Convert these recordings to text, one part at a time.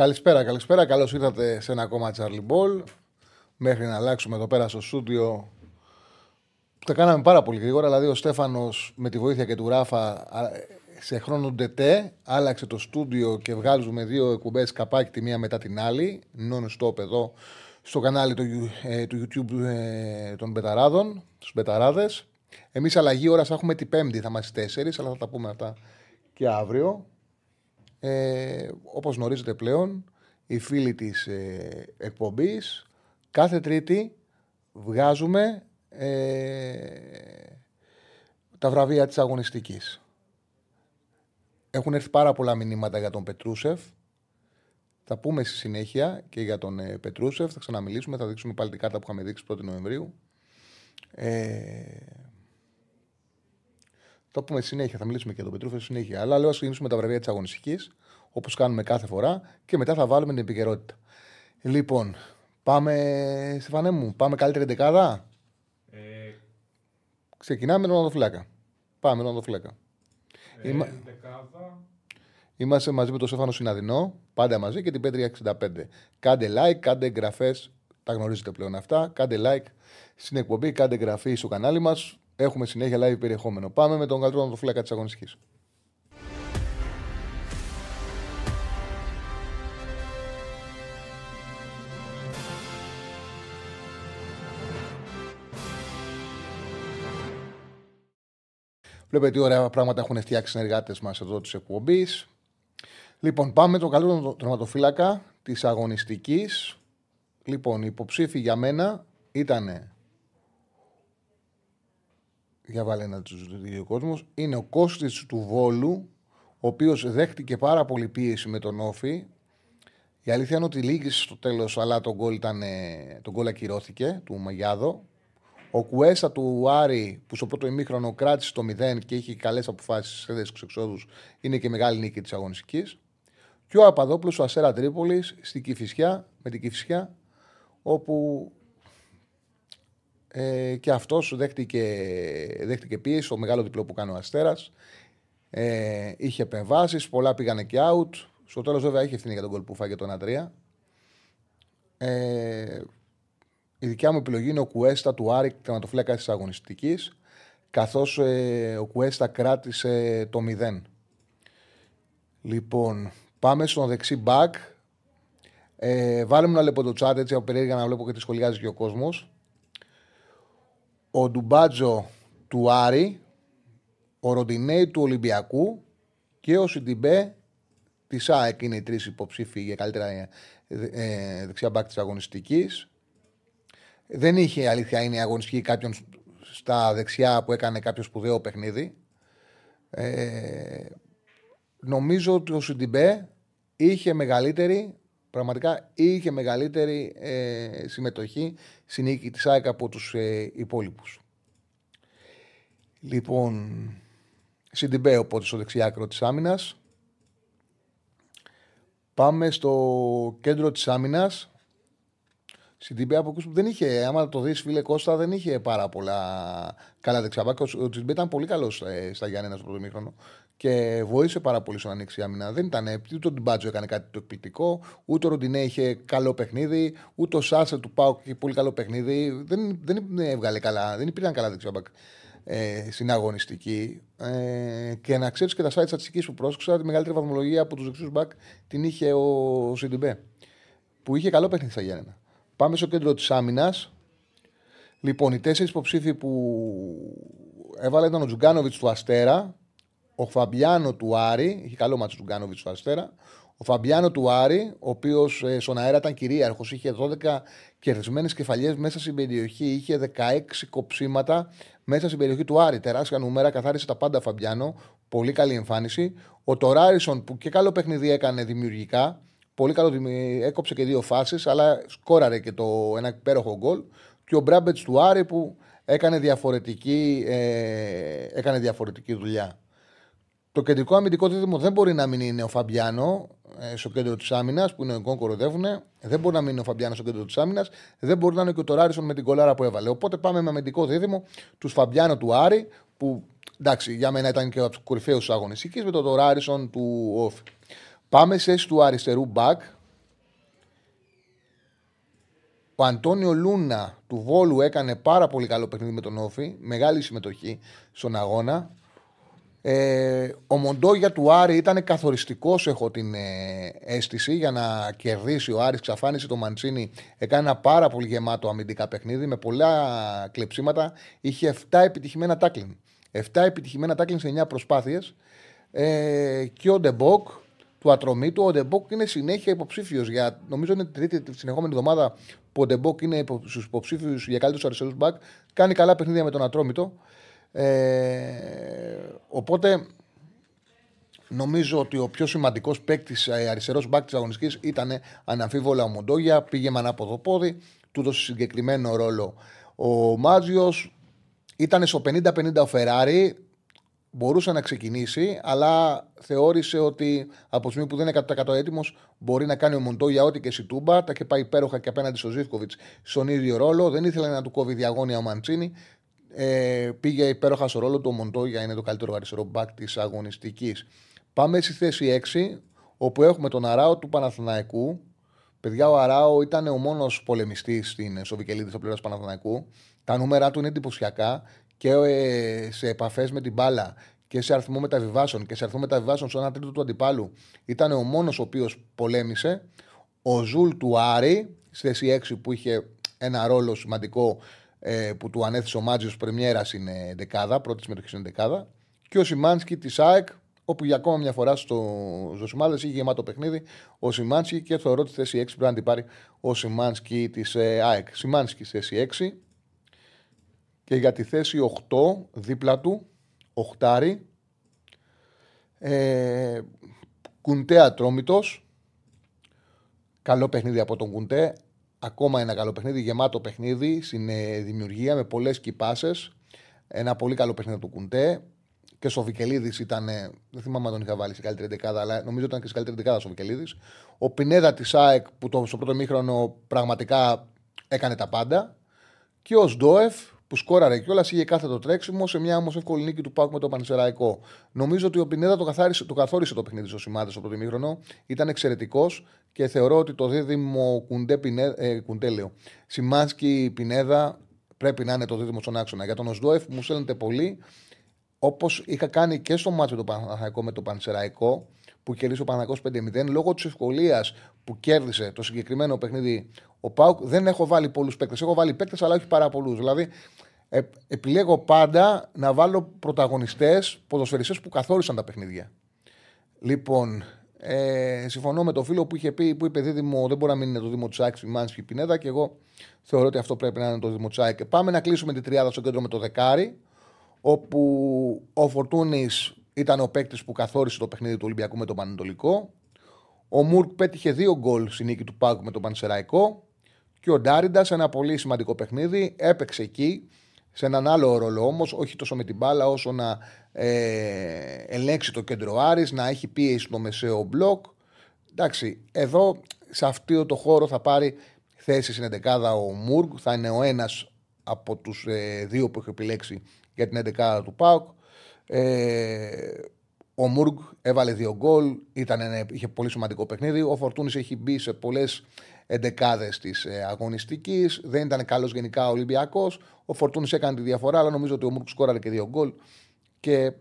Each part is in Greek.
Καλησπέρα, καλησπέρα. Καλώς ήρθατε σε ένα ακόμα Charlie Ball. Μέχρι να αλλάξουμε εδώ πέρα στο στούντιο. Τα κάναμε πάρα πολύ γρήγορα. Δηλαδή, ο Στέφανος με τη βοήθεια και του Ράφα σε χρόνο ντετέ άλλαξε το στούντιο και βγάζουμε δύο εκπομπές καπάκι τη μία μετά την άλλη. Non-stop εδώ στο κανάλι του, ε, του YouTube ε, των Μπεταράδων, τους Μπεταράδες. Εμείς αλλαγή ώρας θα έχουμε την Πέμπτη, θα είμαστε τέσσερις, αλλά θα τα πούμε αυτά και αύριο. Ε, όπως γνωρίζετε πλέον, οι φίλοι της ε, εκπομπής, κάθε Τρίτη βγάζουμε ε, τα βραβεία της αγωνιστικής. Έχουν έρθει πάρα πολλά μηνύματα για τον Πετρούσεφ. Θα πούμε στη συνέχεια και για τον ε, Πετρούσεφ. Θα ξαναμιλήσουμε, θα δείξουμε πάλι την κάρτα που είχαμε δείξει 1η Νοεμβρίου. Ε, θα πούμε συνέχεια, θα μιλήσουμε και για τον Πετρούφε συνέχεια. Αλλά λέω ας ξεκινήσουμε τα βραβεία της αγωνιστικής, όπως κάνουμε κάθε φορά, και μετά θα βάλουμε την επικαιρότητα. Λοιπόν, πάμε, Στεφανέ μου, πάμε καλύτερη δεκάδα. Ε... Ξεκινάμε με τον Οδοφυλάκα. Πάμε με τον Οδοφυλάκα. Ε, Είμα... δεκάδα. Είμαστε μαζί με τον Στέφανο Συναδεινό, πάντα μαζί και την Πέτρια 65. Κάντε like, κάντε εγγραφές, τα γνωρίζετε πλέον αυτά. Κάντε like στην εκπομπή, κάντε εγγραφή στο κανάλι μας. Έχουμε συνέχεια live περιεχόμενο. Πάμε με τον καλύτερο φύλακα της αγωνιστικής. Βλέπετε τι ωραία πράγματα έχουν φτιάξει οι συνεργάτες μας εδώ της εκπομπής. Λοιπόν, πάμε με τον καλύτερο τερματοφύλακα της αγωνιστικής. Λοιπόν, οι υποψήφοι για μένα ήταν για βάλε ένα τους δύο κόσμο, είναι ο Κώστης του Βόλου, ο οποίος δέχτηκε πάρα πολύ πίεση με τον Όφη. Η αλήθεια είναι ότι λύγησε στο τέλος, αλλά τον γκολ, ήταν, τον γκολ ακυρώθηκε του Μαγιάδο. Ο Κουέστα του Άρη, που στο πρώτο ημίχρονο κράτησε το 0 και είχε καλές αποφάσεις σε έδρε εξόδους, είναι και μεγάλη νίκη της αγωνιστικής. Και ο Απαδόπουλος, ο Ασέρα Τρίπολης, στην Κυφυσιά, με την Κυφυσιά, όπου ε, και αυτός δέχτηκε, δέχτηκε πίεση στο μεγάλο διπλό που κάνει ο Αστέρας. Ε, είχε επεμβάσεις, πολλά πήγανε και out. Στο τέλος, βέβαια, είχε ευθύνη για τον κολ που φάγε τον Αντρία. Ε, η δικιά μου επιλογή είναι ο Κουέστα του Άρικ, τερματοφύλακα της αγωνιστικής, καθώς ε, ο Κουέστα κράτησε το 0. Λοιπόν, πάμε στον δεξί μπακ. Ε, βάλουμε ένα λεπτό το chat έτσι από περίεργα να βλέπω και τι σχολιάζει και ο κόσμος ο Ντουμπάτζο του Άρη, ο Ροντινέη του Ολυμπιακού και ο Σιντιμπέ της ΑΕΚ είναι οι τρεις υποψήφοι για καλύτερα ε, ε, δεξιά μπάκ της αγωνιστικής. Δεν είχε αλήθεια είναι η αγωνιστική κάποιον στα δεξιά που έκανε κάποιο σπουδαίο παιχνίδι. Ε, νομίζω ότι ο Σιντιμπέ είχε μεγαλύτερη Πραγματικά είχε μεγαλύτερη ε, συμμετοχή στην νίκη της ΑΕΚ από τους ε, υπόλοιπους. Λοιπόν, Σιντιμπέ οπότε στο δεξιάκρο της άμυνας. Πάμε στο κέντρο της άμυνας. Σιντιμπέ από που δεν είχε, άμα το δεις φίλε Κώστα, δεν είχε πάρα πολλά καλά δεξιά μπακάκια. Ο Σιντιμπέ ήταν πολύ καλός ε, στα Γιάννενα στο πρώτο ημίχρονο και βοήθησε πάρα πολύ στο να ανοίξει η άμυνα. Δεν ήταν ούτε ο Ντιμπάτζο έκανε κάτι το εκπληκτικό, ούτε ο Ροντινέι είχε καλό παιχνίδι, ούτε ο Σάστρε του ΠΑΟΚ είχε πολύ καλό παιχνίδι. Δεν, δεν έβγαλε καλά, δεν υπήρχαν καλά δεξιά μπακ ε, στην αγωνιστική. Ε, και να ξέρεις και τα site στατιστικής που πρόσεξα, τη μεγαλύτερη βαθμολογία από τους δεξιούς μπακ την είχε ο Σιντιμπέ. Που είχε καλό παιχνίδι στα Γιάννενα. Πάμε στο κέντρο της άμυνας. Λοιπόν, οι τέσσερις υποψήφοι που έβαλε ήταν ο Τζουγκάνοβιτς του Αστέρα, ο Φαμπιάνο του Άρη, είχε καλό ματς ο Τζουγκάνοβιτς στο Αστέρα. Ο Φαμπιάνο του Άρη, ο οποίος ε, στον αέρα ήταν κυρίαρχος, είχε 12 κερδισμένες κεφαλιές μέσα στην περιοχή, είχε 16 κοψίματα μέσα στην περιοχή του Άρη. Τεράστια νούμερα, καθάρισε τα πάντα Φαμπιάνο. Πολύ καλή εμφάνιση. Ο Τωράρισον που και καλό παιχνίδι έκανε δημιουργικά. Πολύ καλό δημι... έκοψε και δύο φάσεις, αλλά σκόραρε και το ένα υπέροχο γκολ. Και ο Μπράμπετς του Άρη που έκανε διαφορετική, ε, έκανε διαφορετική δουλειά. Το κεντρικό αμυντικό δίδυμο δεν μπορεί να μην είναι ο Φαμπιάνο ε, στο κέντρο της άμυνας που είναι ο κοροδεύουν. Δεν μπορεί να μην είναι ο Φαμπιάνο στο κέντρο της άμυνας. Δεν μπορεί να είναι και ο Τωράρισον με την κολάρα που έβαλε. Οπότε πάμε με αμυντικό δίδυμο τους Φαμπιάνο του Άρη που εντάξει για μένα ήταν και από του κορυφαίου αγωνιστικής με τον Τωράρισον του Όφη. Πάμε σε αίσθηση του αριστερού μπακ. Ο Αντώνιο Λούνα του Βόλου έκανε πάρα πολύ καλό παιχνίδι με τον Όφη. Μεγάλη συμμετοχή στον αγώνα. Ε, ο Μοντόγια του Άρη ήταν καθοριστικός, έχω την ε, αίσθηση, για να κερδίσει ο Άρης. Ξαφάνισε το Μαντσίνη. Έκανε ένα πάρα πολύ γεμάτο αμυντικά παιχνίδι με πολλά κλεψίματα. Είχε 7 επιτυχημένα τάκλιν. 7 επιτυχημένα τάκλιν σε 9 προσπάθειες. Ε, και ο Ντεμπόκ του Ατρομήτου. Ο Ντεμπόκ είναι συνέχεια υποψήφιος για. Νομίζω είναι την τρίτη συνεχόμενη εβδομάδα που ο Ντεμπόκ είναι στους υποψήφιους για καλύτερους αριστερούς μπακ. Κάνει καλά παιχνίδια με τον Ατρόμητο. Ε, οπότε νομίζω ότι ο πιο σημαντικός παίκτης ε, αριστερός μπακ της αγωνιστικής ήταν αναμφίβολα ο Μοντόγια. Πήγε με ανάποδο πόδι, του δώσε συγκεκριμένο ρόλο ο Μάτζιο. Ήταν στο 50-50 ο Φεράρι. Μπορούσε να ξεκινήσει, αλλά θεώρησε ότι από τη στιγμή που δεν είναι 100% έτοιμος, μπορεί να κάνει ο Μοντόγια ό,τι και Σιτούμπα. Τα είχε πάει υπέροχα και απέναντι στο Ζήφκοβιτς στον ίδιο ρόλο. Δεν ήθελε να του κόβει διαγώνια ο Μαντσίνη ε, πήγε υπέροχα στο ρόλο του. Ο Μοντόγια είναι το καλύτερο αριστερό μπακ της αγωνιστικής. Πάμε στη θέση 6, όπου έχουμε τον Αράο του Παναθηναϊκού. Παιδιά, ο Αράο ήταν ο μόνος πολεμιστής στην Σοβικελίδη στο πλευράς του Παναθηναϊκού. Τα νούμερα του είναι εντυπωσιακά και ε, σε επαφές με την μπάλα και σε αριθμό μεταβιβάσεων και σε αριθμό μεταβιβάσεων στο ένα τρίτο του αντιπάλου. Ήταν ο μόνος ο οποίος πολέμησε. Ο Ζουλ του Άρη, στη θέση 6 που είχε ένα ρόλο σημαντικό ε, που του ανέθεσε ο Μάτζιος Πρεμιέρας είναι δεκάδα, πρώτης συμμετοχής είναι δεκάδα. Και ο Σιμάνσκι της ΑΕΚ, όπου για ακόμα μια φορά στο Ζωσιμάδε είχε γεμάτο παιχνίδι ο Σιμάνσκι και θεωρώ ότι θέση 6 πρέπει να την πάρει ο Σιμάνσκι της ε, ΑΕΚ. Σιμάνσκι θέση 6. Και για τη θέση 8, δίπλα του, οχτάρι, ε, Κουντέ Ατρόμητος. Καλό παιχνίδι από τον Κουντέ. Ακόμα ένα καλό παιχνίδι, γεμάτο παιχνίδι στην ε, δημιουργία με πολλές κυπάσες. Ένα πολύ καλό παιχνίδι του Κουντέ. Και ο Βικελίδη ήταν. Δεν θυμάμαι αν τον είχα βάλει σε καλύτερη δεκάδα, αλλά νομίζω ήταν και σε καλύτερη δεκάδα ο Βικελίδη. Ο Πινέδα της ΑΕΚ που το, στο πρώτο μήχρονο πραγματικά έκανε τα πάντα. Και ο Σντόεφ που σκόραρε κιόλας είχε κάθε το τρέξιμο σε μια όμως εύκολη νίκη του Πάουκ με το Πανσεραϊκό. Νομίζω ότι ο Πινέδα το, καθάρισε, το καθόρισε το παιχνίδι στο σημάδι στο πρώτο μήχρονο. Ήταν εξαιρετικός και θεωρώ ότι το δίδυμο Κουντέ, Πινέ, ε, Κουντέ λέω, Σιμάνσκι Πινέδα πρέπει να είναι το δίδυμο στον άξονα. Για τον Οσδόεφ μου στέλνετε πολύ. Όπως είχα κάνει και στο μάτσο το Παναθηναϊκό με το Πανσεραϊκό, που κερδίσε ο Παναθηναϊκός 5-0, λόγω της ευκολίας που κέρδισε το συγκεκριμένο παιχνίδι ο Πάουκ, δεν έχω βάλει πολλούς παίκτες. Έχω βάλει παίκτες, αλλά όχι πάρα πολλούς. Δηλαδή, ε, επιλέγω πάντα να βάλω πρωταγωνιστές, ποδοσφαιριστές που καθόρισαν τα παιχνίδια. Λοιπόν, ε, συμφωνώ με το φίλο που είχε πει, που είπε δίδυμο, δεν μπορεί να μην είναι το Δήμο Τσάκ, Μάνσκι Πινέδα και εγώ θεωρώ ότι αυτό πρέπει να είναι το Δήμο Τσάκ. Πάμε να κλείσουμε την τριάδα στο κέντρο με το δεκάρι, όπου ο Φορτούνης ήταν ο παίκτης που καθόρισε το παιχνίδι του Ολυμπιακού με τον Πανετολικό. Ο Μουρκ πέτυχε δύο γκολ στη νίκη του Πάγκου με τον Πανσεραϊκό. Και ο Ντάριντα, ένα πολύ σημαντικό παιχνίδι, έπαιξε εκεί σε έναν άλλο ρόλο όμως, όχι τόσο με την μπάλα όσο να ε, ελέγξει το κέντρο Άρης, να έχει πίεση στο μεσαίο μπλοκ. Εντάξει, εδώ σε αυτό το χώρο θα πάρει θέση στην 11 ο Μουργκ, θα είναι ο ένας από τους ε, δύο που έχει επιλέξει για την 11 του ΠΑΟΚ. Ε, ο Μουργκ έβαλε δύο γκολ, είχε πολύ σημαντικό παιχνίδι. Ο Φορτούνης έχει μπει σε πολλές εντεκάδες της ε, αγωνιστικής. Δεν ήταν καλός γενικά ο Ολυμπιακός. Ο Φορτούνης έκανε τη διαφορά, αλλά νομίζω ότι ο Μουρκ σκόραρε και δύο γκολ και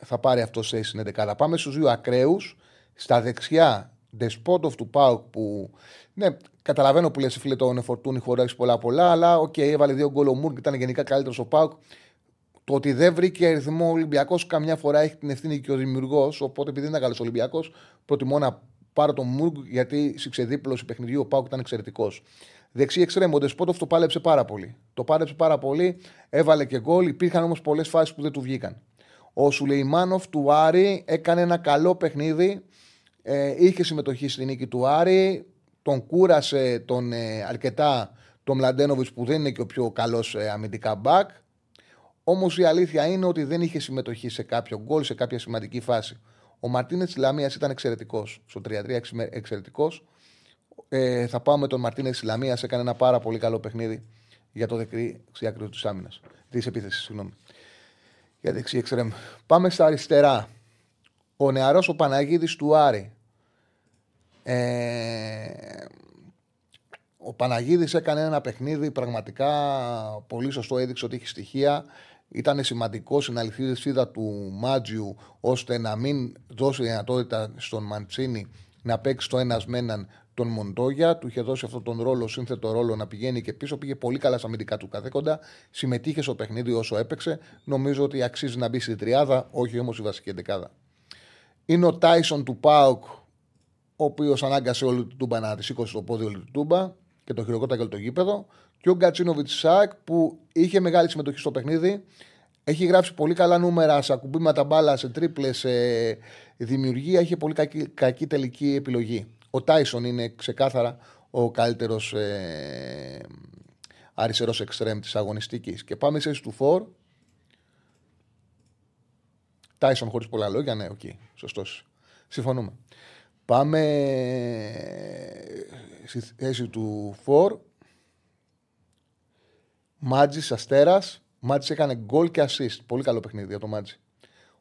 θα πάρει αυτό σε στην εντεκάδα. Πάμε στους δύο ακραίους. Στα δεξιά, Despotov του ΠΑΟΚ που. Ναι, καταλαβαίνω που λες φίλε το Φορτούνη χωρίς πολλά πολλά, αλλά ok, okay, έβαλε δύο γκολ ο Μουργκ, ήταν γενικά καλύτερος ο ΠΑΟΚ. Το ότι δεν βρήκε ρυθμό ο Ολυμπιακός, καμιά φορά έχει την ευθύνη και ο δημιουργός. Οπότε, επειδή είναι καλός ο Ολυμπιακός, προτιμώ να πάρω τον Μουργκ γιατί στη ξεδίπλωση παιχνιδιού ο ΠΑΟΚ ήταν εξαιρετικός. Δεξί εξτρέμ, ο Ντεσπότοφ το πάλεψε πάρα πολύ. Το πάλεψε πάρα πολύ, έβαλε και γκολ. Υπήρχαν όμως πολλές φάσεις που δεν του βγήκαν. Ο Σουλεϊμάνοφ του Άρη έκανε ένα καλό παιχνίδι. Ε, είχε συμμετοχή στη νίκη του Άρη. Τον κούρασε τον, ε, αρκετά τον Μλαντένοβιτς που δεν είναι και ο πιο καλός ε, αμυντικά μπακ. Όμως η αλήθεια είναι ότι δεν είχε συμμετοχή σε κάποιο γκολ, σε κάποια σημαντική φάση. Ο Μαρτίνες τη Λαμίας ήταν εξαιρετικός. Στο 3-3 εξαιρετικός. Ε, θα πάω με τον Μαρτίνες τη Λαμίας. Έκανε ένα πάρα πολύ καλό παιχνίδι για το δεξί άκρη της άμυνας. Της επίθεσης, συγγνώμη. Για δεξί εξτρέμ. Πάμε στα αριστερά. Ο νεαρός ο Παναγίδης του Άρη. Ε, ο Παναγίδης έκανε ένα παιχνίδι πραγματικά πολύ σωστό, έδειξε ότι έχει στοιχεία. Ήταν σημαντικός στην αληθίδα του Μάτζιου ώστε να μην δώσει δυνατότητα στον Μαντσίνη να παίξει το ένας με έναν τον Μοντόγια. Του είχε δώσει αυτόν τον ρόλο, σύνθετο ρόλο να πηγαίνει και πίσω. Πήγε πολύ καλά στα αμυντικά του καθέκοντα. Συμμετείχε στο παιχνίδι όσο έπαιξε. Νομίζω ότι αξίζει να μπει στη τριάδα, όχι όμως η βασική εντεκάδα. Είναι ο Τάισον του Πάουκ, ο οποίος ανάγκασε όλη την τούμπα να τη σήκωσε το πόδι όλη την τούμπα και το χειροκότα και το γήπεδο. Και ο Γκατσίνοβιτς Σάκ που είχε μεγάλη συμμετοχή στο παιχνίδι. Έχει γράψει πολύ καλά νούμερα σε ακουμπήματα μπάλα, σε τρίπλες, σε δημιουργία. Είχε πολύ κακή, κακή τελική επιλογή. Ο Τάισον είναι ξεκάθαρα ο καλύτερος ε, αριστερός εξτρέμ της αγωνιστικής. Και πάμε στο φορ. Τάισον χωρίς πολλά λόγια, ναι, ok, okay, σωστός. Συμφωνούμε. Πάμε στη θέση του φορ. Μάντζης Αστέρας. Μάντζης έκανε γκολ και assist. Πολύ καλό παιχνίδι για το Μάντζη.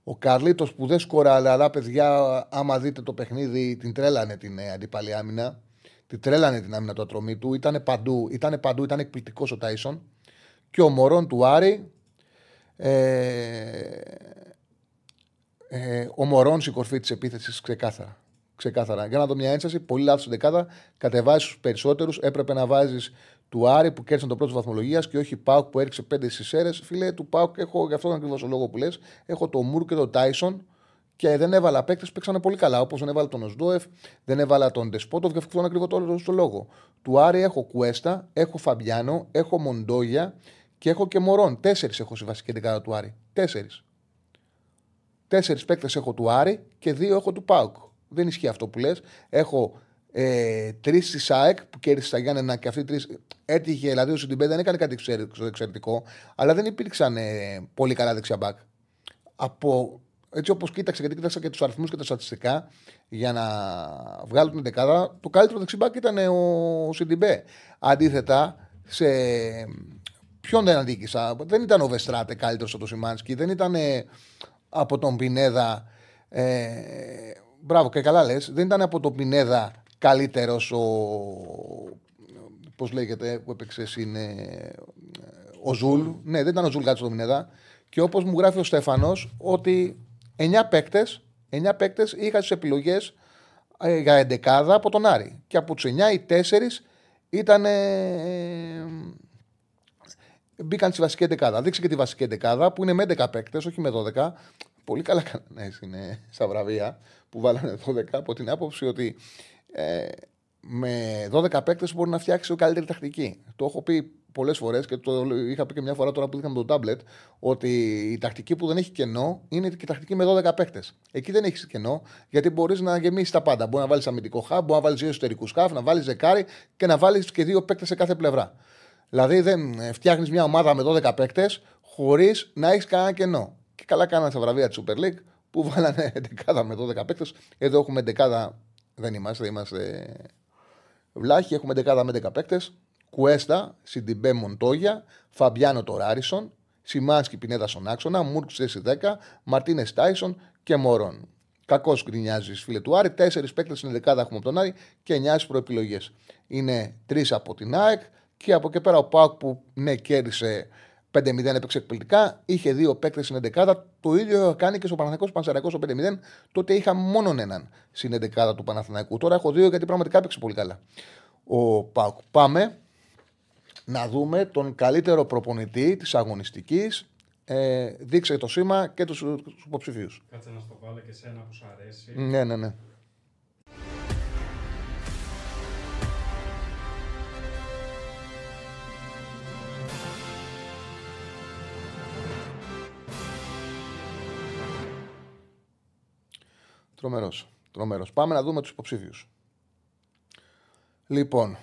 Ο Καρλίτος που δεν σκορά, αλλά παιδιά, άμα δείτε το παιχνίδι, την τρέλανε την ε, αντίπαλη άμυνα. Την τρέλανε την άμυνα του ατρωμί του. Ήταν παντού, ήταν παντού, ήταν εκπληκτικός ο Τάισον. Και ο Μωρόν του Άρη. Ε, ε, ο Μωρόν στην κορφή της επίθεσης ξεκάθαρα. Ξεκάθαρα. Για να δω μια ένσταση, πολύ λάθος στην δεκάδα. Κατεβάζει τους περισσότερους. Έπρεπε να βάζεις του Άρη που κέρδισαν το πρώτο βαθμολογίας και όχι Πάουκ που έριξε πέντε στι αίρε. Φίλε του Πάουκ, έχω γι' αυτό ακριβώς ο λόγο που λες. Έχω το Μουρ και τον Τάισον και δεν έβαλα παίκτες που παίξανε πολύ καλά. Όπως δεν έβαλα τον Οσδόεφ, δεν έβαλα τον Ντεσπότοβ και αυτόν ακριβώς το λόγο. Του Άρη έχω Κουέστα, έχω Φαμπιάνο, έχω Μοντόγια και έχω και Μωρόν. Τέσσερις έχω στη βασική δεκάδα του Άρη. Τέσσερις. Τέσσερις παίκτες έχω του Άρη και δύο έχω του Πάουκ. Δεν ισχύει αυτό που λες. Έχω ε, τρεις στη ΣΑΕΚ που κέρδισε τα Γιάννενα και αυτοί τρεις έτυχε. Δηλαδή ο Σιντιμπέ δεν έκανε κάτι εξαιρετικό, αλλά δεν υπήρξαν ε, πολύ καλά δεξιά μπακ. Από, έτσι όπως κοίταξε, γιατί κοίταξα και τους αριθμούς και τα στατιστικά για να βγάλω την δεκάδα, το καλύτερο δεξιμπάκ ήταν ο Σιντιμπέ. Αντίθετα, σε ποιον δεν αντίκησα, δεν ήταν ο Βεστράτε καλύτερος από τον Σιμάνσκι, δεν ήταν από τον Πινέδα. Ε, μπράβο και καλά λες, δεν ήταν από τον Πινέδα καλύτερος ο. Πώς λέγεται, που έπαιξε είναι. Ο Ζουλ. Ναι, δεν ήταν ο Ζουλ κάτι στον Πινέδα. Και όπως μου γράφει ο Στέφανος, ότι 9 παίκτες 9 παίκτες είχαν τις επιλογές ε, για εντεκάδα από τον Άρη. Και από τους 9 οι 4 ήταν. Ε, μπήκαν στη βασική εντεκάδα. Δείξε και τη βασική εντεκάδα που είναι με 11 παίκτες, όχι με 12. Πολύ καλά κανένα είναι στα βραβεία που βάλανε 12 από την άποψη ότι ε, με 12 παίκτες μπορεί να φτιάξει ο καλύτερη τακτική. Το έχω πει πολλές φορές και το είχα πει και μια φορά τώρα που είχαμε το τάμπλετ, ότι η τακτική που δεν έχει κενό είναι και η τακτική με 12 παίκτες. Εκεί δεν έχεις κενό, γιατί μπορείς να γεμίσεις τα πάντα. Μπορεί να βάλεις αμυντικό χάφ, μπορεί να βάλεις δύο εσωτερικούς χάφ, να βάλεις ζεκάρι και να βάλεις και δύο παίκτες σε κάθε πλευρά. Δηλαδή δεν ε, φτιάχνεις μια ομάδα με 12 παίκτες χωρίς να έχεις κανένα κενό. Και καλά κάνανε στα βραβεία της Super League που βάλανε ενδεκάδα με 12 παίκτες. Εδώ έχουμε δεκάδα δεν είμαστε, είμαστε βλάχοι. Έχουμε δεκάδα με 10 παίκτες. Κουέστα, Σιντιμπέ Μοντόγια, Φαμπιάνο το Ράρισον, Σιμάνσκι Πινέδα στον άξονα, Μουργκ θέση 10, Μαρτίνες Τάισον και Μορόν. Κακώς γκρινιάζεις φίλε του Άρη. Τέσσερις παίκτες στην ενδεκάδα έχουμε από τον Άρη και εννιά προεπιλογές. Είναι τρεις από την ΑΕΚ και από εκεί πέρα ο ΠΑΟΚ που ναι κέρδισε 5-0 έπαιξε εκπληκτικά. Είχε δύο παίκτες στην 11. Το ίδιο κάνει και στο Παναθηναϊκός Πανσεραϊκός στο 5-0. Τότε είχα μόνο έναν στην 11 του Παναθηναϊκού. Τώρα έχω δύο γιατί πραγματικά έπαιξε πολύ καλά. Ο Πάουκ. Πάμε να δούμε τον καλύτερο προπονητή της αγωνιστικής. Ε, δείξε το σήμα και τους υποψηφίους. Κάτσε να στο βάλω και σένα που σου αρέσει. Ναι, ναι, ναι. Τρομερός. Τρομερός. Πάμε να δούμε τους υποψήφιου. Λοιπόν,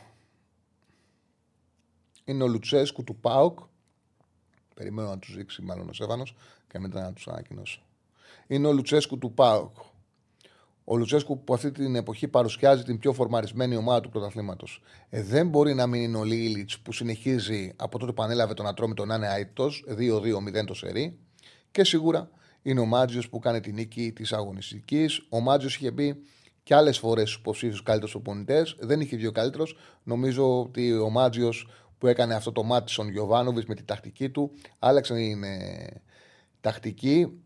είναι ο Λουτσέσκου του ΠΑΟΚ. Περιμένω να τους δείξει μάλλον ο Σέβανο και μετά να τους ανακοινώσω. Είναι ο Λουτσέσκου του ΠΑΟΚ. Ο Λουτσέσκου που αυτή την εποχή παρουσιάζει την πιο φορμαρισμένη ομάδα του πρωταθλήματος. Ε, δεν μπορεί να μην είναι ο Λίλιτς που συνεχίζει από τότε που ανέλαβε τον Ατρόμητο να είναι αίτητος, 2-2-0 το σερί. Και σίγουρα είναι ο Μάτζιος που κάνει την νίκη της αγωνιστικής. Ο Μάτζιος είχε πει και άλλες φορές στους υποψήφιους καλύτερους οπονητές. Δεν είχε βγει ο καλύτερος. Νομίζω ότι ο Μάτζιος που έκανε αυτό το μάτι στον Γιωβάνοβιτς με τη τακτική του άλλαξε την ε, τακτική.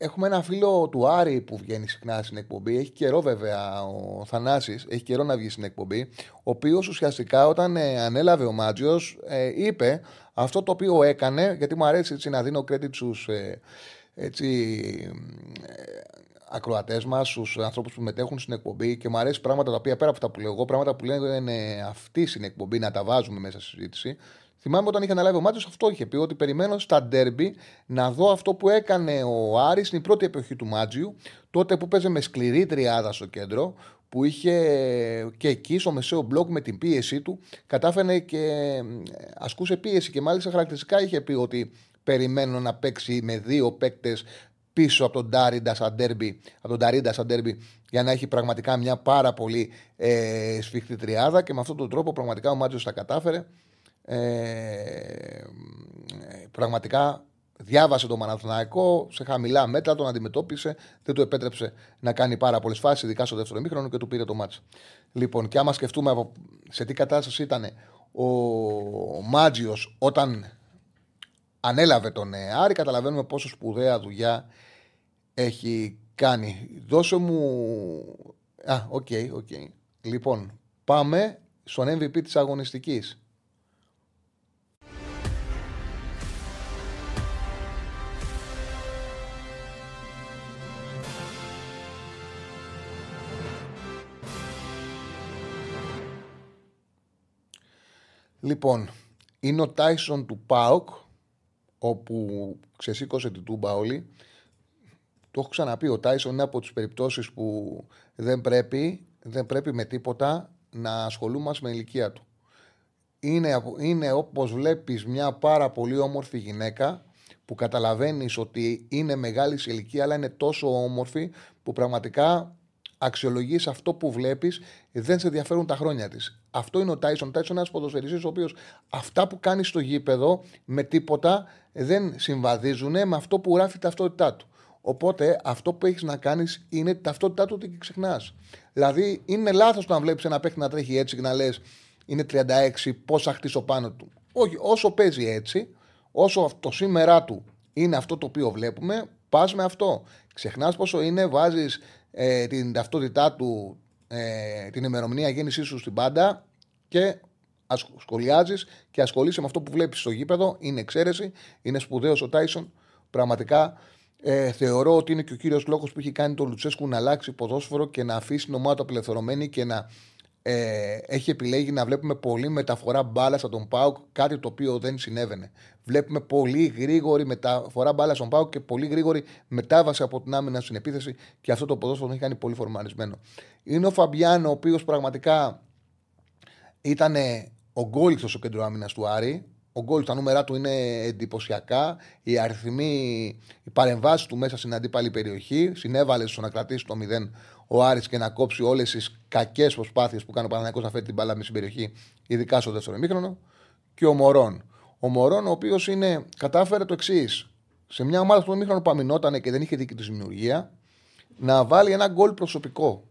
Έχουμε ένα φίλο του Άρη που βγαίνει συχνά στην εκπομπή. Έχει καιρό βέβαια ο Θανάσης, έχει καιρό να βγει στην εκπομπή. Ο οποίος ουσιαστικά όταν ε, ανέλαβε ο Μάτζιος ε, είπε αυτό το οποίο έκανε, γιατί μου αρέσει έτσι, να δίνω credit στους ε, έτσι, ακροατές μας, στους ανθρώπους που μετέχουν στην εκπομπή και μου αρέσει πράγματα τα οποία πέρα από αυτά που λέω εγώ, πράγματα που λένε αυτοί στην εκπομπή να τα βάζουμε μέσα στη συζήτηση. Θυμάμαι όταν είχε αναλάβει ο Μάτσο, αυτό είχε πει ότι περιμένω στα ντέρμπι να δω αυτό που έκανε ο Άρης στην πρώτη εποχή του Μάτζιου, τότε που παίζε με σκληρή τριάδα στο κέντρο, που είχε και εκεί στο μεσαίο μπλοκ με την πίεσή του, κατάφερε και ασκούσε πίεση και μάλιστα χαρακτηριστικά είχε πει ότι περιμένω να παίξει με δύο παίκτες πίσω από τον Τάριντα σαν ντέρμπι, από τον Ταρίντα σαν ντέρμπι, για να έχει πραγματικά μια πάρα πολύ ε, σφιχτή τριάδα και με αυτόν τον τρόπο πραγματικά ο Μάτζο τα κατάφερε. Ε, πραγματικά διάβασε τον Μαναθωναϊκό σε χαμηλά μέτρα, τον αντιμετώπισε, δεν του επέτρεψε να κάνει πάρα πολλές φάσεις, ειδικά στο δεύτερο ημίχρονο και του πήρε το ματς. Λοιπόν, και άμα σκεφτούμε σε τι κατάσταση ήταν ο Μάντζιος όταν ανέλαβε τον Άρη, καταλαβαίνουμε πόσο σπουδαία δουλειά έχει κάνει. Δώσε μου. Α, ok, okay, ok. Okay. Λοιπόν, πάμε στον MVP της αγωνιστικής. Λοιπόν, είναι ο Τάισον του ΠΑΟΚ, όπου ξεσήκωσε την τούμπα όλοι. Το έχω ξαναπεί, ο Τάισον είναι από τις περιπτώσεις που δεν πρέπει, δεν πρέπει με τίποτα να ασχολούμαστε με ηλικία του. Είναι, είναι όπως βλέπεις μια πάρα πολύ όμορφη γυναίκα που καταλαβαίνεις ότι είναι μεγάλης σε ηλικία αλλά είναι τόσο όμορφη που πραγματικά αξιολογείς αυτό που βλέπεις δεν σε ενδιαφέρουν τα χρόνια της. Αυτό είναι ο Τάισον. Ο Τάισον είναι ένας ποδοσφαιριστής ο οποίος αυτά που κάνει στο γήπεδο με τίποτα δεν συμβαδίζουν με αυτό που γράφει η ταυτότητά του. Οπότε αυτό που έχεις να κάνεις είναι τη ταυτότητά του ότι ξεχνάς. Δηλαδή είναι λάθος να βλέπεις ένα παίχτη να τρέχει έτσι και να λες είναι 36, πώς θα χτίσω πάνω του. Όχι, όσο παίζει έτσι, όσο το σήμερα του είναι αυτό το οποίο βλέπουμε, πας με αυτό. Ξεχνάς πόσο είναι, βάζεις ε, την ταυτότητά του, ε, την ημερομηνία γέννησής σου στην πάντα και σχολιάζεις και ασχολείσαι με αυτό που βλέπεις στο γήπεδο. Είναι εξαίρεση. Είναι σπουδαίος ο Τάισον. Πραγματικά ε, θεωρώ ότι είναι και ο κύριος λόγο που έχει κάνει τον Λουτσέσκου να αλλάξει ποδόσφαιρο και να αφήσει την ομάδα του απελευθερωμένη και να ε, έχει επιλέγει να βλέπουμε πολύ μεταφορά μπάλας στον Πάουκ, κάτι το οποίο δεν συνέβαινε. Βλέπουμε πολύ γρήγορη μεταφορά μπάλας στον Πάουκ και πολύ γρήγορη μετάβαση από την άμυνα στην επίθεση και αυτό το ποδόσφαιρο έχει κάνει πολύ φορμαρισμένο. Είναι ο Φαμπιάνο, ο οποίος πραγματικά ήταν ο γκόλιθο στο κέντρο άμυνας του Άρη. Ο γκολ, τα νούμερα του είναι εντυπωσιακά. Οι αριθμοί, οι παρεμβάσεις του μέσα στην αντίπαλη περιοχή συνέβαλε στο να κρατήσει το 0 ο Άρης και να κόψει όλες τις κακές προσπάθειες που κάνει ο Παναγιώτο να φέρει την μπάλα με στην περιοχή, ειδικά στο δεύτερο ημίχρονο. Και ο Μωρόν. Ο Μωρόν, ο οποίος κατάφερε το εξής. Σε μια ομάδα που ημίχρονο που αμυνόταν και δεν είχε δίκη της δημιουργία, να βάλει ένα γκολ προσωπικό.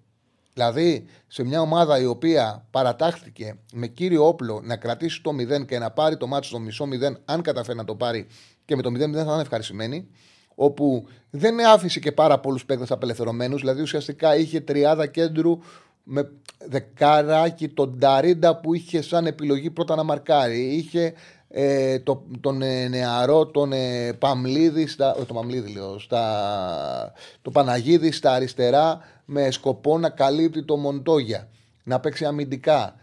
Δηλαδή, σε μια ομάδα η οποία παρατάχθηκε με κύριο όπλο να κρατήσει το 0 και να πάρει το μάτι στο μισό 0, αν καταφέρει να το πάρει και με το 0-0 θα είναι ευχαριστημένοι, όπου δεν άφησε και πάρα πολλούς παίκτες απελευθερωμένους, δηλαδή ουσιαστικά είχε τριάδα κέντρου με δεκάράκι τον Νταρίντα που είχε σαν επιλογή πρώτα να μαρκάρει. Είχε ε, το, τον ε, νεαρό, τον ε, Παμλίδη, στα, το Παμλίδη λέω, στα, το Παναγίδη στα αριστερά με σκοπό να καλύπτει το Μοντόγια, να παίξει αμυντικά.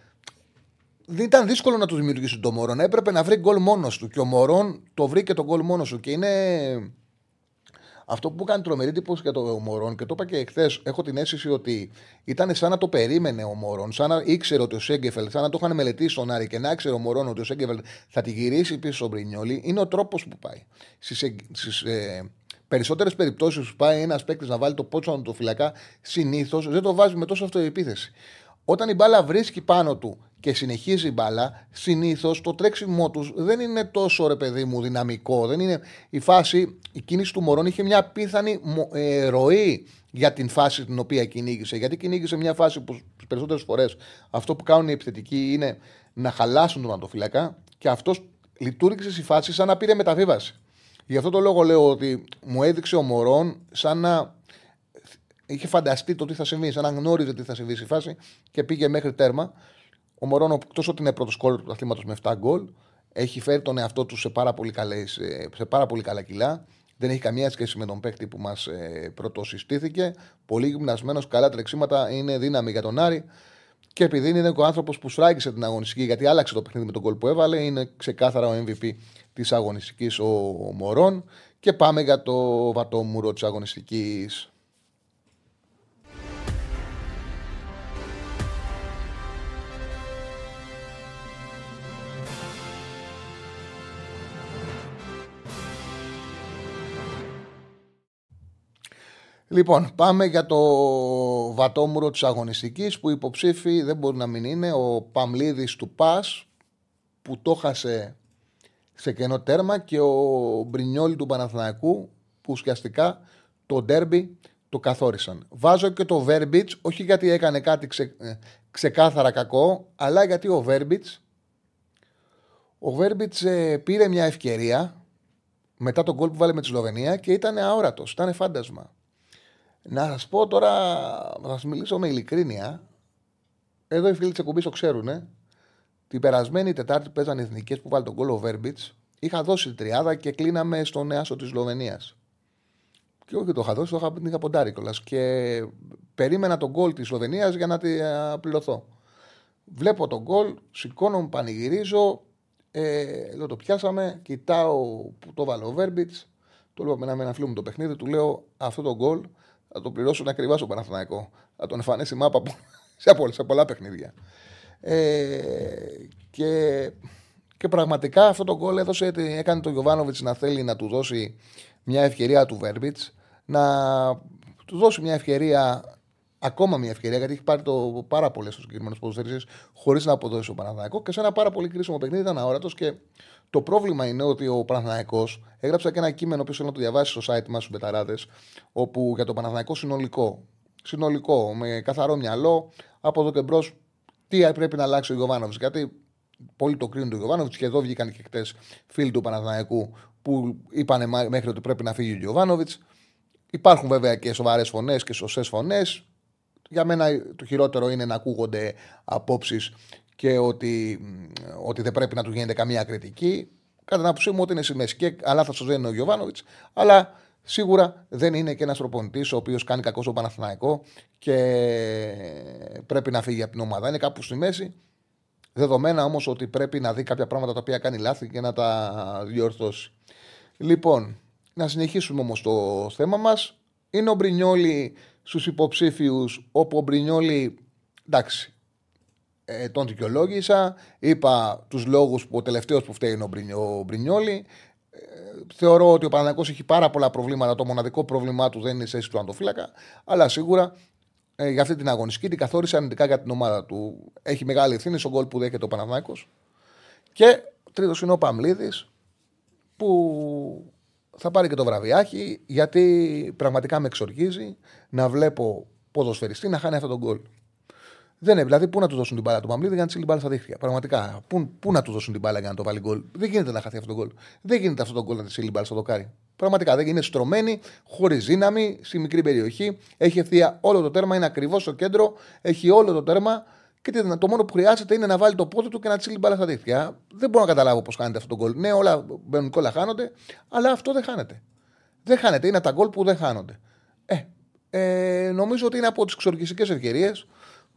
Δεν ήταν δύσκολο να τους δημιουργήσει τον Μωρόν. Έπρεπε να βρει γκολ μόνος του. Και ο Μωρόν το βρήκε τον γκολ μόνος του. Και είναι Αυτό που κάνει τρομερή εντύπωση για το Μωρόν και το είπα και εχθές, έχω την αίσθηση ότι ήταν σαν να το περίμενε ο Μωρόν, σαν να ήξερε ότι ο Σέγκεφελ, σαν να το είχαν μελετήσει στον Άρη και να ήξερε ο Μωρόν ότι ο Σέγκεφελ θα τη γυρίσει πίσω στον Μπρινιόλι, είναι ο τρόπος που πάει. Στις ε, περισσότερες περιπτώσεις που πάει ένας παίκτης να βάλει το πότσο του φυλακά, συνήθως δεν το βάζει με τόσο αυτοεπίθεση. Όταν η μπάλα βρίσκει πάνω του και συνεχίζει η μπάλα, συνήθως το τρέξιμό τους δεν είναι τόσο ρε παιδί μου δυναμικό. Δεν είναι η φάση, η κίνηση του Μωρών είχε μια πίθανη ε, ροή για την φάση την οποία κυνήγησε. Γιατί κυνήγησε μια φάση που τις περισσότερες φορές αυτό που κάνουν οι επιθετικοί είναι να χαλάσουν τον αντοφυλακά και αυτός λειτουργήσε στη φάση σαν να πήρε μεταβίβαση. Γι' αυτό το λόγο λέω ότι μου έδειξε ο Μωρόν σαν να είχε φανταστεί το τι θα συμβεί, σαν να γνώριζε τι θα συμβεί στη φάση και πήγε μέχρι τέρμα. Ο Μωρόν, εκτός ότι είναι πρώτος κόλλος του αθλήματο με 7 γκολ, έχει φέρει τον εαυτό του σε πάρα πολύ, καλές, σε πάρα πολύ καλά κιλά. Δεν έχει καμία σχέση με τον παίκτη που μας ε, πρωτοσυστήθηκε. Πολύ γυμνασμένος, καλά τρεξίματα, είναι δύναμη για τον Άρη. Και επειδή είναι ο άνθρωπος που σφράγγισε την αγωνιστική, γιατί άλλαξε το παιχνίδι με τον κόλ που έβαλε, είναι ξεκάθαρα ο MVP της αγωνιστικής ο Μωρόν. Και πάμε για το βατόμουρο της αγωνιστικής. Λοιπόν, πάμε για το βατόμουρο της αγωνιστικής που υποψήφι δεν μπορεί να μην είναι ο Παμλίδης του ΠΑΣ που το χάσε σε κενό τέρμα και ο Μπρινιόλη του Παναθηναϊκού που ουσιαστικά το ντέρμπι το καθόρισαν. Βάζω και το Βέρμπιτς, όχι γιατί έκανε κάτι ξε, ε, ξεκάθαρα κακό, αλλά γιατί ο Βέρμπιτς ο Βέρμπιτς ε, πήρε μια ευκαιρία μετά τον γκολ που βάλε με τη Σλοβενία και ήταν αόρατος, ήταν φάντασμα. Να σας πω τώρα, θα σας μιλήσω με ειλικρίνεια. Εδώ οι φίλοι της εκπομπής το ξέρουν. Ε. Την περασμένη Τετάρτη που παίζαν εθνικές που βάλει τον κόλλο Βέρμπιτς, είχα δώσει τριάδα και κλείναμε στον Νέασο της Σλοβενίας. Και όχι το είχα δώσει, το είχα, την είχα ποντάρει κιόλας. Και περίμενα τον γκολ της Σλοβενίας για να τη πληρωθώ. Βλέπω τον γκολ, σηκώνω, πανηγυρίζω. Ε, λέω το πιάσαμε, κοιτάω που το βάλω ο Βέρμπιτς. Το λέω με ένα φίλο μου το παιχνίδι, του λέω αυτό το γκολ θα το πληρώσουν ακριβά στο Παναθηναϊκό. Θα τον εμφανίσει μάπα σε, πολλά, σε πολλά παιχνίδια. Ε, και, και πραγματικά αυτό το γκολ έδωσε, έκανε τον Γιωβάνοβιτς να θέλει να του δώσει μια ευκαιρία του Βέρμπιτς, να του δώσει μια ευκαιρία, ακόμα μια ευκαιρία, γιατί έχει πάρει το πάρα πολλές στου συγκεκριμένου ποδοσφαιριστέ χωρίς να αποδώσει ο Παναθηναϊκός και σε ένα πάρα πολύ κρίσιμο παιχνίδι ήταν αόρατος και το πρόβλημα είναι ότι ο Παναθναϊκό έγραψε και ένα κείμενο που ήθελα να το διαβάσει στο site μας στους Μπεταράδες, όπου για το Παναθναϊκό συνολικό, συνολικό, με καθαρό μυαλό, από εδώ και μπρος, τι πρέπει να αλλάξει ο Γιωβάνοβιτς. Γιατί πολύ το κρίνουν του Γιωβάνοβιτς και εδώ βγήκαν και χτες φίλοι του Παναθναϊκού που είπαν μέχρι ότι πρέπει να φύγει ο Γιωβάνοβιτς. Υπάρχουν βέβαια και σοβαρές φωνές και σωστές φωνές. Για μένα το χειρότερο είναι να ακούγονται απόψεις και ότι, ότι δεν πρέπει να του γίνεται καμία κριτική. Κατά την άποψή μου, ότι είναι σημαίνει. Και αλλά θα σας δεν είναι ο Γιωβάνοβιτς, αλλά σίγουρα δεν είναι και ένας προπονητή ο οποίος κάνει κακό στο Παναθηναϊκό και πρέπει να φύγει από την ομάδα. Είναι κάπου στη μέση. Δεδομένα όμως ότι πρέπει να δει κάποια πράγματα τα οποία κάνει λάθη και να τα διορθώσει. Λοιπόν, να συνεχίσουμε όμως το θέμα μας. Είναι ο Μπρινιόλη στους υποψήφιους, όπου ο Μπρινιόλη εντάξει, ε, τον δικαιολόγησα. Είπα τους λόγους που ο τελευταίος που φταίει είναι ο, Μπρινιόλη. Ε, θεωρώ ότι ο Παναγιώ έχει πάρα πολλά προβλήματα. Το μοναδικό πρόβλημά του δεν είναι η θέση του Αντοφύλακα. Αλλά σίγουρα ε, για αυτή την αγωνιστική την καθόρισε αρνητικά για την ομάδα του. Έχει μεγάλη ευθύνη στον γκολ που δέχεται ο Παναγιώ. Και τρίτος είναι ο Παμλίδης που θα πάρει και το βραβιάκι γιατί πραγματικά με εξοργίζει να βλέπω ποδοσφαιριστή να χάνει αυτό τον γκολ. Δεν είναι, δηλαδή, πού να του δώσουν την μπάλα του Μαμλίδη για να τσίλει μπάλα στα δίχτυα. Πραγματικά. Πού, πού να του δώσουν την μπάλα για να το βάλει γκολ. Δεν γίνεται να χαθεί αυτό το γκολ. Δεν γίνεται αυτό το γκολ να τσίλει μπάλα στο δοκάρι. Πραγματικά δεν είναι στρωμένη, χωρίς δύναμη, στη μικρή περιοχή. Έχει ευθεία όλο το τέρμα, είναι ακριβώς στο κέντρο, έχει όλο το τέρμα. Και το μόνο που χρειάζεται είναι να βάλει το πόδι του και να τσίλει μπάλα στα δίχτυα. Δεν μπορώ να καταλάβω πώς χάνεται αυτό το γκολ. Ναι, όλα μπαίνουν και όλα χάνονται, αλλά αυτό δεν χάνεται. Δεν χάνεται. Είναι τα γκολ που δεν χάνονται. Ε, ε, νομίζω ότι είναι από τις εξοργιστικέ ευκαιρίες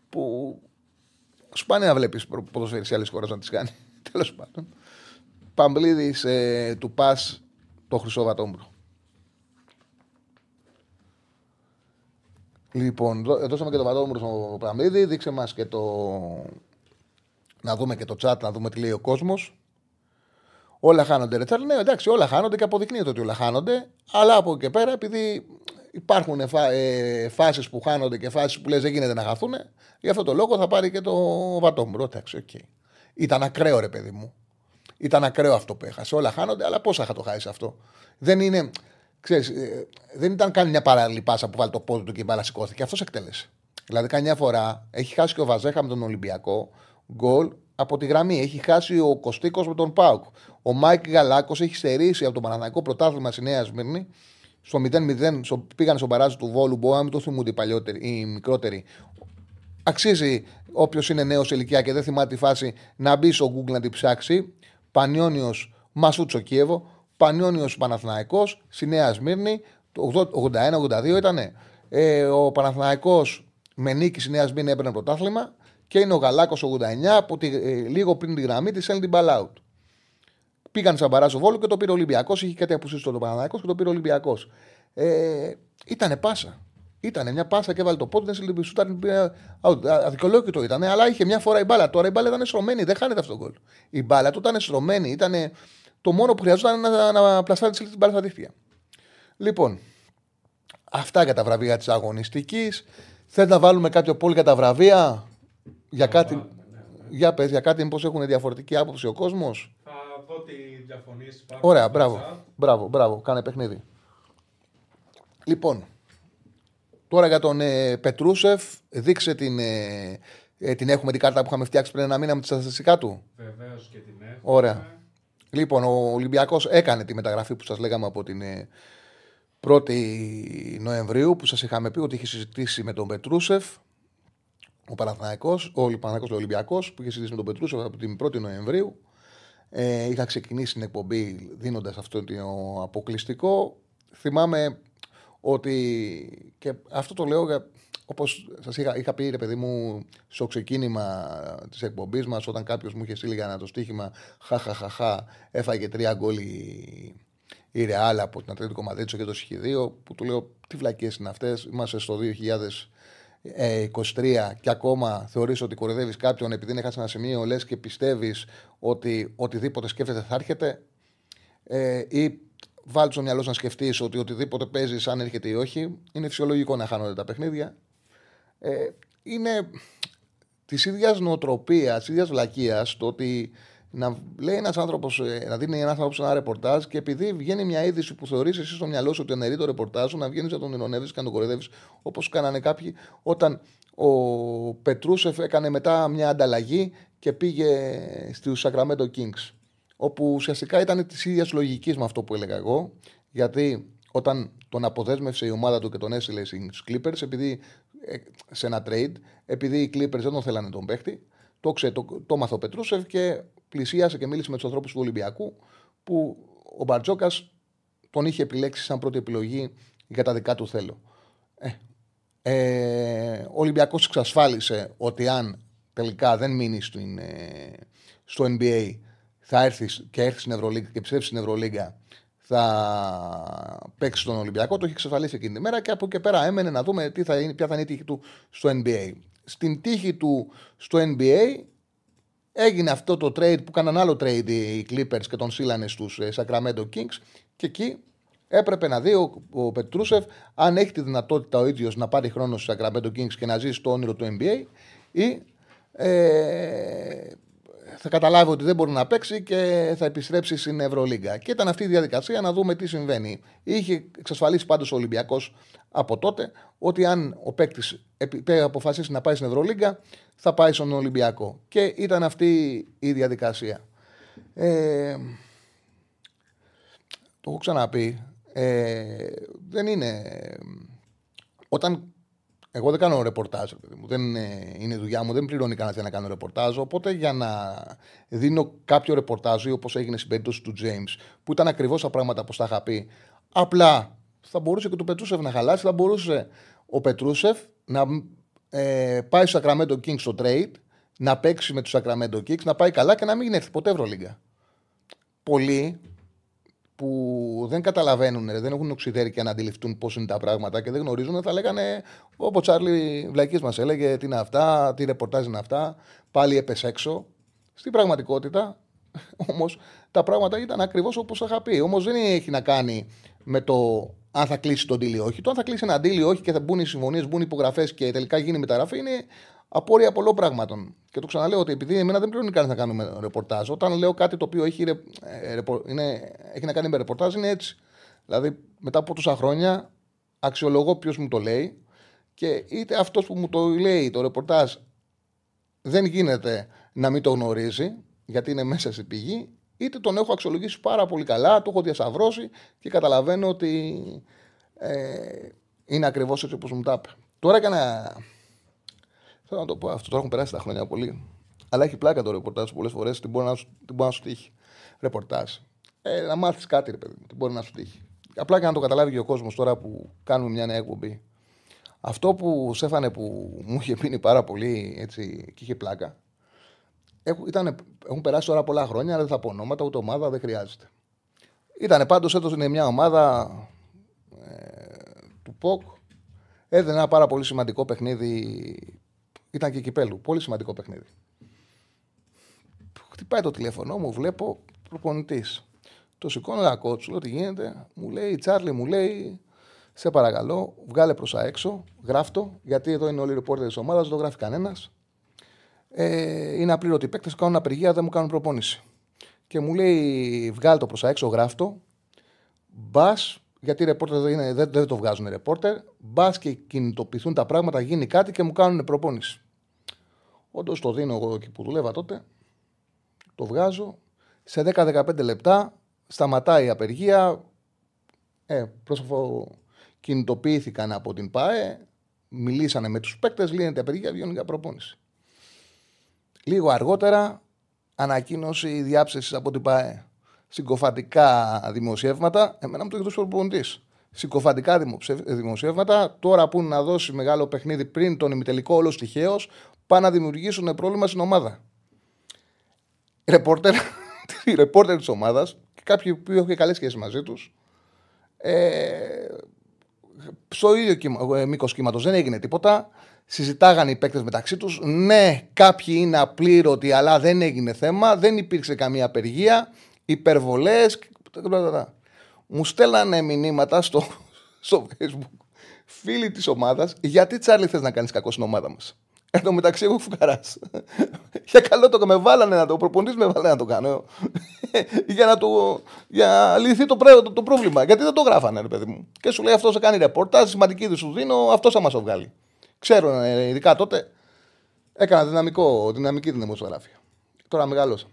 που σπάνια βλέπεις ποδοσφαίρι άλλης χώρας να τις κάνει. Τέλος πάντων. Παμπλίδης ε, του Πας το Χρυσό Βατόμπρο. Λοιπόν, δώ- δώσαμε και το βατόμουρο στο Πραμίδη. Δείξε μας και το. Να δούμε και το chat, να δούμε τι λέει ο κόσμος. Όλα χάνονται, ρε Τσάρλυ. Ναι, εντάξει, όλα χάνονται και αποδεικνύεται ότι όλα χάνονται. Αλλά από εκεί και πέρα, επειδή υπάρχουν φα... ε, φάσεις που χάνονται και φάσεις που λες δεν γίνεται να χαθούν, γι' αυτό το λόγο θα πάρει και το βατόμουρο. Εντάξει, οκ. Ήταν ακραίο, ρε παιδί μου. Ήταν ακραίο αυτό που έχασε. Όλα χάνονται, αλλά πώς θα το χάσεις αυτό. Δεν είναι. Ξέρεις, ε, δεν ήταν καν μια παράλληλη πάσα που βάζει το πόδι του και η μπάλα σηκώθηκε. Αυτός εκτέλεσε. Δηλαδή, καμιά φορά έχει χάσει και ο Βαζέχα με τον Ολυμπιακό γκολ από τη γραμμή. Έχει χάσει ο Κωστίκος με τον ΠΑΟΚ. Ο Μάικ Γαλάκος έχει στερήσει από το Παναθηναϊκό πρωτάθλημα στη Νέα Σμύρνη. Στο 0-0 στο, πήγαν στο μπαράζ του Βόλου. Μπορεί να μην το θυμούνται οι παλιότεροι ή οι μικρότεροι. Αξίζει όποιος είναι νέος σε ηλικία και δεν θυμάται τη φάση να μπει στο Google να την ψάξει. Πανιόνιος Μασούτσο Κίεβο. Πανιόνιος Παναθηναϊκός στη Νέα Σμύρνη. Το 81-82 ήταν. Ε, ο Παναθηναϊκός με νίκη στη Νέα Σμύρνη έπαιρνε πρωτάθλημα. Και είναι ο Γαλάκος 89 που τη, ε, λίγο πριν τη γραμμή της έλνει την μπαλά out. Πήγαν σαν παράζο Βόλου και το πήρε ο Ολυμπιακός. Είχε κάτι απουσίσει στο Παναθηναϊκός και το πήρε ο Ολυμπιακός. Ε, ήτανε πάσα. Ήτανε μια πάσα και έβαλε το πόδι, δεν σε λυπή, ήταν αδικαιολόγητο ήταν, αλλά είχε μια φορά η μπάλα. Τώρα η μπάλα ήταν στρωμένη, δεν χάνεται αυτό το γκολ. Η μπάλα του ήταν στρωμένη, ήταν το μόνο που χρειαζόταν να, να, να πλασάρει την μπάλα στα δίχτυα. Λοιπόν, αυτά για τα βραβεία της αγωνιστικής. Θέλετε να βάλουμε κάποιο πόλη για τα βραβεία, για κάτι, βάλουμε, ναι, ναι. για πες, για κάτι μήπως έχουν διαφορετική άποψη ο κόσμος; Θα δω τι διαφωνίε υπάρχουν. Ωραία, στο μπράβο. chat. Μπράβο, μπράβο, κάνε παιχνίδι. Λοιπόν, τώρα για τον ε, Πετρούσεφ, δείξε την, ε, ε, την έχουμε την κάρτα που είχαμε φτιάξει πριν ένα μήνα με τα στατιστικά του. Βεβαίως και την έχουμε. Ωραία. Λοιπόν, ο Ολυμπιακός έκανε τη μεταγραφή που σας λέγαμε από την ε, 1η Νοεμβρίου που σας είχαμε πει ότι είχε συζητήσει με τον Πετρούσεφ ο Παναθηναϊκός, ο Παναθηναϊκός ο Ολυμπιακός που είχε συζητήσει με τον Πετρούσεφ από την 1η Νοεμβρίου. Ε, είχα ξεκινήσει την εκπομπή δίνοντας αυτό το αποκλειστικό. Θυμάμαι ότι και αυτό το λέω για, όπως σας είχα, είχα πει ρε παιδί μου στο ξεκίνημα της εκπομπής μας όταν κάποιος μου είχε στείλει για ένα το στοίχημα χαχαχαχα έφαγε τρία γκολ η, η Ρεάλ από την Ατλέτικο Μαδρίτσο και το Σιχηδίο που του λέω τι βλακίες είναι αυτές είμαστε στο 2023 και ακόμα θεωρείς ότι κορυδεύεις κάποιον επειδή είναι χάσει ένα σημείο λες και πιστεύεις ότι οτιδήποτε σκέφτεται θα έρχεται ε, ή βάλεις στο μυαλό σου να σκεφτείς ότι οτιδήποτε παίζεις, αν έρχεται ή όχι, είναι φυσιολογικό να χάνονται τα παιχνίδια. Ε, είναι της ίδιας νοοτροπίας, της ίδιας βλακείας το ότι να λέει ένας άνθρωπος, να δίνει ένας άνθρωπος ένα ρεπορτάζ και επειδή βγαίνει μια είδηση που θεωρείς εσύ στο μυαλό σου ότι αναιρεί το ρεπορτάζ σου, να βγαίνεις να τον ειρωνεύει και να τον κοροϊδεύεις όπως κάνανε κάποιοι όταν ο Πετρούσεφ έκανε μετά μια ανταλλαγή και πήγε στου Sacramento Kings όπου ουσιαστικά ήταν της ίδιας λογικής με αυτό που έλεγα εγώ, γιατί όταν τον αποδέσμευσε η ομάδα του και τον έστειλε στους Clippers, επειδή ε, σε ένα trade, επειδή οι Clippers δεν τον θέλανε τον παίχτη, το, ξέ, το, το μάθε ο Πετρούσεφ και πλησίασε και μίλησε με τους ανθρώπους του Ολυμπιακού, που ο Μπαρτζόκας τον είχε επιλέξει σαν πρώτη επιλογή για τα δικά του θέλω. Ε, ε, ο Ολυμπιακός εξασφάλισε ότι αν τελικά δεν μείνει στην, ε, στο NBA θα έρθεις και έρθεις στην Ευρωλίγκα και ψεύσεις στην Ευρωλίγκα, θα παίξεις τον Ολυμπιακό. Το έχει εξασφαλίσει εκείνη τη μέρα και από εκεί πέρα έμενε να δούμε τι θα είναι, ποια θα είναι η τύχη του στο NBA. Στην τύχη του στο NBA έγινε αυτό το trade που κάναν άλλο trade οι Clippers και τον σύλλανε στους ε, Sacramento Kings και εκεί έπρεπε να δει ο, ο Πετρούσεφ αν έχει τη δυνατότητα ο ίδιος να πάρει χρόνο στους Sacramento Kings και να ζήσει το όνειρο του NBA ή ε, θα καταλάβει ότι δεν μπορεί να παίξει και θα επιστρέψει στην Ευρωλίγκα. Και ήταν αυτή η διαδικασία να δούμε τι συμβαίνει. Είχε εξασφαλίσει πάντως ο Ολυμπιακός από τότε ότι αν ο παίκτης αποφασίσει να πάει στην Ευρωλίγκα, θα πάει στον Ολυμπιακό. Και ήταν αυτή η διαδικασία. Ε, το έχω ξαναπεί. Ε, δεν είναι. Όταν εγώ δεν κάνω ρεπορτάζ, παιδί μου. Δεν είναι, είναι η δουλειά μου, δεν πληρώνει κανένας να κάνω ρεπορτάζ. Οπότε για να δίνω κάποιο ρεπορτάζ, όπως έγινε στην περίπτωση του James, που ήταν ακριβώς τα πράγματα που τα είχα πει, απλά θα μπορούσε και το Πετρούσεφ να χαλάσει, θα μπορούσε ο Πετρούσεφ να ε, πάει στο Sacramento Kings στο trade, να παίξει με τους Sacramento Kings, να πάει καλά και να μην έρθει ποτέ Ευρωλίγκα. Πολλοί που δεν καταλαβαίνουν, δεν έχουν οξυδέρει να αντιληφθούν πώς είναι τα πράγματα και δεν γνωρίζουν, θα λέγανε όπω ο Τσάρλι Βλακή μας έλεγε τι είναι αυτά, τι ρεπορτάζ είναι αυτά, πάλι έπεσε έξω. Στην πραγματικότητα, όμως, τα πράγματα ήταν ακριβώς όπως είχα πει. Όμως δεν έχει να κάνει με το αν θα κλείσει τον deal ή όχι. Το αν θα κλείσει ένα deal ή όχι και θα μπουν οι συμφωνίες, μπουν οι υπογραφές και τελικά γίνει μεταγραφή είναι απόρρια πολλών πραγμάτων. Και το ξαναλέω ότι επειδή εμένα δεν πληρώνει κανείς να κάνουμε ρεπορτάζ, όταν λέω κάτι το οποίο έχει, ε, είναι, έχει να κάνει με ρεπορτάζ, είναι έτσι. Δηλαδή, μετά από τόσα χρόνια, αξιολογώ ποιος μου το λέει και είτε αυτός που μου το λέει το ρεπορτάζ δεν γίνεται να μην το γνωρίζει, γιατί είναι μέσα στη πηγή, είτε τον έχω αξιολογήσει πάρα πολύ καλά, το έχω διασαυρώσει και καταλαβαίνω ότι ε, είναι ακριβώς έτσι όπως μου τα είπε. Τώρα έκανα Θέλω να το πω αυτό. Τώρα έχουν περάσει τα χρόνια πολύ. Αλλά έχει πλάκα το ρεπορτάζ πολλές φορές. Τι μπορεί να, τι μπορεί να σου τύχει. Ρεπορτάζ. Ε, να μάθεις κάτι, ρε παιδί μου. Τι μπορεί να σου τύχει. Απλά και να το καταλάβει και ο κόσμος τώρα που κάνουμε μια νέα εκπομπή. Αυτό που σέφανε που μου είχε πίνει πάρα πολύ έτσι, και είχε πλάκα. Έχουν, ήταν, έχουν περάσει τώρα πολλά χρόνια, αλλά δεν θα πω ονόματα, ούτε ομάδα δεν χρειάζεται. Ήταν πάντως έτος είναι μια ομάδα ε, του ΠΟΚ. Έδινε ένα πάρα πολύ σημαντικό παιχνίδι ήταν και κυπέλου. Πολύ σημαντικό παιχνίδι. Χτυπάει το τηλέφωνο μου, βλέπω προπονητής. Το σηκώνω ένα κότσου, τι γίνεται. Μου λέει, Τσάρλι, μου λέει, σε παρακαλώ, βγάλε προς τα έξω, γράφτο, γιατί εδώ είναι όλοι οι ρεπόρτερ της ομάδας, δεν το γράφει κανένας. Ε, είναι απλήρωτοι παίκτες, κάνουν απεργία, δεν μου κάνουν προπόνηση. Και μου λέει, βγάλε το προς τα έξω, γράφτο. Μπας, γιατί οι ρεπόρτερ δεν, δεν, δεν το βγάζουν ρεπόρτερ. Μπας και κινητοποιηθούν τα πράγματα, γίνει κάτι και μου κάνουν προπόνηση. Όντως το δίνω εγώ εκεί που δουλεύα τότε. Το βγάζω. Σε 10-15 λεπτά σταματάει η απεργία. Ε, πρόσωπο κινητοποιήθηκαν από την ΠΑΕ. Μιλήσανε με τους παίκτες, λύνεται η απεργία, βγαίνουν για προπόνηση. Λίγο αργότερα ανακοίνωση διάψευσης από την ΠΑΕ. Συγκοφαντικά δημοσιεύματα. Εμένα μου το έχει δώσει ο προπονητής. Συγκοφαντικά δημοσιεύματα. Τώρα που είναι να δώσει μεγάλο παιχνίδι πριν τον ημιτελικό όλος τυχαίος, πάνε να δημιουργήσουν πρόβλημα στην ομάδα. Ρεπόρτερ, οι ρεπόρτερ της ομάδας και κάποιοι που έχουν καλές σχέσεις μαζί τους. Ε, στο ίδιο ε, μήκος κύματος δεν έγινε τίποτα. Συζητάγανε οι παίκτες μεταξύ τους. Ναι, κάποιοι είναι απλήρωτοι, αλλά δεν έγινε θέμα. Δεν υπήρξε καμία απεργία. Υπερβολές. Μου στέλνανε μηνύματα στο, στο Facebook φίλοι της ομάδας γιατί Τσάρλι θες να κάνεις κακό στην ομάδα μας; Εν τω μεταξύ, εγώ φουκαράς. για καλό το με βάλανε να το προπονητής, με βάλανε να το κάνω. για να το. για να λυθεί το, το, το, πρόβλημα. Γιατί δεν το γράφανε, ρε παιδί μου. Και σου λέει αυτός θα κάνει ρεπορτάζ, σημαντική δεν σου δίνω, αυτός θα μας το βγάλει. Ξέρω, ε, ειδικά τότε έκανα δυναμικό, δυναμική την δημοσιογραφία. Τώρα μεγάλωσα.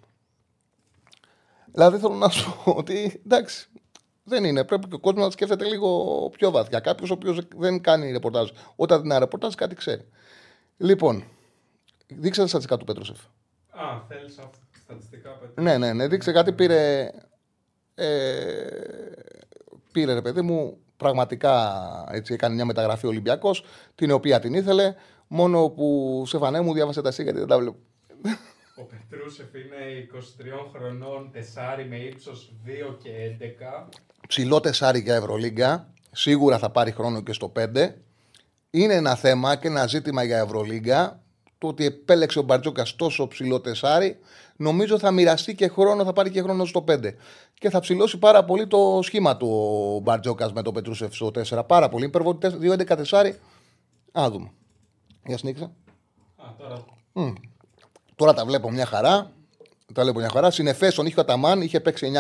Δηλαδή θέλω να σου πω ότι εντάξει, δεν είναι. Πρέπει και ο κόσμος να σκέφτεται λίγο πιο βαθιά. Κάποιος ο οποίος δεν κάνει ρεπορτάζ, όταν δίνει ρεπορτάζ κάτι ξέρει. Λοιπόν, δείξε τα στατιστικά του Πέτροσεφ. Α, θέλεις στατιστικά Πέτροσεφ. Ναι, ναι, ναι. Δείξε κάτι πήρε. Ε, πήρε ρε παιδί μου, πραγματικά έτσι έκανε μια μεταγραφή Ολυμπιακός, την οποία την ήθελε. Μόνο που σε φανέ μου διάβασε τα σίγα γιατί δεν τα βλέπω. Ο Πετρούσεφ είναι 23 χρονών, τεσάρι με ύψος 2 και 11. Ψηλό τεσάρι για Ευρωλίγκα. Σίγουρα θα πάρει χρόνο και στο 5 είναι ένα θέμα και ένα ζήτημα για Ευρωλίγκα. Το ότι επέλεξε ο Μπαρτζόκας τόσο ψηλό τεσάρι, νομίζω θα μοιραστεί και χρόνο, θα πάρει και χρόνο στο 5. Και θα ψηλώσει πάρα πολύ το σχήμα του ο Μπαρτζόκας με το Πετρούσεφ στο 4. Πάρα πολύ. Υπερβολή 2-11 τεσάρι. Α, δούμε. Για συνέχισα. Α, τώρα. Mm. Τώρα τα βλέπω μια χαρά. Τα βλέπω μια χαρά. Συνεφέ τον είχε ο Αταμάν, είχε παίξει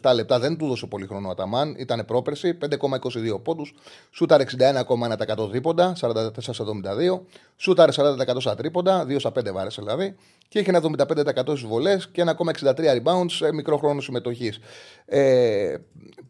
9,27 λεπτά. Δεν του δώσε πολύ χρόνο ο Αταμάν. Ήταν πρόπερση, 5,22 πόντους. Σούταρ 61,1% τρίποντα, 44-72. Σούταρ 40% στα τρίποντα, 2 στα 5 βάρες δηλαδή. Και είχε ένα 75% στις βολές και 1,63 rebounds σε μικρό χρόνο συμμετοχής. Ε,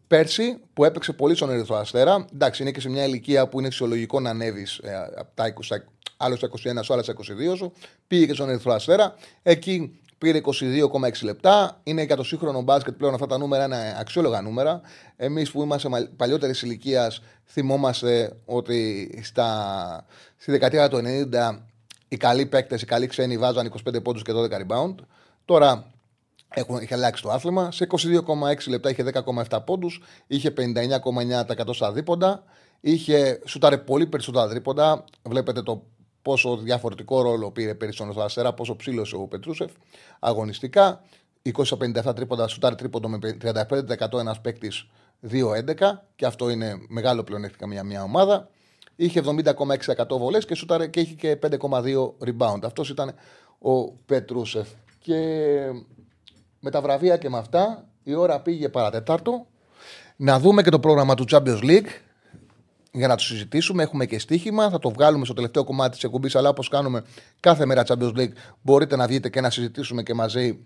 πέρσι που έπαιξε πολύ στον Ερυθρό Αστέρα, εντάξει, είναι και σε μια ηλικία που είναι φυσιολογικό να ανέβεις ε, από τα 20, άλλος στα 21 σου, άλλα στα 22 σου. Πήγε και στον Ερυθρό Αστέρα. Εκεί Πήρε 22,6 λεπτά. Είναι για το σύγχρονο μπάσκετ πλέον αυτά τα νούμερα είναι αξιόλογα νούμερα. Εμείς που είμαστε παλιότερης ηλικίας θυμόμαστε ότι στα, στη δεκαετία του 90 οι καλοί παίκτες, οι καλοί ξένοι βάζαν 25 πόντους και 12 rebound. Τώρα Έχουν, είχε αλλάξει το άθλημα. Σε 22,6 λεπτά είχε 10,7 πόντους. Είχε 59,9% στα δίποντα. Είχε σουτάρε πολύ περισσότερα δίποντα. Βλέπετε το πόσο διαφορετικό ρόλο πήρε πέρυσι στον Αστέρα, πόσο ψήλωσε ο Πετρούσεφ αγωνιστικά. 20-57 τρίποντα, σουτάρει τρίποντο με 35% ένας παίκτης 2-11 και αυτό είναι μεγάλο πλεονέκτημα για μια ομάδα. Είχε 70,6% βολές και, σουτάρε, και είχε και 5,2 rebound. Αυτός ήταν ο Πετρούσεφ. Και με τα βραβεία και με αυτά, η ώρα πήγε παρατετάρτο. Να δούμε και το πρόγραμμα του Champions League για να το συζητήσουμε. Έχουμε και στοίχημα. Θα το βγάλουμε στο τελευταίο κομμάτι της εκπομπής. Αλλά όπως κάνουμε κάθε μέρα Champions League, μπορείτε να βγείτε και να συζητήσουμε και μαζί.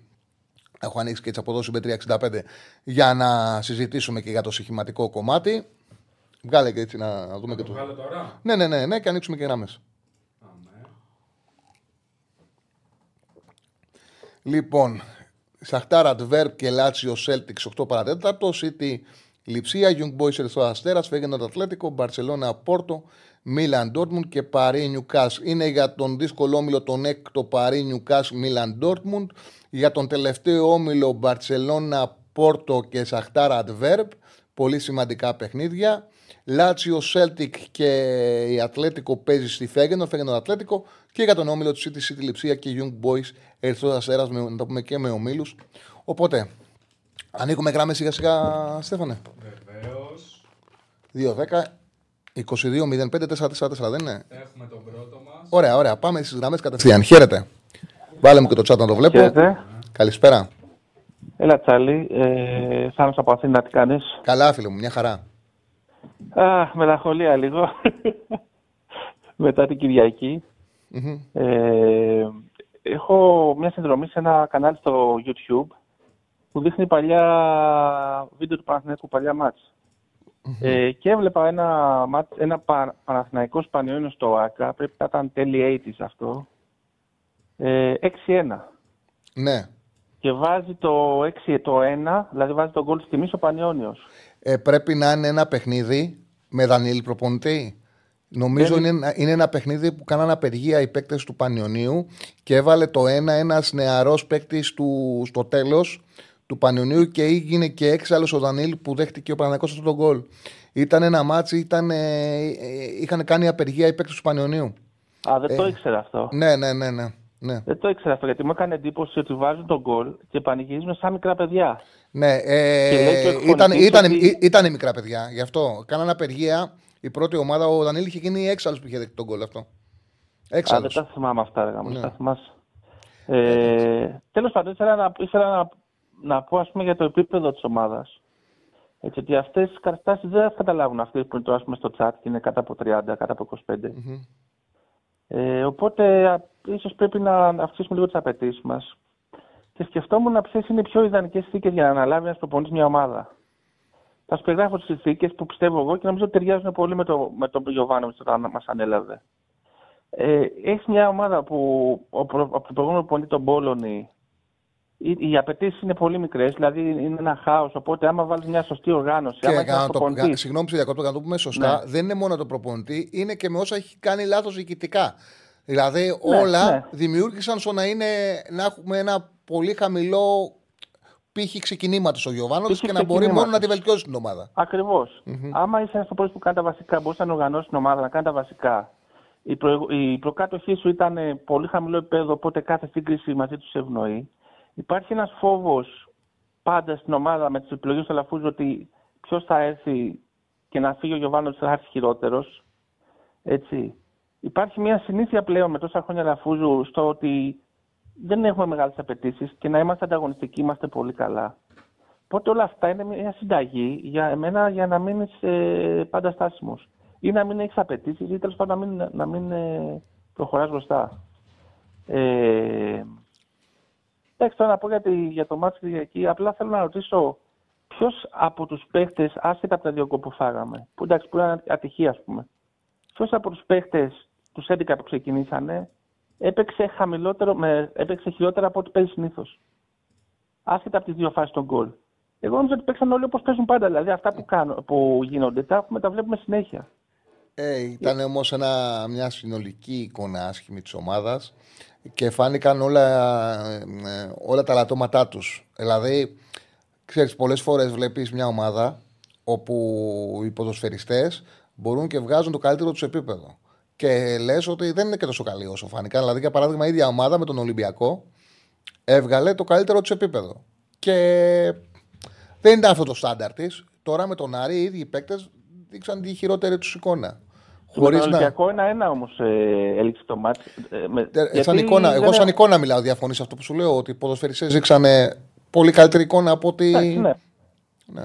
Έχω ανοίξει και τις αποδόσεις B365 για να συζητήσουμε και για το στοιχηματικό κομμάτι. Βγάλε και έτσι να, δούμε και το. Βγάλε τώρα; Ναι, ναι, ναι, ναι, και ανοίξουμε και γράμμε. Λοιπόν, Σαχτάρ Αντβέρπ και Λάτσιο Σέλτικ 8 παρά τέταρτο. City Λειψία, Young Boys Ερυθρός Αστέρας, Φέγενορντ Ατλέτικο, Μπαρσελόνα Πόρτο, Μίλαν Ντόρτμουντ και Παρί Νιούκαστλ. Είναι για τον δύσκολο όμιλο τον έκτο Παρί Νιούκαστλ Μίλαν Ντόρτμουντ. Για τον τελευταίο όμιλο Μπαρσελόνα Πόρτο και Σαχτάρ Αντβέρπ. Πολύ σημαντικά παιχνίδια. Λάτσιο Σέλτικ και η Ατλέτικο παίζει στη Φέγενορντ, Φέγενορντ Ατλέτικο. Και για τον όμιλο του City City Λιψία και Young Boys Ερθό Αστέρας, να το πούμε και με ομίλους. Οπότε Ανοίγουμε γράμμες σιγά σιγά, Στέφανε. Βεβαίως. 2-10. 22-05-4-4-4, δεν είναι; Έχουμε τον πρώτο μας. Ωραία, ωραία. Πάμε στις γραμμέ κατευθείαν. Χαίρετε. Βάλε μου και το chat να το βλέπω. Χαίρετε. Καλησπέρα. Έλα, Τσάλι. Ε, Θάνος από Αθήνα, τι κάνεις; Καλά, φίλο μου, μια χαρά. Α, μελαγχολία λίγο. Μετά την κυριακη Ε, έχω μια συνδρομή σε ένα κανάλι στο YouTube που δείχνει παλιά βίντεο του Παναθηναϊκού, παλιά μάτς. Ε, και έβλεπα ένα, μάτς, ένα πα, Παναθηναϊκός Πανιόνιος στο ΆΚΑ, πρέπει να ήταν τέλη 80's αυτό, ε, 6-1. Ναι. Και βάζει το 6 το 1, δηλαδή βάζει τον γκολ στη τιμή ο Πανιόνιος. Ε, πρέπει να είναι ένα παιχνίδι με Δανίλη προπονητή. Νομίζω είναι, είναι, είναι ένα παιχνίδι που κάνανε απεργία οι παίκτες του Πανιωνίου και έβαλε το 1 ένας νεαρός παίκτης στο τέλος του Πανιωνίου και έγινε και έξαλλος ο Δανίλ που δέχτηκε ο Παναθηναϊκός αυτό τον γκολ. Ήταν ένα ματς, ήταν, ε, ε, είχαν κάνει απεργία οι παίκτες του Πανιωνίου. Α, δεν το ε, ήξερα αυτό. Ναι, ναι, ναι, ναι. Ναι. Δεν το ήξερα αυτό γιατί μου έκανε εντύπωση ότι βάζουν τον γκολ και πανηγυρίζουν σαν μικρά παιδιά. Ναι, ε, ήταν, ήταν, ότι... ήταν μικρά παιδιά. Γι' αυτό κάνανε απεργία. Η πρώτη ομάδα, ο Δανίλη είχε γίνει έξαλλος που είχε δεχτεί τον γκολ αυτό. Έξαλλος. δεν τα θυμάμαι αυτά, ρε, ναι. τα θυμάσαι. Ε, Τέλος πάντων, ήθελα να, ήθελα να να πω ας πούμε, για το επίπεδο της ομάδας. Έτσι ότι αυτές τις καταστάσεις δεν θα καταλάβουν αυτοί που είναι τώρα στο chat και είναι κάτω από 30, κάτω από 25. Mm-hmm. Ε, οπότε ίσως πρέπει να αυξήσουμε λίγο τις απαιτήσεις μας. Και σκεφτόμουν ποιες είναι οι πιο ιδανικές συνθήκε για να αναλάβει ένας προπονητής μια ομάδα. Θα σου περιγράφω τις συνθήκε που πιστεύω εγώ και νομίζω ότι ταιριάζουν πολύ με, το, με τον Γιωβάνο που μας ανέλαβε. Ε, έχεις μια ομάδα που από το προηγούμενο προπονητή τον Πόλωνη οι, οι απαιτήσεις είναι πολύ μικρές, δηλαδή είναι ένα χάος. Οπότε, άμα βάλεις μια σωστή οργάνωση. Και άμα το, προπονητή... Συγγνώμη που διακόπτω, να το πούμε σωστά, ναι. δεν είναι μόνο το προπονητή, είναι και με όσα έχει κάνει λάθος διοικητικά. Δηλαδή, ναι, όλα ναι. δημιούργησαν στο να, είναι, να έχουμε ένα πολύ χαμηλό πύχη ξεκινήματος ο Γιωβάνος και να μπορεί μόνο να τη βελτιώσει την ομάδα. Ακριβώς. Mm-hmm. Άμα είσαι ένας που κάνει τα βασικά, μπορείς να οργανώσεις την ομάδα, να κάνει τα βασικά. Η, προ... η προκάτοχή σου ήταν πολύ χαμηλό επίπεδο, οπότε κάθε σύγκριση μαζί τους ευνοεί. Υπάρχει ένας φόβος πάντα στην ομάδα με τις επιλογές του Αλαφούζου ότι ποιος θα έρθει και να φύγει ο Γιωβάνος θα έρθει χειρότερος. Έτσι. Υπάρχει μια συνήθεια πλέον με τόσα χρόνια Αλαφούζου στο ότι δεν έχουμε μεγάλες απαιτήσεις και να είμαστε ανταγωνιστικοί είμαστε πολύ καλά. Οπότε όλα αυτά είναι μια συνταγή για εμένα για να μείνει ε, πάντα στάσιμος. Ή να μην έχεις απαιτήσεις ή τέλος πάντων να μην, να μην ε, προχωράς μπροστά. Ε, Εντάξει, τώρα να πω για, για το μάτι Κυριακή, απλά θέλω να ρωτήσω ποιος από τους παίχτες, άσχετα από τα δύο που φάγαμε, που εντάξει, που ήταν ατυχία, ας πούμε, ποιος από τους παίχτες, τους 11 που ξεκινήσανε, έπαιξε, χαμηλότερο, με, έπαιξε χειρότερα από ό,τι παίζει συνήθως. Άσχετα από τις δύο φάσεις των γκολ. Εγώ νομίζω ότι παίξαν όλοι όπως παίζουν πάντα. Δηλαδή αυτά που, κάνω, που γίνονται τα, έχουμε, τα βλέπουμε συνέχεια. Ε, ήταν όμως μια συνολική εικόνα άσχημη της ομάδας και φάνηκαν όλα, ε, όλα τα λατώματά τους. Δηλαδή, ξέρεις, πολλές φορές βλέπεις μια ομάδα όπου οι ποδοσφαιριστές μπορούν και βγάζουν το καλύτερο τους επίπεδο. Και λες ότι δεν είναι και τόσο καλή όσο φάνηκαν. Δηλαδή, για παράδειγμα, η ίδια ομάδα με τον Ολυμπιακό έβγαλε το καλύτερο τους επίπεδο. Και δεν ήταν αυτό το στάνταρ της. Τώρα με τον Άρη οι ίδιοι παίκτες δείξαν τη χειρότερη τους εικόνα. Χωρίς το Ολυμπιακό ένα-ένα όμως ε, έλειξε το μάτι. Ε, ε, σαν εικόνα, εγώ σαν εικόνα μιλάω, διαφωνείς αυτό που σου λέω, ότι οι ποδοσφαιριστές δείξαν πολύ καλύτερη εικόνα από ότι. ναι. ναι.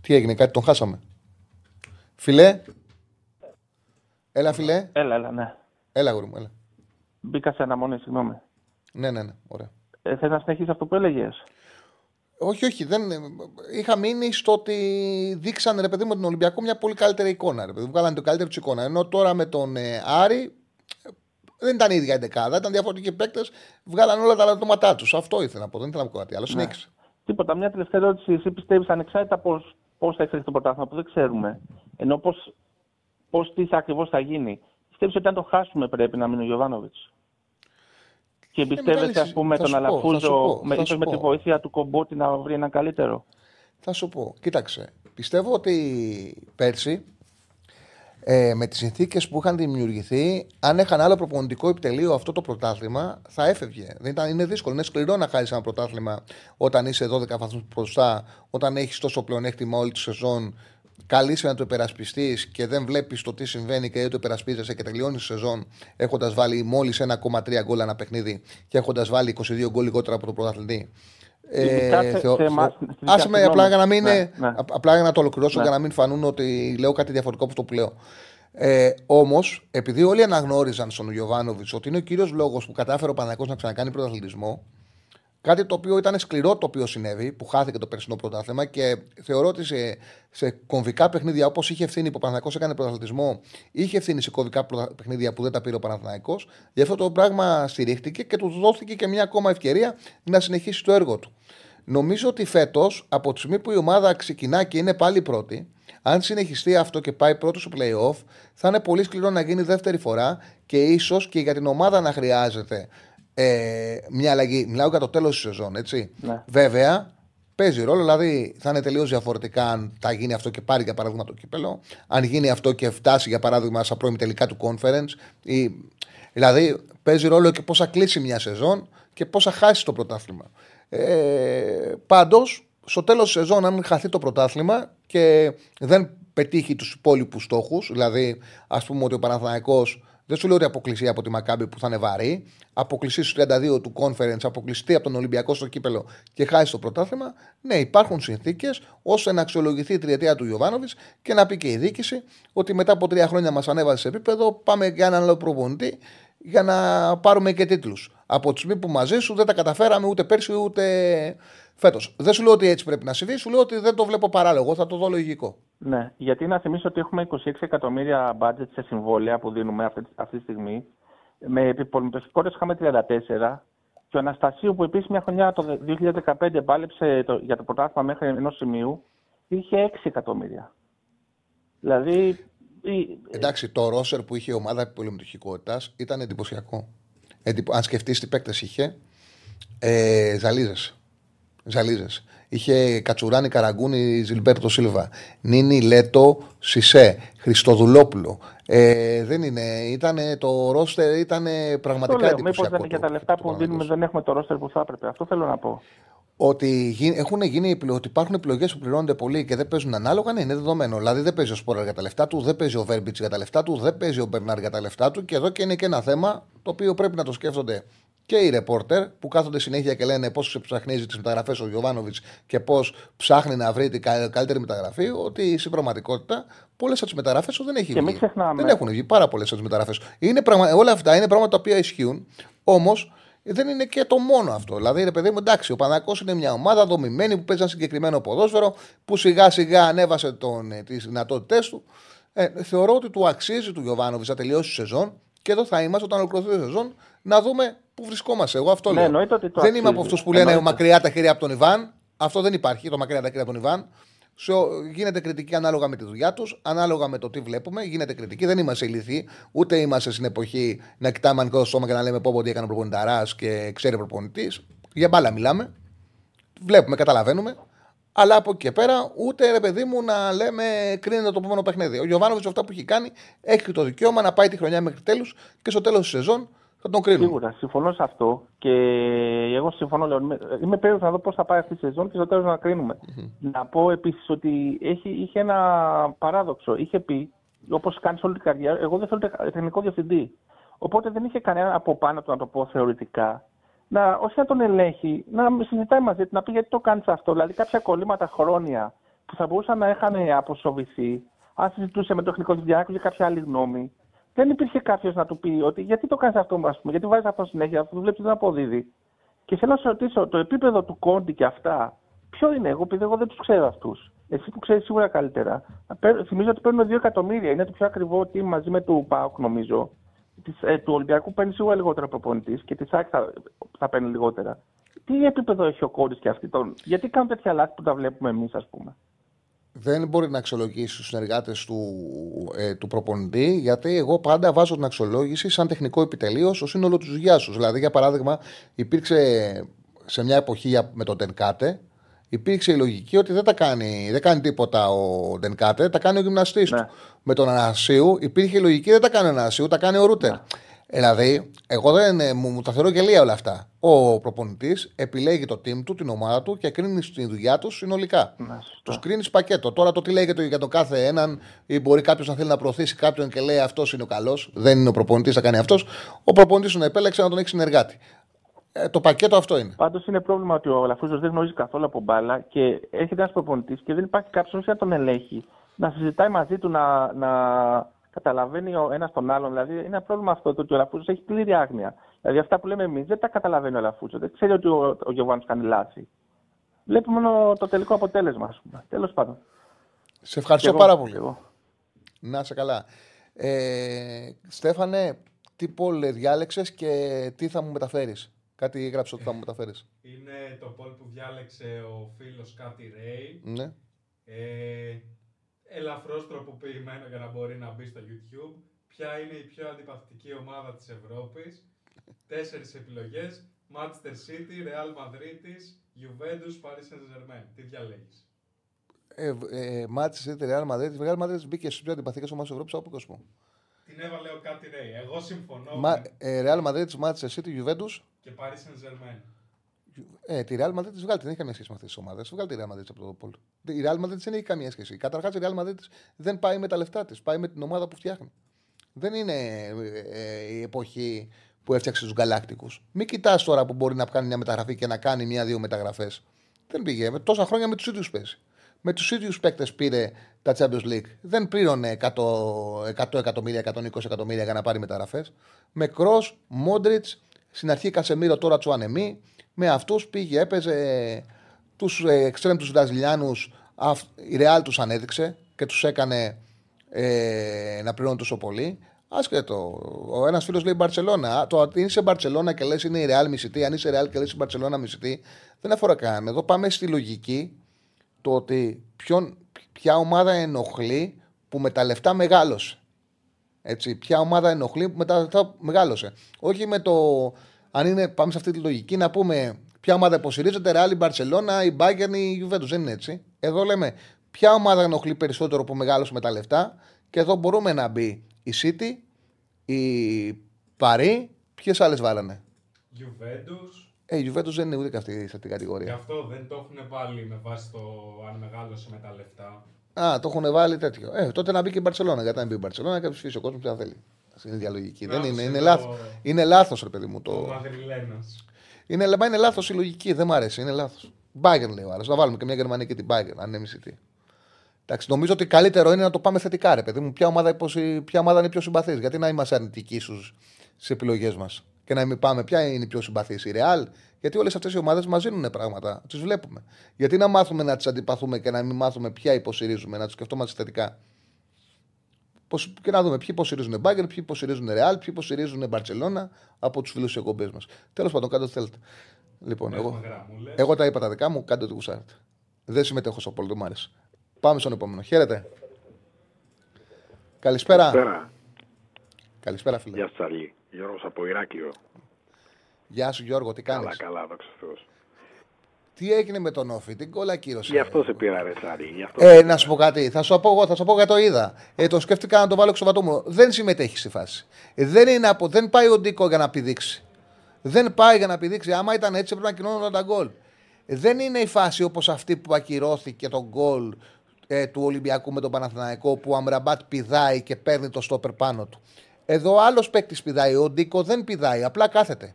Τι έγινε, κάτι τον χάσαμε. Φιλέ. Έλα, φιλέ. Έλα, έλα, ναι. Έλα, γουρί μου, έλα. Μπήκα σε αναμονή, συγγνώμη. Ναι, ναι, ναι, ωραία. Ε, Θες να συνεχίσεις αυτό που έλεγες; Όχι, όχι. Δεν... Είχα μείνει στο ότι δείξαν ρε παιδί μου τον Ολυμπιακό μια πολύ καλύτερη εικόνα. Ρε παιδί. Βγάλανε το καλύτερο της εικόνα. Ενώ τώρα με τον ε, Άρη δεν ήταν η ίδια η δεκάδα, ήταν διαφορετικοί παίκτες. Βγάλανε όλα τα λατώματά τους. Αυτό ήθελα να πω. Δεν ήθελα να πω κάτι άλλο. Ναι. Συνέχισε. Τίποτα. Μια τελευταία ερώτηση. Εσύ πιστεύεις ανεξάρτητα πώς θα εξελιχθεί το πρωτάθλημα που δεν ξέρουμε. Ενώ πώς τι ακριβώς θα γίνει. Πιστεύεις ότι αν το χάσουμε πρέπει να μείνει ο Γιωβάνοβιτς; Και πιστεύετε, ας πούμε, τον Αλαφούζο με, με τη βοήθεια του Κομπότη να βρει έναν καλύτερο. Θα σου πω. Κοίταξε. Πιστεύω ότι πέρσι ε, με τις συνθήκες που είχαν δημιουργηθεί, αν είχαν άλλο προπονητικό επιτελείο αυτό το πρωτάθλημα, θα έφευγε. Δεν ήταν, είναι δύσκολο. Είναι σκληρό να χάσεις ένα πρωτάθλημα όταν είσαι 12 βαθμούς μπροστά, όταν έχεις τόσο πλεονέκτημα όλη τη σεζόν καλείσαι να το υπερασπιστείς και δεν βλέπεις το τι συμβαίνει και δεν το υπερασπίζεσαι και τελειώνει τη σεζόν έχοντας βάλει μόλις 1,3 γκολ ένα παιχνίδι και έχοντας βάλει 22 γκολ λιγότερα από το πρωταθλητή. Ε, θεω... Άσε με απλά για να, μην ναι, ναι. απλά για να το ολοκληρώσω ναι. για να μην φανούν ότι λέω κάτι διαφορετικό από αυτό που λέω. Ε, Όμως, επειδή όλοι αναγνώριζαν στον Ιωβάνοβιτ ότι είναι ο κύριος λόγος που κατάφερε ο Παναγιώ να ξανακάνει πρωταθλητισμό, Κάτι το οποίο ήταν σκληρό το οποίο συνέβη, που χάθηκε το περσινό πρωτάθλημα και θεωρώ ότι σε, σε κομβικά παιχνίδια όπως είχε ευθύνη που ο Παναθηναϊκός έκανε πρωταθλητισμό, είχε ευθύνη σε κομβικά παιχνίδια που δεν τα πήρε ο Παναθηναϊκός. Γι' αυτό το πράγμα στηρίχτηκε και του δόθηκε και μια ακόμα ευκαιρία να συνεχίσει το έργο του. Νομίζω ότι φέτος, από τη στιγμή που η ομάδα ξεκινά και είναι πάλι πρώτη, αν συνεχιστεί αυτό και πάει πρώτος στο playoff, θα είναι πολύ σκληρό να γίνει δεύτερη φορά και ίσως και για την ομάδα να χρειάζεται ε, μια αλλαγή. Μιλάω για το τέλος της σεζόν, έτσι. Ναι. Βέβαια, παίζει ρόλο, δηλαδή θα είναι τελείως διαφορετικά αν θα γίνει αυτό και πάρει για παράδειγμα το κύπελο. Αν γίνει αυτό και φτάσει για παράδειγμα στα πρώιμη τελικά του conference. Ή, δηλαδή παίζει ρόλο και πώς θα κλείσει μια σεζόν και πώς θα χάσει το πρωτάθλημα. Ε, Πάντως, στο τέλος της σεζόν, αν χαθεί το πρωτάθλημα και δεν πετύχει τους υπόλοιπους στόχους, δηλαδή ας πούμε ότι ο Παναθηναϊκός δεν σου λέω ότι αποκλειστεί από τη Μακάμπη που θα είναι βαρύ. Αποκλειστεί στους 32 του conference, αποκλειστεί από τον Ολυμπιακό στο κύπελο και χάσει το πρωτάθλημα. Ναι, υπάρχουν συνθήκες ώστε να αξιολογηθεί η τριετία του Γιωβάνοβιτ και να πει και η διοίκηση ότι μετά από τρία χρόνια μας ανέβασε σε επίπεδο. Πάμε για έναν άλλο προπονητή για να πάρουμε και τίτλους. Από τη στιγμή που μαζί σου δεν τα καταφέραμε ούτε πέρσι ούτε φέτος. Δεν σου λέω ότι έτσι πρέπει να συμβεί, σου λέω ότι δεν το βλέπω παράλογο, θα το δω λογικό. Ναι, γιατί να θυμίσω ότι έχουμε 26 εκατομμύρια μπάτζετ σε συμβόλαια που δίνουμε αυτή, αυτή τη στιγμή. Με πολυμετοχικότητε είχαμε 34. Και ο Αναστασίου που επίσης μια χρονιά το 2015 πάλεψε το, για το πρωτάθλημα μέχρι ενός σημείου, είχε 6 εκατομμύρια. Δηλαδή. Εντάξει, το ρόσερ που είχε η ομάδα πολυμετοχικότητα ήταν εντυπωσιακό. Αν σκεφτείς τι παίκτες είχε, ε, ζαλίζεσαι. Ζαλίζεσαι. Είχε Κατσουράνη Καραγκούνη, Ζιλμπέρτο Σίλβα. Νίνη Λέτο, Σισε, Χριστοδουλόπουλο. Ε, δεν είναι. Ήτανε, το ρόστερ ήταν πραγματικά εντυπωσιακό. Μήπως δεν για τα λεφτά που δίνουμε δεν έχουμε το ρόστερ που θα έπρεπε. Αυτό θέλω να πω. Ότι, έχουν γίνει, ότι υπάρχουν επιλογές που πληρώνονται πολύ και δεν παίζουν ανάλογα, ναι, είναι δεδομένο. Δηλαδή δεν παίζει ο Σπόρα για τα λεφτά του, δεν παίζει ο Βέρμπιτς για τα λεφτά του, δεν παίζει ο Μπερνάρ για τα λεφτά του και εδώ και είναι και ένα θέμα το οποίο πρέπει να το σκέφτονται και οι ρεπόρτερ που κάθονται συνέχεια και λένε πώς ξεψαχνίζει τις μεταγραφές ο Γιωβάνοβιτς και πώς ψάχνει να βρει την καλύτερη μεταγραφή, ότι στην πραγματικότητα πολλές από τις μεταγραφές δεν έχει και βγει. Δεν έχουν βγει πάρα πολλές από τις μεταγραφές. Πραγμα... Όλα αυτά είναι πράγματα τα οποία ισχύουν, όμως δεν είναι και το μόνο αυτό. Δηλαδή, ρε παιδί μου, εντάξει, ο Πανακό είναι μια ομάδα δομημένη που παίζει ένα συγκεκριμένο ποδόσφαιρο που σιγά σιγά ανέβασε ε, τις δυνατότητές του. Ε, θεωρώ ότι του αξίζει του Γιωβάνοβιτς να τελειώσει τη σεζόν και εδώ θα είμαστε όταν ολοκληρωθεί η σεζόν να δούμε πού βρισκόμαστε. Εγώ αυτό ναι, λέω. Ότι δεν είμαι από αυτούς που λένε μακριά τα χέρια από τον Ιβάν. Αυτό δεν υπάρχει, το μακριά τα χέρια από τον Ιβάν. Σε, γίνεται κριτική ανάλογα με τη δουλειά τους, ανάλογα με το τι βλέπουμε. Γίνεται κριτική. Δεν είμαστε ηλικοί, ούτε είμαστε στην εποχή να κοιτάμε ανοιχτό σώμα και να λέμε πω ότι έκανε προπονηταράς και ξέρει προπονητής. Για μπάλα μιλάμε. Βλέπουμε, καταλαβαίνουμε. Αλλά από εκεί και πέρα, ούτε ρε παιδί μου να λέμε κρίνεται το επόμενο παιχνίδι. Ο Γιωβάνοβιτς, αυτά που έχει κάνει, έχει το δικαίωμα να πάει τη χρονιά μέχρι τέλους και στο τέλος της σεζόν θα τον κρίνουμε. Σίγουρα, συμφωνώ σε αυτό και εγώ συμφωνώ. Λέω, είμαι περίεργο να δω πώς θα πάει αυτή η σεζόν και στο τέλος να κρίνουμε. Mm-hmm. Να πω επίσης ότι έχει, είχε ένα παράδοξο. Είχε πει, όπως κάνει όλη την καριέρα, εγώ δεν θέλω τεχνικό διευθυντή. Οπότε δεν είχε κανένα από πάνω του, να το πω θεωρητικά, να, όχι να τον ελέγχει, να συζητάει μαζί του, να πει γιατί το κάνεις αυτό. Δηλαδή, κάποια κολλήματα χρόνια που θα μπορούσαν να είχαν αποσοβηθεί, αν συζητούσε με το τεχνικό διευθυντή για κάποια άλλη γνώμη, δεν υπήρχε κάποιος να του πει ότι γιατί το κάνεις αυτό, ας πούμε, γιατί βάζεις αυτό συνέχεια, αυτό βλέπεις δεν αποδίδει. Και θέλω να σε ρωτήσω, το επίπεδο του Κόντι και αυτά, ποιο είναι, εγώ επειδή εγώ δεν τους ξέρω αυτούς. Εσύ που ξέρεις σίγουρα καλύτερα. Θυμίζω ότι παίρνουν 2 εκατομμύρια, είναι το πιο ακριβό team μαζί με του ΠΑΟΚ, νομίζω. Της, ε, του Ολυμπιακού παίρνει σίγουρα λιγότερο προπονητής και της ΣΑΚ θα, θα παίρνει λιγότερα. Τι επίπεδο έχει ο Κόντι και αυτοί τον. Γιατί κάνουν τέτοια λάθη που τα βλέπουμε εμείς, ας πούμε; Δεν μπορεί να αξιολογήσει τους συνεργάτες του, ε, του προπονητή, γιατί εγώ πάντα βάζω την αξιολόγηση σαν τεχνικό επιτελείο στο σύνολο της δουλειά σου. Δηλαδή, για παράδειγμα, υπήρξε σε μια εποχή με τον Τενκάτε, υπήρξε η λογική ότι δεν, τα κάνει, δεν κάνει τίποτα ο Τενκάτε, τα κάνει ο γυμναστής ναι. του. Με τον Ανασίου υπήρχε η λογική δεν τα κάνει ο Ανασίου, τα κάνει ο Ρούτερ. Ναι. Δηλαδή, εγώ δεν ε, μου, μου τα θεωρώ γελία όλα αυτά. Ο προπονητής επιλέγει το team του, την ομάδα του και κρίνει τη δουλειά του συνολικά. Τους κρίνεις πακέτο. Τώρα το τι λέγεται για τον κάθε έναν, ή μπορεί κάποιος να θέλει να προωθήσει κάποιον και λέει αυτός είναι ο καλός, δεν είναι ο προπονητής, θα κάνει αυτός. Ο προπονητής τον επέλεξε να τον έχει συνεργάτη. Ε, το πακέτο αυτό είναι. Πάντως είναι πρόβλημα ότι ο Λαφούζο δεν γνωρίζει καθόλου από μπάλα και έρχεται ένας προπονητής και δεν υπάρχει κάποιος να τον ελέγχει, να συζητάει μαζί του, να, να καταλαβαίνει ο ένας τον άλλον. Δηλαδή, είναι ένα πρόβλημα αυτό το ότι ο Λαφούζο έχει πλήρη άγνοια. Δηλαδή, αυτά που λέμε εμείς δεν τα καταλαβαίνει ο Λαφούζο. Δεν ξέρει ότι ο, ο Γιωβάνο κάνει λάθη. Βλέπει μόνο το τελικό αποτέλεσμα, ας πούμε. Τέλος πάντων. Σε ευχαριστώ πάρα πολύ. Εγώ. Να σε καλά. Ε, Στέφανε, τι πόλ διάλεξες και τι θα μου μεταφέρεις; Κάτι έγραψε ότι θα μου μεταφέρεις. Είναι το πόλ που διάλεξε ο φίλος Κάτι Ρέι. Ναι. Ε, ελαφρώς τροποποιημένο για να μπορεί να μπει στο YouTube. Ποια είναι η πιο αντιπαθητική ομάδα της Ευρώπης. Τέσσερις επιλογές. Manchester City, Real Madrid, Juventus, Paris Saint-Germain. Τι διαλέγεις; Ε, ε, Manchester City, Real Madrid. Η Real Madrid μπήκε στις πιο αντιπαθητικές ομάδες της Ευρώπης από κόσμο. Την έβαλε ο Κάτι Ρέι. Εγώ συμφωνώ. Μα, με... ε, Real Madrid, Manchester City, Juventus. Και Paris Saint-Germain. Ε, τη Real Madrid της βγάλει, δεν έχει καμία σχέση με αυτές τις ομάδες. Βγάλει τη Real Madrid από το Πόλ. Η Real Madrid δεν έχει καμία σχέση. Καταρχάς η Real Madrid δεν πάει με τα λεφτά της, πάει με την ομάδα που φτιάχνει. Δεν είναι ε, η εποχή που έφτιαξε τους Γκαλάκτικου. Μην κοιτάς τώρα που μπορεί να κάνει μια μεταγραφή και να κάνει μια-δύο μεταγραφές. Δεν πήγε. Με τόσα χρόνια με τους ίδιους παίζει. Με τους ίδιους παίκτες πήρε τα Champions League. Δεν πλήρωνε 100, 100 εκατομμύρια, 120 εκατομμύρια για να πάρει μεταγραφές. Με Κρό, Μόντριτ, στην αρχή Κασεμίρο, τώρα Τσουανεμί με αυτούς πήγε, έπαιζε τους εξτρέμ τους Βραζιλιάνους. Η Ρεάλ τους ανέδειξε και τους έκανε ε, να πληρώνουν τόσο πολύ. Άσχετο. Ο ένας φίλος λέει Μπαρσελόνα. Το ότι είσαι Μπαρσελόνα και λες είναι η Ρεάλ μισητή, αν είσαι Ρεάλ και λες η Μπαρσελόνα μισητή, δεν αφορά κανέναν. Εδώ πάμε στη λογική το ότι ποιον, ποια ομάδα ενοχλεί που με τα λεφτά μεγάλωσε. Έτσι, ποια ομάδα ενοχλεί που με τα λεφτά μεγάλωσε. Όχι με το αν είναι, πάμε σε αυτή τη λογική, να πούμε ποια ομάδα υποστηρίζεται, Real, η Barcelona, η Bayern, η Juventus. Δεν είναι έτσι. Εδώ λέμε ποια ομάδα ενοχλεί περισσότερο που μεγάλωσε με τα λεφτά και εδώ μπορούμε να μπει η City, η Paris, ποιες άλλες βάλανε; Juventus. Ε, η Juventus δεν είναι ούτε και αυτή σε την κατηγορία. Γι' αυτό δεν το έχουν βάλει με βάση το αν μεγάλωσε με τα λεφτά. Α, το έχουν βάλει τέτοιο. Ε, τότε να μπει και η Barcelona. Γιατί να μπει η Barcelona και ψηφίσει ο κόσμος που θα θέλει είναι διαλογική. Δεν είναι, είναι, λάθος. είναι λάθος, ρε παιδί μου. Το... Είναι, είναι λάθος η λογική, δεν μου αρέσει, είναι λάθος. Μπάγκερ λέει ο άλλος. Να βάλουμε και μια Γερμανία και την Μπάγκερ, αν είναι μισητή. Εντάξει, νομίζω ότι καλύτερο είναι να το πάμε θετικά, ρε παιδί μου. Ποια ομάδα, ποια ομάδα είναι πιο συμπαθής. Γιατί να είμαστε αρνητικοί στι επιλογές μας. Και να μην πάμε, ποια είναι η πιο συμπαθής, η Ρεάλ. Γιατί όλες αυτές οι ομάδες μας δίνουν πράγματα. Τις βλέπουμε. Γιατί να μάθουμε να τις αντιπαθούμε και να μην μάθουμε ποια υποστηρίζουμε, να του σκεφτόμαστε θετικά και να δούμε ποιοι υποστηρίζουν Μπάγκερ, ποιοι υποστηρίζουν Ρεάλ, ποιοι υποστηρίζουν Μπαρσελόνα από τους φίλους τη εκπομπή μας. Τέλος πάντων, κάντε ό,τι θέλετε. Λοιπόν, εγώ, εγώ τα είπα τα δικά μου, κάντε ό,τι γουσάρετε. Δεν συμμετέχω στο πόλο, δεν μου άρεσε. Πάμε στον επόμενο. Χαίρετε. Καλησπέρα. Καλησπέρα. Καλησπέρα, φίλε. Γεια σας Τσαρλί. Γιώργος από Ηράκιο. Γεια σου, Γιώργο, τι κάνεις; Καλά, καλά, δόξα τω Θεώς. Τι έγινε με τον Όφη, την κόλλα κύρωσε. Γι' αυτό σε πήρα ρε Τσαρλί. Γι' αυτό Ε, σε να πήρα. σου πω κάτι. Θα σου πω εγώ, θα σου πω για το είδα. Ε, το σκέφτηκα να το βάλω ξεβατόμουν. Δεν συμμετέχει στη φάση. Ε, δεν, είναι από, δεν πάει ο Ντίκο για να πηδήξει. Δεν πάει για να πηδήξει. Άμα ήταν έτσι, πρέπει να κοινώνονταν τα γκολ. Ε, δεν είναι η φάση όπως αυτή που ακυρώθηκε το γκολ ε, του Ολυμπιακού με τον Παναθηναϊκό που ο Αμραμπάτ πηδάει και παίρνει το στόπερ πάνω του. Εδώ άλλος παίκτης πηδάει. Ο Ντίκο δεν πηδάει, απλά κάθεται.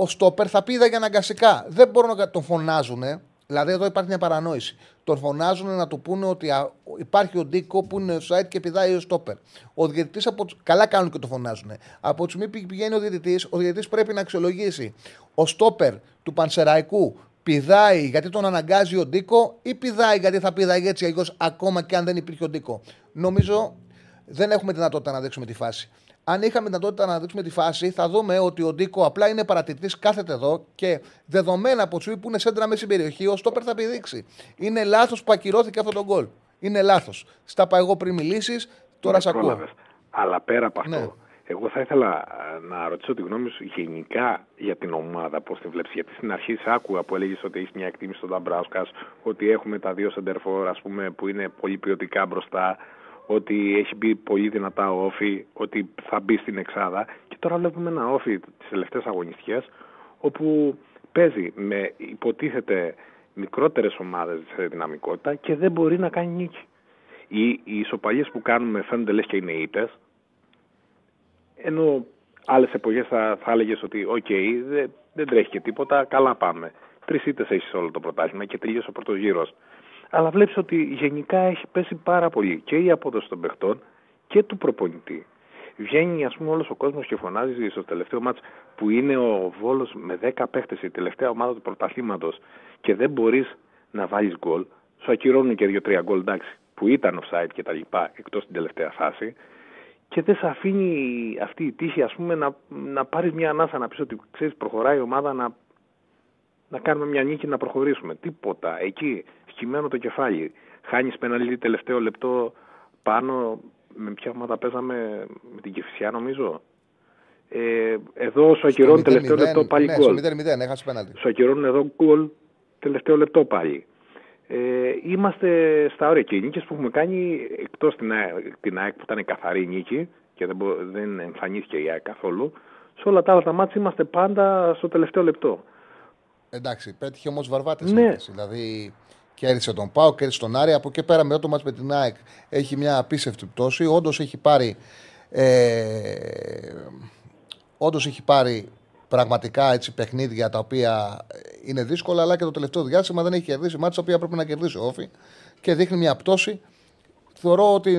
Ο στόπερ θα πήδαγε αναγκαστικά. Δεν μπορούν να τον φωνάζουν. Δηλαδή εδώ υπάρχει μια παρανόηση. Τον φωνάζουν να του πούνε ότι α, υπάρχει ο Ντίκο που είναι site και πηδάει ο στόπερ. Ο διαιτητής από... καλά κάνουν και το φωνάζουν. Από τη στιγμή που πηγαίνει ο διαιτητής, ο διαιτητής πρέπει να αξιολογήσει. Ο στόπερ του Πανσεραϊκού πηδάει γιατί τον αναγκάζει ο Ντίκο ή πηδάει γιατί θα πηδάει έτσι αλλιώς ακόμα και αν δεν υπήρχε ο Ντίκο. Νομίζω δεν έχουμε δυνατότητα να δείξουμε τη φάση. Αν είχαμε δυνατότητα να δείξουμε τη φάση, θα δούμε ότι ο Ντίκο απλά είναι παρατηρητής, κάθεται εδώ και δεδομένα από του που είναι σέντρα μέσα στην περιοχή, ο Στόπερ θα πηδήξει. Είναι λάθος που ακυρώθηκε αυτό το γκολ. Είναι λάθος. Στα είπα εγώ πριν μιλήσεις, τώρα Με σε ακούω. πρόλαβες. Αλλά πέρα από αυτό, Ναι. εγώ θα ήθελα α, να ρωτήσω τη γνώμη σου γενικά για την ομάδα, πώς τη βλέπεις. Γιατί στην αρχή σε άκουγα που έλεγες ότι έχεις μια εκτίμηση στον Ταμπράουσκα, ότι έχουμε τα δύο σεντερφόρ, ας πούμε, που είναι πολύ ποιοτικά μπροστά, ότι έχει μπει πολύ δυνατά ο Όφη, ότι θα μπει στην Εξάδα. Και τώρα βλέπουμε ένα Όφη τις τελευταίες αγωνιστικές, όπου παίζει με υποτίθεται μικρότερες ομάδες σε δυναμικότητα και δεν μπορεί να κάνει νίκη. Οι, οι ισοπαλίες που κάνουμε φαίνονται λες και είναι ήττες, ενώ άλλες εποχές θα, θα έλεγες ότι οκ, δεν, δεν τρέχει και τίποτα, καλά πάμε. Τρεις ήττες έχεις όλο το πρωτάθλημα και τελείωσε ο πρώτος γύρος. Αλλά βλέπεις ότι γενικά έχει πέσει πάρα πολύ και η απόδοση των παιχτών και του προπονητή. Βγαίνει ας πούμε όλος ο κόσμος και φωνάζει στο τελευταίο ματς που είναι ο Βόλος με 10 παίχτες η τελευταία ομάδα του πρωταθλήματος και δεν μπορείς να βάλεις γκολ, σου ακυρώνουν και 2-3 γκολ εντάξει που ήταν offside και τα λοιπά εκτός την τελευταία φάση και δεν σε αφήνει αυτή η τύχη ας πούμε να, να πάρεις μια ανάσα να πεις ότι ξέρεις προχωράει η ομάδα να, να κάνουμε μια νίκη να προχωρήσουμε. Τίποτα. Εκεί σκυμμένο το κεφάλι. Χάνεις πέναλτι τελευταίο λεπτό πάνω με ποια ομάδα παίζαμε με την Κεφισιά νομίζω. Ε, εδώ σου ακυρώνει τελευταίο λεπτό πάλι ναι, γκολ. Στο 0-0 έχασε πέναλτι. Σου ακυρώνουν εδώ γκολ τελευταίο λεπτό πάλι. Ε, είμαστε στα όρια και οι νίκες που έχουμε κάνει εκτός την, ΑΕΚ- την ΑΕΚ που ήταν καθαρή νίκη και δεν, μπο- δεν εμφανίστηκε η ΑΕΚ καθόλου σε όλα τα άλλα τα μάτια είμαστε πάντα στο τελευταίο λεπτό. Εντάξει, πέτυχε όμως βαρβάτες. Ναι. Δηλαδή κέρδισε τον Πάο, κέρδισε τον Άρη. Από εκεί πέρα, μετά το μάτς με την ΑΕΚ, έχει μια απίστευτη πτώση. Όντως έχει πάρει. Ε, όντως έχει πάρει πραγματικά έτσι, παιχνίδια τα οποία είναι δύσκολα, αλλά και το τελευταίο διάστημα δεν έχει κερδίσει μάτια τα οποία πρέπει να κερδίσει ο Όφη και δείχνει μια πτώση. Θεωρώ ότι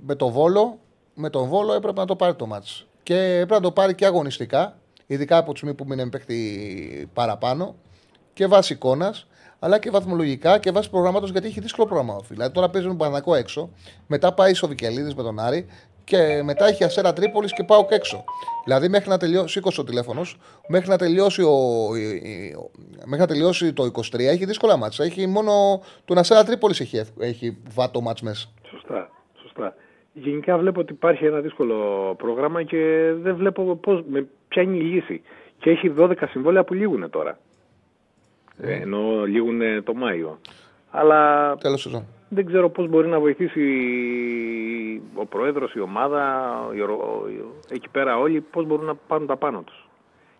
με το Βόλο, με τον Βόλο έπρεπε να το πάρει το μάτς. Και έπρεπε να το πάρει και αγωνιστικά, ειδικά από τη στιγμή που μείνει παίχτη παραπάνω και βάσει εικόνας, αλλά και βαθμολογικά και βάσει προγράμματος γιατί έχει δύσκολο πρόγραμμα ο Όφη. Δηλαδή τώρα παίζει με τον Παναγό έξω, μετά πάει στο Βικελίδης με τον Άρη και μετά έχει Ασέρα Τρίπολης και πάω και έξω. Δηλαδή μέχρι να τελειώσει, σήκωσε ο τηλέφωνος, μέχρι να τελειώσει, ο, η- η- ο- μέχρι να τελειώσει το 23 έχει δύσκολα μάτσα. Έχει μόνο τον Ασέρα Τρίπολης έχει, ευ- έχει βάτο μάτς μέσα. Σωστά, σωστά. Γενικά βλέπω ότι υπάρχει ένα δύσκολο πρόγραμμα και δεν βλέπω πώς, με, ποια είναι η λύση. Και έχει 12 συμβόλαια που λήγουν τώρα. Ε, Ενώ λήγουν το Μάιο. Αλλά Τέλος σεζόν. δεν ξέρω πώς μπορεί να βοηθήσει ο Πρόεδρος, η ομάδα, η, ορο- η- εκεί πέρα όλοι, πώς μπορούν να πάρουν τα πάνω τους.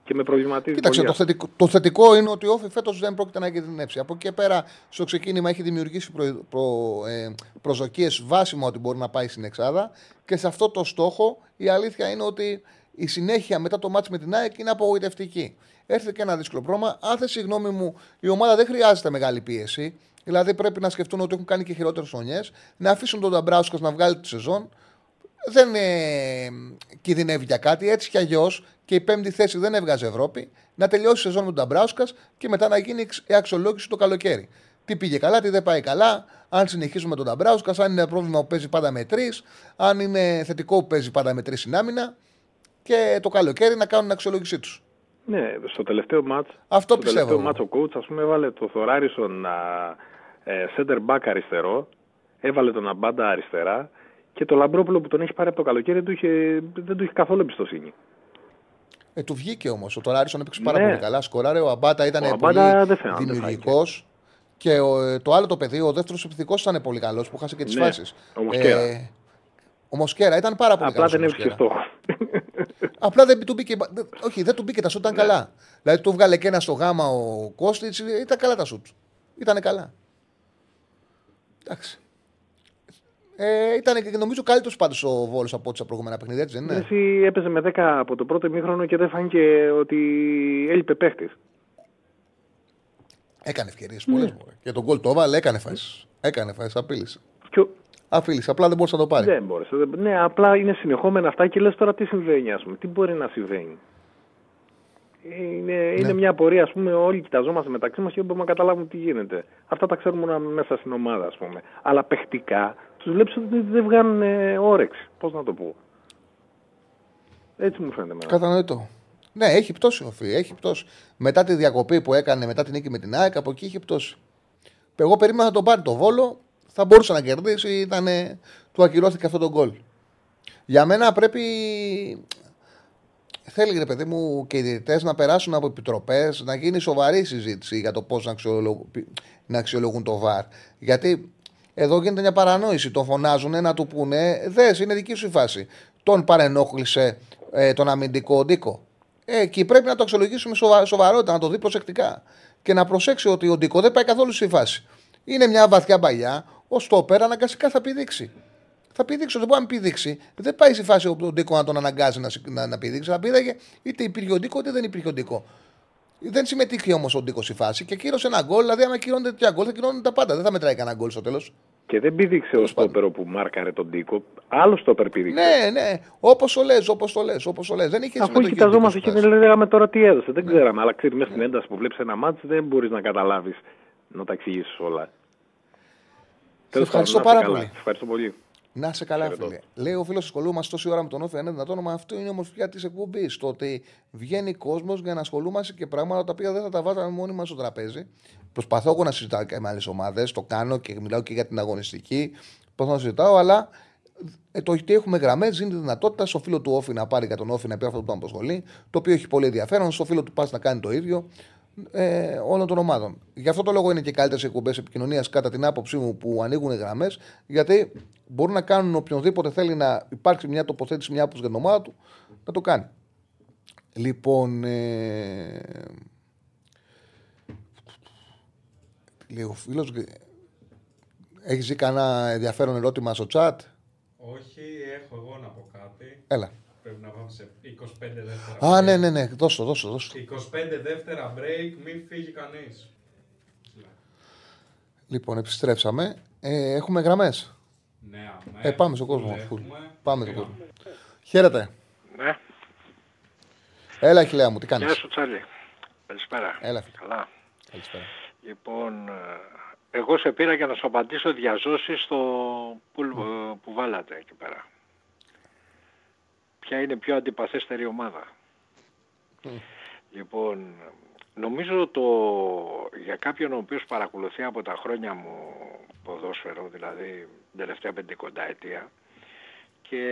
Και με προβληματίζει Κοίταξε, πολύ το αυτό. θετικό, το θετικό είναι ότι ο Όφη φέτος δεν πρόκειται να κινδυνεύσει. Από εκεί και πέρα, στο ξεκίνημα έχει δημιουργήσει προ, προ, ε, προσδοκίες βάσιμα ότι μπορεί να πάει στην Εξάδα. Και σε αυτό το στόχο η αλήθεια είναι ότι η συνέχεια μετά το μάτς με την ΑΕΚ είναι απογοητευτική. Έρχεται και ένα δύσκολο πρόγραμμα. Αν θες, γνώμη μου, η ομάδα δεν χρειάζεται μεγάλη πίεση. Δηλαδή πρέπει να σκεφτούν ότι έχουν κάνει και χειρότερες χρονιές, να αφήσουν τον Νταμπράουσκας να βγάλει τη σεζόν δεν ε, κινδυνεύει για κάτι. Έτσι κι αλλιώς και η πέμπτη θέση δεν έβγαζε Ευρώπη. Να τελειώσει η σεζόν με τον Νταμπράουσκας και μετά να γίνει εξ- η αξιολόγηση το καλοκαίρι. Τι πήγε καλά, τι δεν πάει καλά. Αν συνεχίσουμε με τον Νταμπράουσκας, αν είναι ένα πρόβλημα που παίζει πάντα με τρεις, αν είναι θετικό που παίζει πάντα με τρεις συνάμυνα. Και το καλοκαίρι να κάνουν την αξιολόγησή τους. Ναι, στο τελευταίο μάτς, Αυτό στο πιστεύω τελευταίο εγώ. μάτς ο coach, ας πούμε, έβαλε το Θωράρισον να, ε, center back αριστερό, έβαλε τον Αμπάντα αριστερά και το Λαμπρόπουλο που τον έχει πάρει από το καλοκαίρι δεν του είχε, δεν του είχε καθόλου εμπιστοσύνη. Ε, του βγήκε όμως. Ο Τολάρισον έπαιξε πάρα Ναι. πολύ καλά. Σκοράρε. Ο Αμπάτα ήταν Ο Αμπάτα πολύ δεν φαίνεται, δημιουργικός. Και ο, ε, το άλλο το παιδί, ο δεύτερος επιθετικός ήταν πολύ καλός που χάσε και τις Ναι, φάσεις. ο Μοσκέρα. ο Μοσκέρα ήταν πάρα πολύ Απλά καλός. δεν έβρισκε στόχο. Απλά δεν του μπήκε. δεν- Όχι, δεν του μπήκε τα σουτ, ήταν καλά. Δηλαδή του βγάλε και ένα στο γάμα ο Κώστιτς, ήταν καλά τα σουτ. Ήταν καλά. Εντάξει. Ε, ήταν και νομίζω καλύτερος πάντως ο Βόλος από ό,τι στα προηγούμενα παιχνίδια, έτσι δεν είναι; Εσύ έπαιζε με 10 από το πρώτο ημίχρονο και δεν φάνηκε ότι έλειπε παίχτης. Έκανε ευκαιρίες πολλές φορές. Και τον γκολ το έβαλε, έκανε φάσεις. Έκανε φάσεις, απείλησε. Και ο- Απείλησε, απλά δεν μπορούσε να το πάρει. Δεν μπόρεσε. δεν- Ναι, απλά είναι συνεχόμενα αυτά και λες τώρα τι συμβαίνει, ας πούμε. Τι μπορεί να συμβαίνει. Είναι, είναι μια πορεία, ας πούμε, όλοι κοιταζόμαστε μεταξύ μας και δεν μπορούμε να καταλάβουμε τι γίνεται. Αυτά τα ξέρουμε μόνο μέσα στην ομάδα, ας πούμε. Αλλά παιχτικά τους βλέπεις ότι δεν βγάνουν ε, όρεξη. Πώς να το πω. Έτσι μου φαίνεται εμένα. Κατανοητό. Ναι, έχει πτώση ο Φι, έχει πτώση. Μετά τη διακοπή που έκανε, μετά την νίκη με την ΑΕΚ, από εκεί είχε πτώση. Εγώ περίμενα να τον πάρει το βόλο, θα μπορούσε να κερδίσει, ήταν, του ακυρώθηκε αυτό το γκολ. Για μένα πρέπει. Θέλει ρε παιδί μου και οι διαιτητές να περάσουν από επιτροπές, να γίνει σοβαρή συζήτηση για το πώς να, αξιολογ... να αξιολογούν το βαρ. Γιατί εδώ γίνεται μια παρανόηση. Τον φωνάζουν να του πούνε, δες, είναι δική σου η φάση. Τον παρενόχλησε ε, τον αμυντικό Ντίκο. Ε, εκεί πρέπει να το αξιολογήσουμε σοβα... σοβαρότητα, να το δει προσεκτικά. Και να προσέξει ότι ο Ντίκο δεν πάει καθόλου στη φάση. Είναι μια βαθιά παλιά, ο Στόπερ αναγκαστικά θα πηδήξει. Θα πηδήξει, δεν μπορεί να πηδήξει. Δεν πάει στη φάση όπου τον Ντίκο να τον αναγκάζει να, σηκ- να, να πηδήξει. Θα πήδαγε είτε υπήρχε ο Ντίκο είτε δεν υπήρχε ο Ντίκο. Δεν συμμετείχε όμως ο Ντίκος στη φάση και κύρωσε ένα γκολ. Δηλαδή, άμα κυρώνεται τέτοια γκολ, θα κυρώνονται τα πάντα. Δεν θα μετράει κανένα γκολ στο τέλος. Και δεν πήδηξε ο στόπερο που μάρκαρε τον Τίκο. Άλλο στόπερ πήδηξε. Ναι, ναι. Όπως το λες, όπως το λες. Όπως το λες. Δεν είχε Αφού συμμετοχή ο κοιταζόμαστε Ντίκος και στη δεν φάση. λέγαμε τώρα τι έδωσε. Δεν ξέραμε. Αλλά ξέρεις, μέσα στην ένταση που βλέπεις ένα μάτσο δεν μπορείς να καταλάβεις να τα εξηγήσεις όλα. Τέλος πάντων, ευχαριστώ να είστε πάρα καλά. πολύ. Σε Ευχαριστώ πολύ. Να σε καλά, Χαιρετώ. φίλε. Λέει ο φίλος ασχολούμαστε τόση ώρα με τον Όφη, αν είναι δυνατόν, μα αυτό είναι η ομορφιά της εκπομπής. Το ότι βγαίνει κόσμος για να ασχολούμαστε και πράγματα τα οποία δεν θα τα βάζαμε μόνοι μας στο τραπέζι. Προσπαθώ εγώ να συζητάω και με άλλες ομάδες, το κάνω και μιλάω και για την αγωνιστική. Προσπαθώ να συζητάω, αλλά ε, το ότι έχουμε γραμμές δίνει τη δυνατότητα στο φίλο του Όφη να πάρει για τον Όφη να πει αυτό που τον αποσχολεί, το οποίο έχει πολύ ενδιαφέρον, στο φίλο του Πας να κάνει το ίδιο ε, όλων των ομάδων. Γι' αυτό το λόγο είναι και καλύτερες εκπομπές επικοινωνίας, κατά την άποψή μου, που ανοίγουν γραμμές, γιατί μπορούν να κάνουν οποιονδήποτε θέλει να υπάρξει μια τοποθέτηση, μια άποψη για την ομάδα του, να το κάνει. Λοιπόν. Ε, λέει ο φίλος. Έχεις δει κανένα ενδιαφέρον ερώτημα στο chat; Όχι, έχω εγώ να πω κάτι. Έλα. Πρέπει να πάμε σε 25 δεύτερα. Α, break. ναι, ναι, ναι. Δώσ' το, δώσ' το, δώσ' το. 25 δεύτερα break, μην φύγει κανείς. Λοιπόν, επιστρέψαμε. Ε, έχουμε γραμμές. Ναι, αμέ. Ε, πάμε στον κόσμο. Έχουμε. Φουλ. Πάμε στον Πήγαμε. κόσμο. Χαίρετε. Ναι, Έλα, χιλιά μου, τι κάνεις; γεια σου Τσάλι. Καλησπέρα. Έλα, φίλε. Καλά. Καλησπέρα. Λοιπόν, ε, εγώ σε πήρα για να σου απαντήσω διαζώσεις στο που, ε, που βάλατε εκεί πέρα. Ποια είναι η πιο αντιπαθέστερη ομάδα. Λοιπόν, νομίζω το για κάποιον ο οποίος παρακολουθεί από τα χρόνια μου ποδόσφαιρο, δηλαδή την τελευταία πεντηκονταετία, και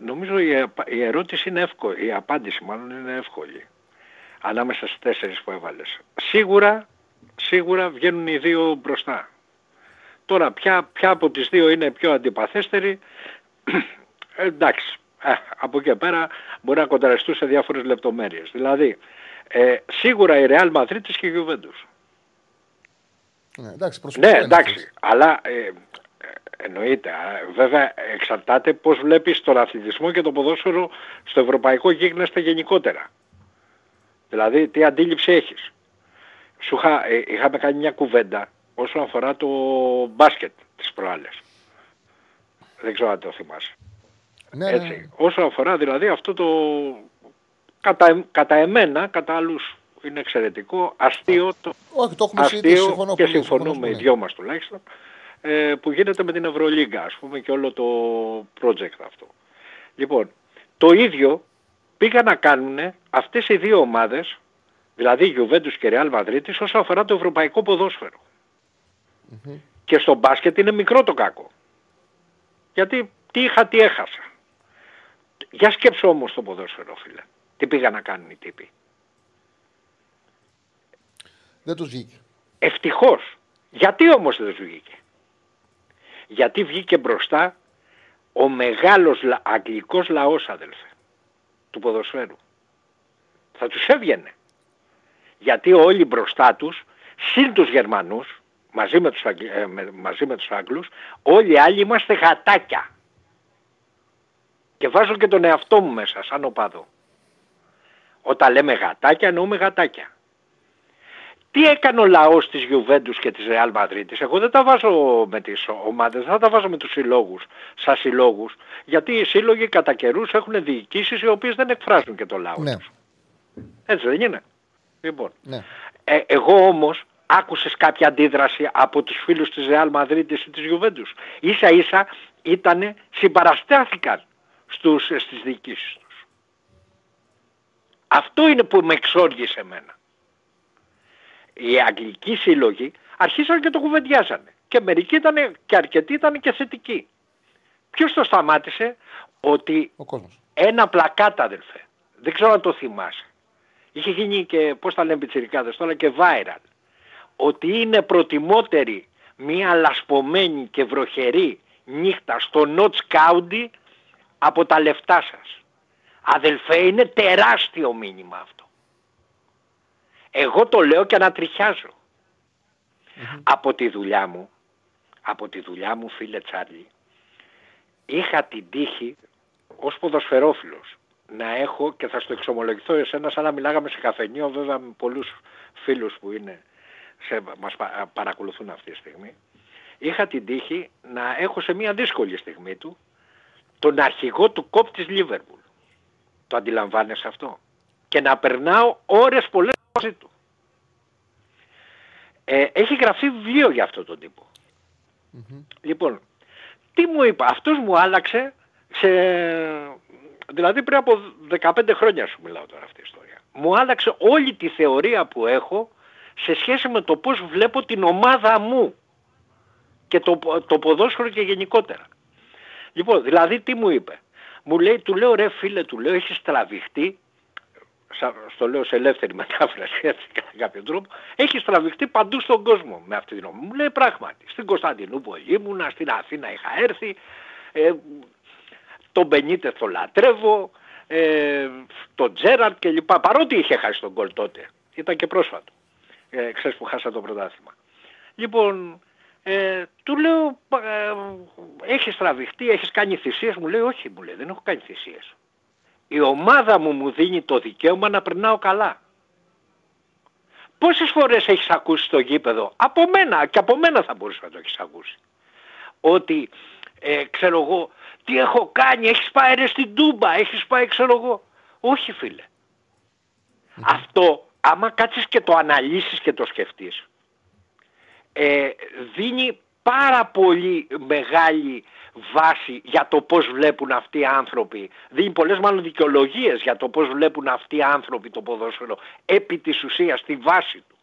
νομίζω η, απα- η ερώτηση είναι εύκολη, η απάντηση μάλλον είναι εύκολη ανάμεσα στις τέσσερις που έβαλες. Σίγουρα, σίγουρα βγαίνουν οι δύο μπροστά. Τώρα, ποια, ποια από τις δύο είναι πιο αντιπαθέστερη, ε, εντάξει, ε, από εκεί και πέρα μπορεί να κονταριστούν σε διάφορες λεπτομέρειες. Δηλαδή, ε, σίγουρα η Real Madrid και η Juventus. Ναι, εντάξει, προσωπικά Ναι, είναι εντάξει, αυτές. αλλά ε, ε, εννοείται. α, Βέβαια, εξαρτάται πώς βλέπεις τον αθλητισμό και το ποδόσφαιρο στο ευρωπαϊκό γίγνεσθε γενικότερα. Δηλαδή, τι αντίληψη έχεις. Σου είχα, ε, είχαμε κάνει μια κουβέντα όσον αφορά το μπάσκετ τις προάλλες. Δεν ξέρω αν το θυμάσαι. Ναι, ναι, ναι. Έτσι. Όσον αφορά δηλαδή αυτό το κατά, κατά εμένα, κατά άλλους είναι εξαιρετικό, αστείο το, Όχι, το έχουμε συζητήσει. αστείο Συμφωνώ και πολύ, συμφωνούμε συμφωνώ οι πολύ. δυο μας τουλάχιστον ε, που γίνεται με την Ευρωλίγκα ας πούμε και όλο το project αυτό. Λοιπόν, το ίδιο πήγαν να κάνουν αυτές οι δύο ομάδες δηλαδή Juventus και Real Madrid όσον αφορά το ευρωπαϊκό ποδόσφαιρο. Και στο μπάσκετ είναι μικρό το κακό. Γιατί τι είχα, τι έχασα. Για σκέψω όμως το ποδόσφαιρο, φίλε. Τι πήγα να κάνουν οι τύποι. Δεν τους βγήκε. Ευτυχώς. Γιατί όμως δεν τους βγήκε. Γιατί βγήκε μπροστά ο μεγάλος λα- αγγλικός λαός, αδελφέ, του ποδοσφαίρου. Θα τους έβγαινε. Γιατί όλοι μπροστά τους, συν τους Γερμανούς, μαζί με τους, Αγγλ- ε, με- μαζί με τους Άγγλους, όλοι οι άλλοι είμαστε γατάκια. Και βάζω και τον εαυτό μου μέσα, σαν οπαδό. Όταν λέμε γατάκια, εννοούμε γατάκια. Τι έκανε ο λαός της Γιουβέντους και της Ρεάλ Μαδρίτης; Εγώ δεν τα βάζω με τις ομάδες, δεν τα βάζω με τους συλλόγους, σαν συλλόγους. Γιατί οι σύλλογοι κατά καιρούς έχουν διοικήσεις οι οποίες δεν εκφράζουν και το λαό Ναι, τους. Έτσι δεν είναι. Λοιπόν, ναι. ε, εγώ όμως άκουσες κάποια αντίδραση από τους φίλους της Ρεάλ Μαδρίτης ή της Γιουβέντους; Ίσα ίσα ήτανε, συμπαραστάθηκαν στους, στις διοικήσεις τους. Αυτό είναι που με εξόργησε εμένα. Οι αγγλικοί σύλλογοι αρχίσαν και το κουβεντιάζανε. Και μερικοί ήταν και αρκετοί ήταν και θετικοί. Ποιος το σταμάτησε; Ότι Ο κόσμος. ένα πλακάτα αδελφέ. Δεν ξέρω αν το θυμάσαι. Είχε γίνει και πώς τα λένε πιτσιρικάδες τώρα και viral. Ότι είναι προτιμότερη μια λασπωμένη και βροχερή νύχτα στο Notch County από τα λεφτά σας. Αδελφέ είναι τεράστιο μήνυμα αυτό. Εγώ το λέω και ανατριχιάζω. Από τη δουλειά μου, από τη δουλειά μου φίλε Τσάρλι, είχα την τύχη ως ποδοσφαιρόφιλος να έχω και θα στο εξομολογηθώ εσένα σαν να μιλάγαμε σε καφενείο βέβαια με πολλούς φίλους που είναι σε, μας πα- παρακολουθούν αυτή τη στιγμή είχα την τύχη να έχω σε μια δύσκολη στιγμή του τον αρχηγό του κόπ της Λίβερπουλ. Το αντιλαμβάνεσαι αυτό. Και να περνάω ώρες πολλές μαζί του. Ε, έχει γραφεί βιβλίο για αυτόν τον τύπο. Λοιπόν, τι μου είπα, αυτός μου άλλαξε σε... Δηλαδή πριν από 15 χρόνια σου μιλάω τώρα αυτή η ιστορία. Μου άλλαξε όλη τη θεωρία που έχω σε σχέση με το πώς βλέπω την ομάδα μου και το, το ποδόσφαιρο και γενικότερα. Λοιπόν, δηλαδή τι μου είπε; Μου λέει, του λέω ρε φίλε, του λέω, έχεις τραβηχτεί σα- στο λέω σε ελεύθερη μετάφραση έτσι κατά κάποιο τρόπο, έχεις τραβηχτεί παντού στον κόσμο με αυτή την ομάδα. Μου λέει πράγματι, στην Κωνσταντινούπολη ήμουνα, στην Αθήνα είχα έρθει, ε, τον Μπενίτες το λατρεύω, ε, τον Τζέραρτ κλπ. Παρότι είχε χάσει τον γκολ τότε, ήταν και πρόσφατο, ε, ξέρεις που χάσα το πρωτάθλημα. Λοιπόν, ε, του λέω, ε, έχεις τραβηχτεί, έχεις κάνει θυσίες, μου λέει όχι, μου λέει, δεν έχω κάνει θυσίες η ομάδα μου μου δίνει το δικαίωμα να περνάω καλά. Πόσες φορές έχεις ακούσει στο γήπεδο, από μένα και από μένα θα μπορούσε να το έχεις ακούσει, ότι ε, ξέρω εγώ, τι έχω κάνει, έχεις πάει ρε στην Τούμπα, έχεις πάει ξέρω εγώ. Όχι φίλε. Αυτό άμα κάτσεις και το αναλύσεις και το σκεφτείς, ε, δίνει πάρα πολύ μεγάλη βάση για το πώς βλέπουν αυτοί οι άνθρωποι. Δίνει πολλές μάλλον δικαιολογίες για το πώς βλέπουν αυτοί οι άνθρωποι το ποδόσφαιρο επί της ουσίας, στη βάση του.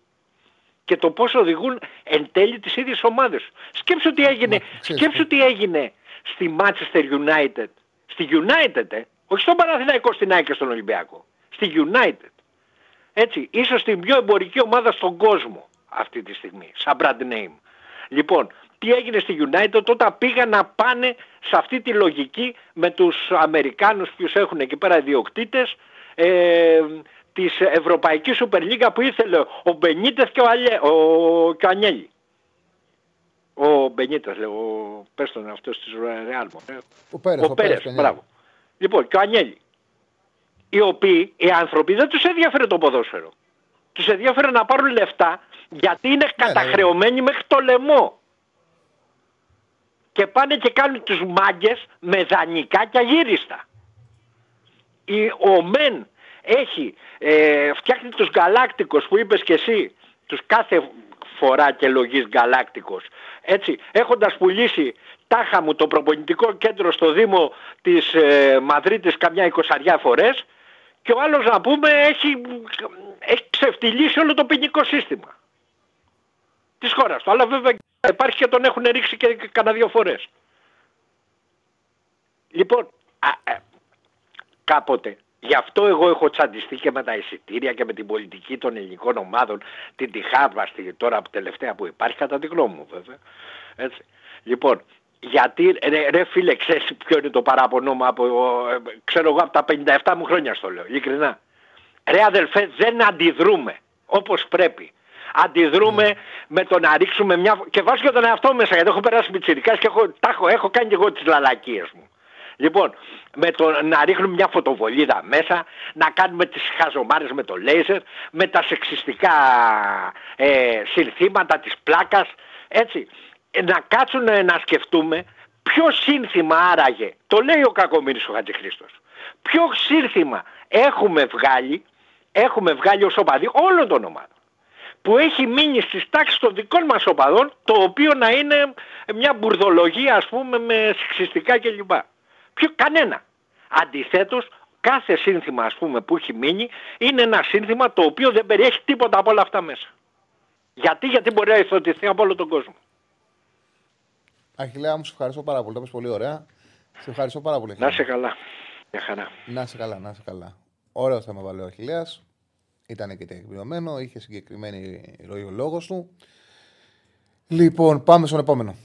Και το πώς οδηγούν εν τέλει τις ίδιες ομάδες. Σκέψου τι έγινε, Μα, ξέρεις σκέψου τι έγινε στη Manchester United. Στη United, ε, όχι στον Παναθηναϊκό, στην ΑΕΚ και στον Ολυμπιακό. Στη United. Έτσι, ίσως την πιο εμπορική ομάδα στον κόσμο αυτή τη στιγμή, σαν brand name. Λοιπόν, τι έγινε στη United όταν πήγαν να πάνε σε αυτή τη λογική με τους Αμερικάνους ποιους έχουν εκεί πέρα ιδιοκτήτες ε, της Ευρωπαϊκής Σούπερ Λίγκα που ήθελε ο Μπενίτες και ο, Αλιέ, ο, και ο Ανιέλη. Ο Μπενίτες, λέει, ο, πες τον αυτός της Ρεάλ. Ο Πέρες, Ο Πέρες, Πενιέλη. μπράβο. Λοιπόν, και ο Ανιέλη. Οι οποίοι, οι άνθρωποι δεν τους ενδιαφέρει το ποδόσφαιρο. Τους ενδιαφέρει να πάρουν λεφτά γιατί είναι ναι, καταχρεωμένοι μέχρι το λαιμό. Και πάνε και κάνουν τους μάγκες με δανεικά και αγύριστα. Η, ο Μεν έχει, ε, φτιάχνει τους γαλάκτικους που είπες και εσύ, τους κάθε φορά και λογής γαλάκτικος. Έτσι, έχοντας πουλήσει τάχα μου το προπονητικό κέντρο στο Δήμο της ε, Μαδρίτης καμιά εικοσαριά φορές και ο άλλος να πούμε έχει, έχει ξεφτυλίσει όλο το ποινικό σύστημα της χώρας του. Αλλά βέβαια υπάρχει και τον έχουν ρίξει και κανένα δύο φορές. Λοιπόν, α, ε, κάποτε, γι' αυτό εγώ έχω τσαντιστεί και με τα εισιτήρια και με την πολιτική των ελληνικών ομάδων, την τυχάβαστη τώρα τελευταία που υπάρχει, κατά τη γνώμη μου βέβαια. Έτσι. Λοιπόν, γιατί, ρε, ρε φίλε, ξέρεις ποιο είναι το παράπονο μου από, ε, ξέρω εγώ, από τα 57 μου χρόνια στο λέω, ειλικρινά. Ρε αδελφέ, δεν αντιδρούμε όπως πρέπει. Αντιδρούμε με το να ρίξουμε μια... Και βάζω και τον εαυτό μου μέσα, γιατί έχω περάσει πιτσιρικάς και έχω, τα έχω, έχω κάνει και εγώ τις λαλακίες μου. Λοιπόν, με το να ρίχνουμε μια φωτοβολίδα μέσα, να κάνουμε τις χαζομάρες με το λέιζερ, με τα σεξιστικά ε, συνθήματα της πλάκας, έτσι. Ε, να κάτσουν να σκεφτούμε ποιο σύνθημα άραγε, το λέει ο Κακομύρης ο Χατζηχρήστος, ποιο σύνθημα έχουμε βγάλει, έχουμε βγάλει ως οπαδοί όλων των ομάδων που έχει μείνει στις τάξεις των δικών μας οπαδών, το οποίο να είναι μια μπουρδολογία ας πούμε με σεξιστικά κλπ. Ποιο, κανένα. Αντιθέτως, κάθε σύνθημα ας πούμε που έχει μείνει είναι ένα σύνθημα το οποίο δεν περιέχει τίποτα από όλα αυτά μέσα. Γιατί, γιατί μπορεί να ηθοτηθεί από όλο τον κόσμο. Αχιλέα μου, σε ευχαριστώ πάρα πολύ. Το πες πολύ ωραία. Σε ευχαριστώ πάρα πολύ. Να σε καλά. Μια χαρά. Να σε καλά, να σε καλά. Ωραίο θέμα βάλε ο Αχιλέας. Ήταν και τεκμηριωμένο, είχε συγκεκριμένη ροή ο λόγος του. Λοιπόν, πάμε στον επόμενο.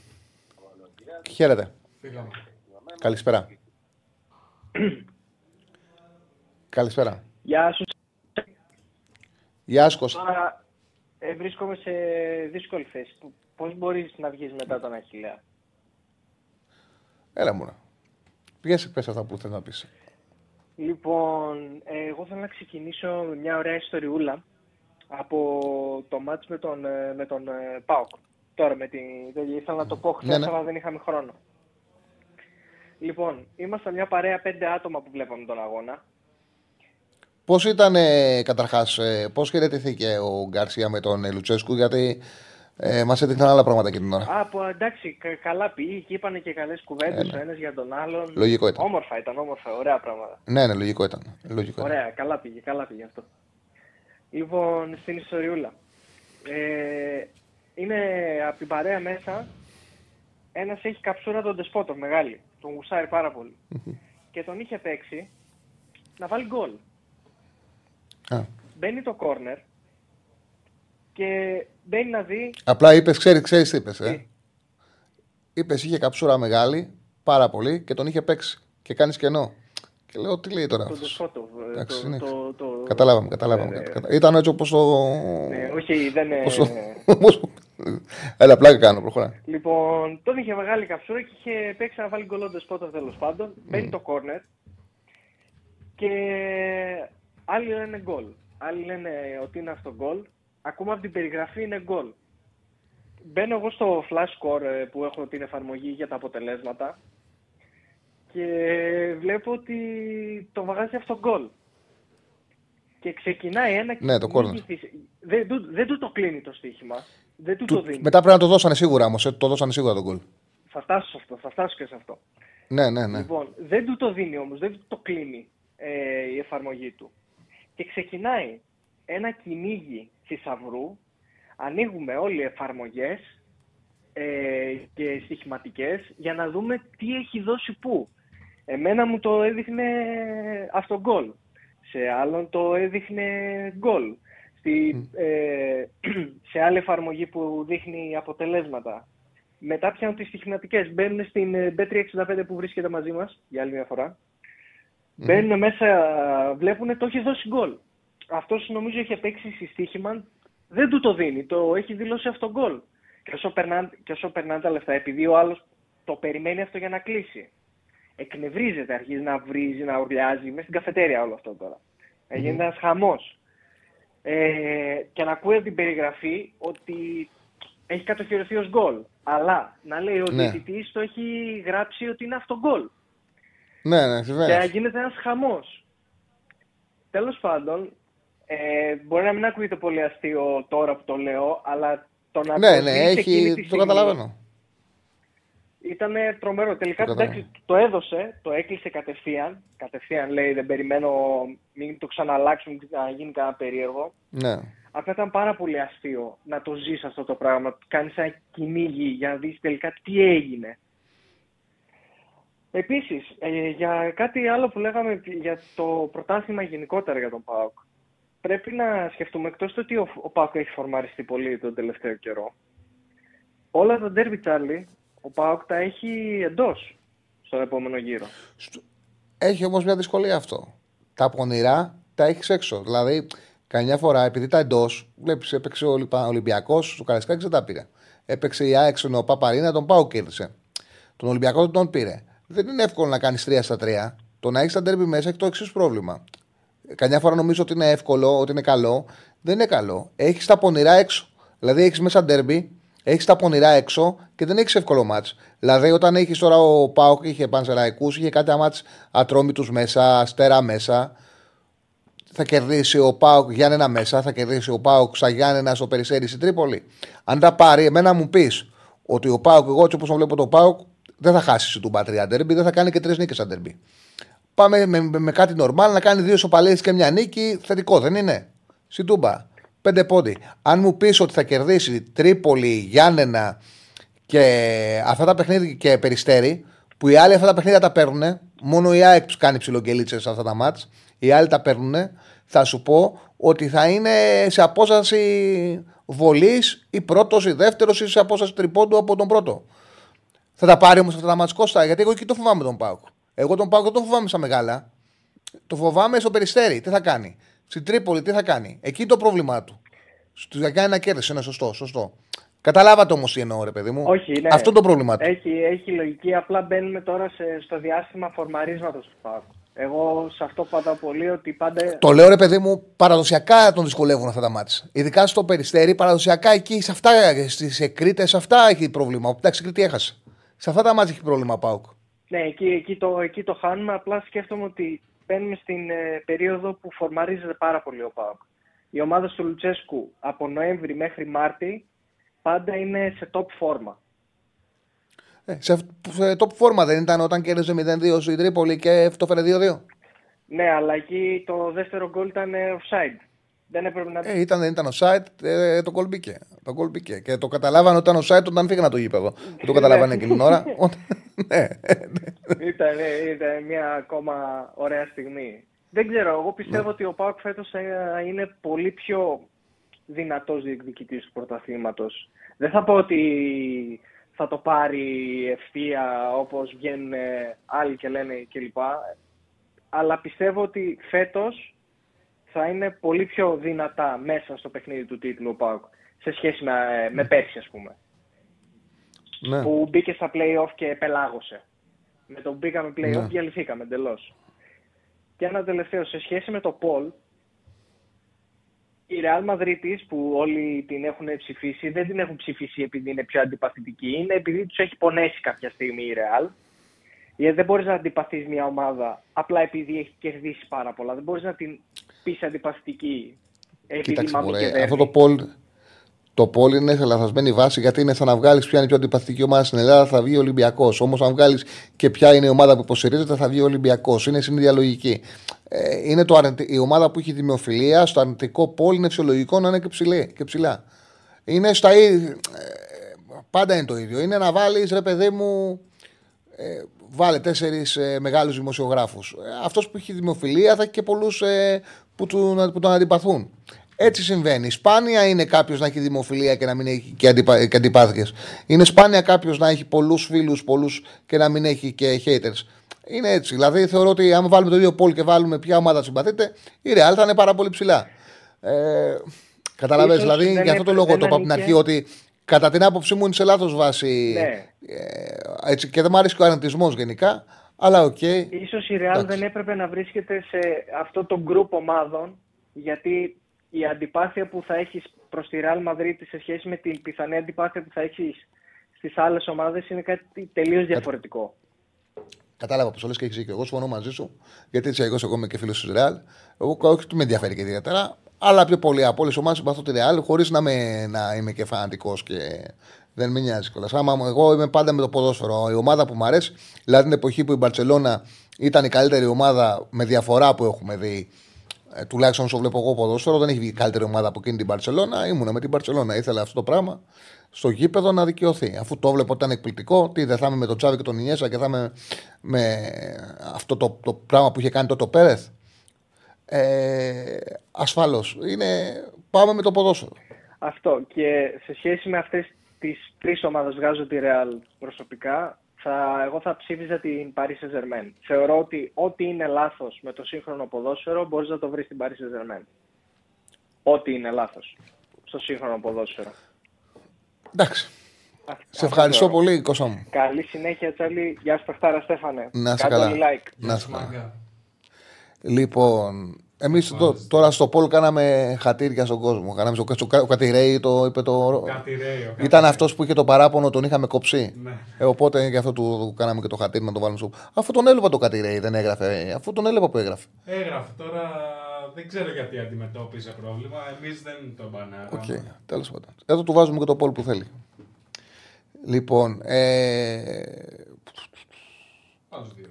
Χαίρετε. Φύγαμε. Καλησπέρα. Καλησπέρα. Γεια σου. Γεια σου, Κώστα. Τώρα ε, βρίσκομαι σε δύσκολη θέση. Πώς μπορείς να βγεις μετά τον Αχιλέα. Έλα μου. Πήγες πες αυτά που θες να πεις. Λοιπόν, ε, εγώ θέλω να ξεκινήσω με μια ωραία ιστοριούλα από το μάτς με τον, ε, με τον ε, ΠΑΟΚ. Τώρα με την... δεν- Ήθελα να το πω χθες, Ναι, ναι. αλλά δεν είχαμε χρόνο. Λοιπόν, ήμασταν μια παρέα πέντε άτομα που βλέπαμε τον αγώνα. Πώς ήταν ε, καταρχάς, ε, πώς χαιρετήθηκε ο Γκαρσία με τον ε, Λουτσέσκου, γιατί ε, μας έδειχναν άλλα πράγματα εκείνη την ώρα. Α, που εντάξει, κα- καλά πήγε και είπανε και καλές κουβέντες Ε, ναι. ο ένας για τον άλλον. Λογικό ήταν. Όμορφα ήταν, όμορφα, ωραία πράγματα. Ναι, ναι, λογικό ήταν. Λογικό ήταν. Ωραία, καλά πήγε, καλά πήγε αυτό. Λοιπόν, στην ιστοριούλα. Ε, είναι από την παρέα μέσα, ένας έχει καψούρα τον Ντεσπότο, μεγάλη. Τον γουσάρει πάρα πολύ. και τον είχε παίξει να βάλει γκολ. Α. Μπαίνει το κόρνερ και μπαίνει να δει Απλά είπες, ξέρεις, ξέρεις τι είπες. Ε. Τι; Είπες, είχε καψούρα μεγάλη, πάρα πολύ και τον είχε παίξει. Και κάνεις κενό. Και λέω, τι λέει τώρα τον αυτός; Ντεσπότο. ε, Εντάξει, το- είναι. το- το- Καταλάβαμε, καταλάβαμε. Ναι, ναι. κατα- Ήταν έτσι όπως το. Ναι, όχι, δεν είναι... πώς το- πώς- Έλα, πλάκα κάνω, προχωρά. Λοιπόν, τον είχε μεγάλη καψούρα και είχε παίξει να βάλει γκολ ο Ντεσπότο τέλος πάντων. Μπαίνει το κόρνερ και άλλοι λένε γκολ. Άλλοι λένε ότι είναι αυτό γκολ. Ακόμα από την περιγραφή είναι γκολ. Μπαίνω εγώ στο flash score ε, που έχω την εφαρμογή για τα αποτελέσματα και βλέπω ότι το βαγάζει αυτό γκολ. Και ξεκινάει ένα Ναι, το κυνήγι corner. της- Δεν, του- δεν του το κλείνει το στοίχημα. Δεν του, το Του- δίνει. Μετά πρέπει να το δώσανε σίγουρα όμως. Το δώσανε σίγουρα τον γκολ. Θα φτάσω σε αυτό, θα φτάσω και σε αυτό. Ναι, ναι, ναι. Λοιπόν, δεν του το δίνει όμως, δεν του το κλείνει ε, η εφαρμογή του. Και ξεκινάει ένα κυνήγι θησαυρού, ανοίγουμε όλοι οι εφαρμογές ε, και στοιχηματικές για να δούμε τι έχει δώσει πού. Εμένα μου το έδειχνε αυτό γκολ. Σε άλλον το έδειχνε γκολ. Στη, ε, σε άλλη εφαρμογή που δείχνει αποτελέσματα. Μετά πιάνουν τις στοιχηματικές. Μπαίνουν στην ε, B365 που βρίσκεται μαζί μας, για άλλη μια φορά. Μπαίνουν μέσα, βλέπουν το έχει δώσει γκολ. Αυτός νομίζω είχε παίξει στη στοίχημα, δεν του το δίνει, το έχει δηλώσει αυτό γκολ. Και όσο, περνάνε, και όσο περνάνε τα λεφτά, επειδή ο άλλος το περιμένει αυτό για να κλείσει. Εκνευρίζεται, αρχίζει να βρίζει, να ουρλιάζει, μέσα στην καφετέρια όλο αυτό τώρα. Ε, Γίνεται ένας χαμός. Ε, και να ακούει από την περιγραφή ότι έχει κατοχυρωθεί ως γκολ. Αλλά να λέει ο Ναι. διαιτητής το έχει γράψει ότι είναι αυτό γκολ. Ναι, ναι, Και συμβαίνει. γίνεται ένας χαμός. Τέλος πάντων, ε, μπορεί να μην ακούγεται πολύ αστείο τώρα που το λέω, αλλά το να Ναι, το ναι, δεις εκείνη έχει. τη Το στιγμή καταλαβαίνω. Ήταν τρομερό. Τελικά Το εντάξει, το έδωσε, το έκλεισε κατευθείαν. Κατευθείαν λέει δεν περιμένω, μην το ξαναλλάξουν να γίνει κανένα περίεργο. Ναι. Απλά ήταν πάρα πολύ αστείο να το ζεις αυτό το πράγμα. Κάνεις ένα κυνήγι για να δεις τελικά τι έγινε. Επίσης, ε, για κάτι άλλο που λέγαμε για το πρωτάθλημα γενικότερα για τον ΠΑΟΚ. Πρέπει να σκεφτούμε, εκτός του ότι ο, ο ΠΑΟΚ έχει φορμαριστεί πολύ τον τελευταίο καιρό, όλα τα ντέρμπι, Τσάρλι, ο ΠΑΟΚ τα έχει εντός στον επόμενο γύρο. Έχει όμως μια δυσκολία αυτό. Τα πονηρά τα έχεις έξω. Δηλαδή, καμιά φορά επειδή τα εντός, βλέπεις, έπαιξε ο Ολυμπιακός, ο Καραϊσκάκη δεν τα πήρε. Έπαιξε η ΑΕΚ ο Παπαρίνα, τον Πάο κέρδισε. Τον Ολυμπιακό δεν τον πήρε. Δεν είναι εύκολο να κάνεις 3 στα 3. Το να έχεις τα ντέρμπι μέσα έχει το εξής πρόβλημα. Καμιά φορά νομίζω ότι είναι εύκολο, ότι είναι καλό. Δεν είναι καλό. Έχεις τα πονηρά έξω. Δηλαδή έχεις μέσα ντέρμπι, έχεις τα πονηρά έξω και δεν έχεις εύκολο μάτς. Δηλαδή, όταν έχεις τώρα ο Πάοκ, είχε πανσεραϊκούς, είχε κάτι μάτς ατρόμητους μέσα, αστέρα μέσα. Θα κερδίσει ο Πάοκ Γιάννενα μέσα, θα κερδίσει ο Πάοκ στα Γιάννενα στο Περισσέρι στην Τρίπολη. Αν τα πάρει, εμένα μου πεις ότι ο Πάοκ, εγώ έτσι όπως βλέπω το Πάοκ, δεν θα χάσει του Πατρία Ντέρμπι, δεν θα κάνει και τρεις νίκες σαν Ντέρμπι. Πάμε με, με, με, κάτι νορμάλ να κάνει δύο σοπαλίε και μια νίκη, θετικό δεν είναι; Στην Τούμπα. Πέντε πόντι. Αν μου πεις ότι θα κερδίσει Τρίπολη, Γιάννενα και αυτά τα παιχνίδια και περιστέρι, που οι άλλοι αυτά τα παιχνίδια τα παίρνουν, μόνο η ΑΕΚ κάνει ψιλογγελίτσε σε αυτά τα μάτς, οι άλλοι τα παίρνουν, θα σου πω ότι θα είναι σε απόσταση βολής ή πρώτος ή δεύτερος ή σε απόσταση τριπώντου από τον πρώτο. Θα τα πάρει όμως αυτά τα μάτς Κώστα, γιατί εγώ εκεί το φοβάμαι τον Πάουκ. Εγώ τον Πάουκ δεν τον φοβάμαι σαν μεγάλα. Το φοβάμαι στο περιστέρι. Τι θα κάνει; Στην Τρίπολη τι θα κάνει; Εκεί το πρόβλημά του. Στου κάνει ένα κέρδος. Είναι σωστό. σωστό. Καταλάβατε όμως τι εννοώ, ρε παιδί μου. Όχι, ναι. Αυτό το πρόβλημά του. Έχει, έχει λογική. Απλά μπαίνουμε τώρα σε, στο διάστημα φορμαρίσματος του Πάουκ. Εγώ σε αυτό πατάω πολύ ότι πάντα. Το λέω ρε παιδί μου, παραδοσιακά τον δυσκολεύουν αυτά τα μάτια. Ειδικά στο περιστέρι, παραδοσιακά εκεί, σε αυτά, στις εκρήτες, σε αυτά έχει πρόβλημα. Εντάξει, Κρήτη έχασε. Σε αυτά τα μάτια έχει πρόβλημα Πάουκ. Ναι, εκεί, εκεί, το, εκεί το χάνουμε. Απλά σκέφτομαι ότι μπαίνουμε στην ε, περίοδο που φορμαρίζεται πάρα πολύ ο ΠΑΟΚ. Η ομάδα του Λουτσέσκου από Νοέμβρη μέχρι Μάρτι πάντα είναι σε top φόρμα. Ε, σε, σε top φόρμα δεν ήταν όταν κέρδιζε 0-2 στην Τρίπολη και αυτό φέρε 2-2. Ναι, αλλά εκεί το δεύτερο γκολ ήταν offside. Δεν έπρεπε να. Ε, ήταν, δεν ήταν ο site, ε, το γκολ μπήκε. Το γκολ μπήκε. Και το καταλάβανε όταν ο site όταν φύγανε το γήπεδο. Δεν το καταλάβανε εκείνη την ώρα. ναι, ήταν, ήταν μια ακόμα ωραία στιγμή. Δεν ξέρω, εγώ πιστεύω Ναι. ότι ο Πάουκ φέτος είναι πολύ πιο δυνατός διεκδικητής του πρωταθλήματος. Δεν θα πω ότι θα το πάρει ευθεία όπως βγαίνουν άλλοι και λένε κλπ. Αλλά πιστεύω ότι φέτος θα είναι πολύ πιο δυνατά μέσα στο παιχνίδι του τίτλου ο ΠΑΟΚ σε σχέση με, με πέρσι ας πούμε. ναι. Που μπήκε στα play-off και πελάγωσε. Με το που μπήκαμε play-off Ναι. διαλυθήκαμε εντελώς. Και ένα τελευταίο, σε σχέση με το Πολ, η Real Madrid που όλοι την έχουν ψηφίσει, δεν την έχουν ψηφίσει επειδή είναι πιο αντιπαθητική, είναι επειδή τους έχει πονέσει κάποια στιγμή η Real. Γιατί δεν μπορείς να αντιπαθείς μια ομάδα απλά επειδή έχεις κερδίσει πάρα πολλά. Δεν μπορείς να την πεις αντιπαθητική επειδή Κοίταξε, μαμεί και μωρέ, δέρνει. αυτό το πόλ, το πόλ είναι σε λαθασμένη βάση γιατί είναι σαν να βγάλεις ποια είναι η πιο αντιπαθητική ομάδα στην Ελλάδα, θα βγει ο Ολυμπιακός. Όμως, αν βγάλεις και ποια είναι η ομάδα που υποστηρίζεται, θα βγει ο Ολυμπιακός. Είναι στην ίδια λογική. Ε, είναι το αρνητι- η ομάδα που έχει δημοφιλία, στο αρνητικό πόλ είναι φυσιολογικό να είναι και, ψηλή, και ψηλά. Είναι στα ίδια. ε, πάντα είναι το ίδιο. Είναι να βάλεις, ρε παιδί μου, ε, βάλε τέσσερις ε, μεγάλους δημοσιογράφους. Ε, Αυτός που έχει δημοφιλία θα έχει και πολλούς ε, που, του, που τον αντιπαθούν. Έτσι συμβαίνει. Σπάνια είναι κάποιος να έχει δημοφιλία και να μην έχει και, αντιπα, και αντιπάθειες. Είναι σπάνια κάποιος να έχει πολλούς φίλους πολλούς και να μην έχει και haters. Είναι έτσι. Δηλαδή θεωρώ ότι αν βάλουμε το ίδιο poll και βάλουμε ποια ομάδα συμπαθείτε, η Real θα είναι πάρα πολύ ψηλά. Ε, Καταλαβες, Ίσως δηλαδή δεν για αυτό το έπρεπε λόγο το να είπα από την νίκε. αρχή ότι κατά την άποψή μου είναι σε λάθος βάση. Ναι. Ε, έτσι, και δεν μου αρέσει και ο αρνητισμό γενικά. Αλλά οκ. Ίσως η Real Εντάξει. δεν έπρεπε να βρίσκεται σε αυτό το group ομάδων γιατί η αντιπάθεια που θα έχεις προς τη Real Madrid σε σχέση με την πιθανή αντιπάθεια που θα έχεις στις άλλες ομάδες είναι κάτι τελείως διαφορετικό. Κατάλαβα πώ το λες και έχεις δίκιο. Εγώ συμφωνώ μαζί σου. Γιατί έτσι εγώ, εγώ είμαι και φίλος της Ρεάλ. Εγώ όχι ότι με ενδιαφέρει και ιδιαίτερα. Αλλά πιο πολύ από όλες τις ομάδες συμπαθώ τη Ρεάλ χωρίς να, με, να είμαι και φανατικός και δεν με νοιάζει κιόλας. Άμα μου- εγώ είμαι πάντα με το ποδόσφαιρο. Η ομάδα που μου αρέσει, δηλαδή την εποχή που η Μπαρσελόνα ήταν η καλύτερη ομάδα με διαφορά που έχουμε δει Ε, τουλάχιστον όσο βλέπω εγώ ποδόσφαιρο, δεν έχει βγει καλύτερη ομάδα από εκείνη την Παρσελώνα. Ήμουνα με την Παρσελώνα. Ήθελα αυτό το πράγμα στο γήπεδο να δικαιωθεί. Αφού το βλέπω ότι ήταν εκπληκτικό, τι δεν θα είμαι με τον Τσάβη και τον Ινιέσα και θα είμαι με αυτό το, το πράγμα που είχε κάνει τότε ο Πέρεθ. Ε, Ασφαλώς. Πάμε με το ποδόσφαιρο. Αυτό. Και σε σχέση με αυτές τις τρεις ομάδες, βγάζω τη Real προσωπικά. Θα, εγώ θα ψήφιζα την Paris Saint-Germain. Θεωρώ ότι ό,τι είναι λάθος με το σύγχρονο ποδόσφαιρο μπορείς να το βρεις στην Paris Saint-Germain. Ό,τι είναι λάθος στο σύγχρονο ποδόσφαιρο. Εντάξει. Α- Σε αυτό ευχαριστώ θεωρώ. πολύ, Κώστα μου. Καλή συνέχεια, Τσάλι. Γεια σου, Πεχτάρα Στέφανε. Να είσαι Κάντε καλά. όλοι like. Να είσαι καλά. Μάγκα. Λοιπόν, εμείς τώρα στο Πολ κάναμε χατήρια στον κόσμο. Κάναμε στο, στο, ο Κατηρέη το είπε το. Κάτι ρέιο. κάτι Ήταν ρέιο. αυτός που είχε το παράπονο, τον είχαμε κοψεί. Ναι. Ε, οπότε γι' αυτό του κάναμε και το χατήρι να το βάλουμε στο. Αφού τον έβλεπα το Κατηρέη, δεν έγραφε. Αφού τον έβλεπα που έγραφε. Έγραφε τώρα. Δεν ξέρω γιατί αντιμετώπιζε πρόβλημα. Εμείς δεν τον μπανάραμε. Οκ, τέλος πάντων. Εδώ του βάζουμε και το poll που θέλει. Λοιπόν, ε, Άλλους δύο.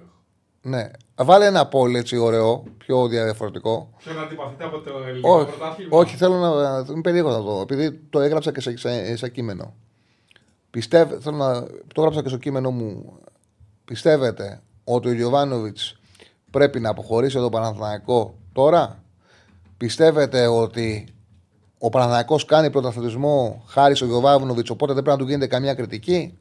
Έχω. ναι. Βάλε ένα poll έτσι ωραίο, πιο διαφορετικό. Ποιον αντιπαθείτε από το ελληνικό Όχι, πρωτάθλημα. όχι, θέλω να. Είμαι περίεργος να δω. Επειδή το έγραψα και σε, σε, σε κείμενο. Πιστεύω, θέλω να. Το έγραψα και στο κείμενο μου. Πιστεύετε ότι ο Γιωβάνοβιτς πρέπει να αποχωρήσει από το Παναθηναϊκό τώρα; Πιστεύετε ότι ο Παναθηναϊκός κάνει πρωταθλητισμό χάρη στο Γιωβάνοβιτς, οπότε δεν πρέπει να του γίνεται καμία κριτική;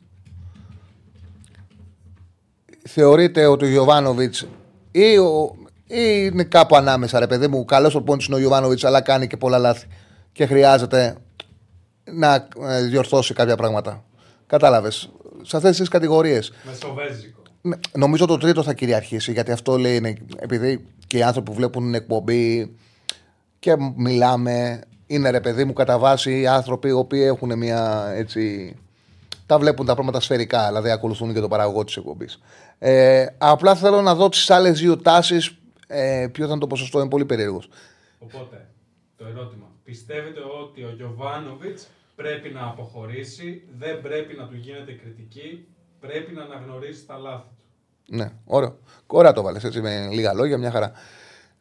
Θεωρείτε ότι ο Γιωβάνοβιτς ή, ο- ή είναι κάπου ανάμεσα, ρε παιδί μου. Καλός ο πόντι είναι ο Γιωβάνοβιτς, αλλά κάνει και πολλά λάθη. Και χρειάζεται να ε, διορθώσει κάποια πράγματα. Κατάλαβες. Σε αυτές τις κατηγορίες. Μεσοβέζικο. Ναι, Νομίζω το τρίτο θα κυριαρχήσει γιατί αυτό λέει είναι, επειδή και οι άνθρωποι που βλέπουν την εκπομπή και μιλάμε είναι ρε παιδί μου κατά βάση άνθρωποι οι οποίοι έχουν μια έτσι. Τα βλέπουν τα πράγματα σφαιρικά, δηλαδή ακολουθούν και το παραγωγό της εκπομπής. Ε, απλά θέλω να δω τις άλλες δύο τάσεις. Ε, ποιο θα είναι το ποσοστό, είναι πολύ περίεργος. Οπότε, το ερώτημα. Πιστεύετε ότι ο Γιωβάνοβιτς πρέπει να αποχωρήσει, δεν πρέπει να του γίνεται κριτική, πρέπει να αναγνωρίσει τα λάθη του; Ναι, ωραίο. Ωραία το βάλες έτσι με λίγα λόγια, μια χαρά.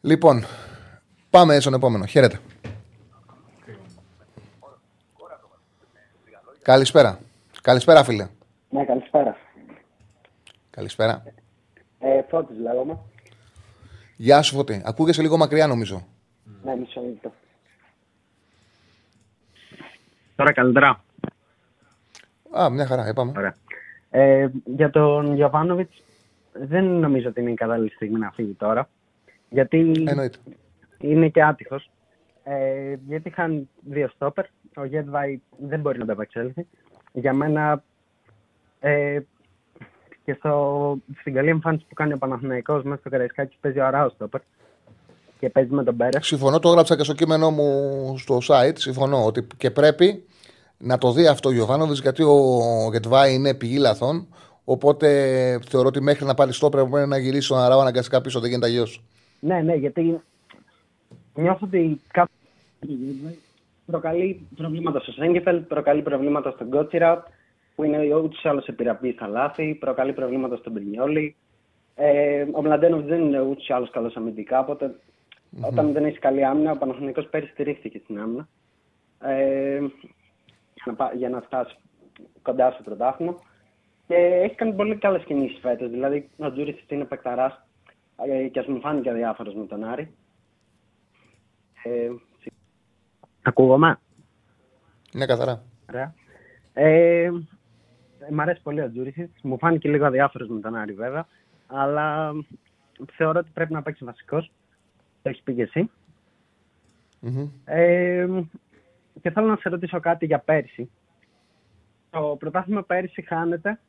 Λοιπόν, πάμε στον επόμενο. Χαίρετε. Καλησπέρα. Καλησπέρα, φίλε. Ναι, καλησπέρα. Καλησπέρα. Ε, Φώτης λέγομαι. Γεια σου, Φώτη. Ακούγεσαι λίγο μακριά, νομίζω. Ναι, μισό λεπτό. Τώρα καλύτερα. Α, μια χαρά, είπαμε. Ωραία. Ε, για τον Γιωβάνοβιτς, δεν νομίζω ότι είναι η κατάλληλη στιγμή να φύγει τώρα. Γιατί Εννοείται. είναι και άτυχος. Ε, γιατί είχαν δύο στόπερ. Ο Γέτβαϊ δεν μπορεί να το επεξέλθει. Για μένα ε, και στο, στην καλή εμφάνιση που κάνει ο Παναθηναϊκός μέσα στο Καραϊσκάκι παίζει ο Αράος στόπερ. Και παίζει με τον Πέρες. Συμφωνώ, το έγραψα και στο κείμενό μου στο site. Συμφωνώ ότι και πρέπει να το δει αυτό ο Γιωβάνοβιτς γιατί ο Γετβάη είναι πηγή λαθών. Οπότε θεωρώ ότι μέχρι να πάρει στο πρέπει να γυρίσει τον Αράο αναγκαστικά πίσω. Δεν γίνεται αλλιώς. Ναι, ναι, γιατί νιώθω ότι κάθε προκαλεί προβλήματα στο Σέγκεφελ, προκαλεί προβλήματα στον Κότσιρα, που είναι ούτω ή άλλω επιρραπή στα λάθη, προκαλεί προβλήματα στον Πρινιόλη. Ε, ο Μλαντένοβ δεν είναι ούτω ή άλλω καλός αμυντικά, οπότε όταν δεν έχεις καλή άμυνα, ο Παναθηναϊκός πέρυσι στηρίχθηκε στην άμυνα. Ε, για, να, πά- για να φτάσεις κοντά στο πρωτάθλημα. Και έχει κάνει πολύ καλές κινήσεις φέτος. Δηλαδή, ο Τζούρι είναι παικταράς ε, και ας μου φάνηκε αδιάφορος με τον Άρη. Ε, Ακούγομαι; Είναι καθαρά. Ωραία. Ε, μ' αρέσει πολύ ο Τζούρισιτ. Μου φάνηκε λίγο αδιάφορος με τον Άρη βέβαια. Αλλά θεωρώ ότι πρέπει να παίξει βασικός. Το έχεις πει και εσύ. Μμμ. Ε, και θέλω να σε ρωτήσω κάτι για πέρσι. Το πρωτάθλημα πέρσι χάνεται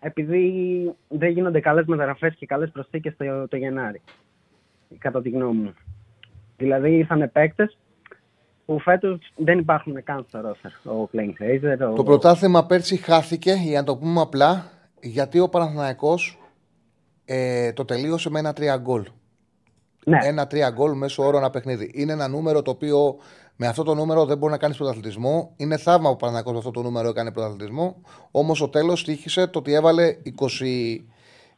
επειδή δεν γίνονται καλές μεταγραφές και καλές προσθήκες το, το Γενάρη. Κατά τη γνώμη μου. Δηλαδή ήρθαν παίκτες που φέτος δεν υπάρχουν καν στο ρόστερ. Ο Plain Fraser, ο... Το πρωτάθλημα πέρσι χάθηκε, για να το πούμε απλά, γιατί ο Παναθηναϊκός ε, το τελείωσε με ένα τρία γκολ. Ναι. Ένα τρία γκολ μέσω όρο ένα παιχνίδι. Είναι ένα νούμερο το οποίο με αυτό το νούμερο δεν μπορεί να κάνεις πρωταθλητισμό. Είναι θαύμα που ο Παναθηναϊκός με αυτό το νούμερο έκανε πρωταθλητισμό. Όμως ο τέλος τύχησε το ότι έβαλε 20,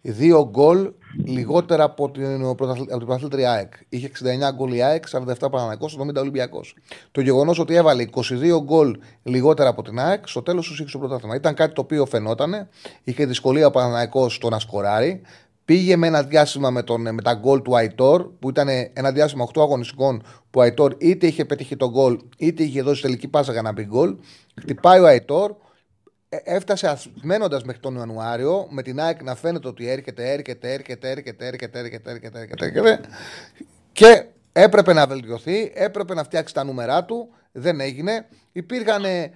Δύο γκολ λιγότερα από την, πρωταθλ- από την πρωταθλήτρια ΑΕΚ. Είχε 69 γκολ η ΑΕΚ, 47 Παναναναϊκό, 70 Ολυμπιακός. Το γεγονός ότι έβαλε 22 γκολ λιγότερα από την ΑΕΚ, στο τέλος τους είχε στο πρωτάθλημα. Ήταν κάτι το οποίο φαινόταν. Είχε δυσκολία ο Παναναναϊκό στο να σκοράρει. Πήγε με ένα διάστημα με, τον, με τα γκολ του Αϊτόρ, που ήταν ένα διάστημα 8 αγωνιστικών, που ο Αϊτόρ είτε είχε πετύχει τον γκολ, είτε είχε δώσει τελική πάσα για να μπει γκολ. Χτυπάει ο Αϊτόρ, ε, έφτασε μένοντας μέχρι τον Ιανουάριο με την ΑΕΚ να φαίνεται ότι έρχεται, έρχεται, έρχεται, έρχεται, έρχεται, έρχεται, έρχεται, έρχεται, έρχεται και έπρεπε να βελτιωθεί, έπρεπε να φτιάξει τα νούμερά του. Δεν έγινε. Υπήρχαν ε,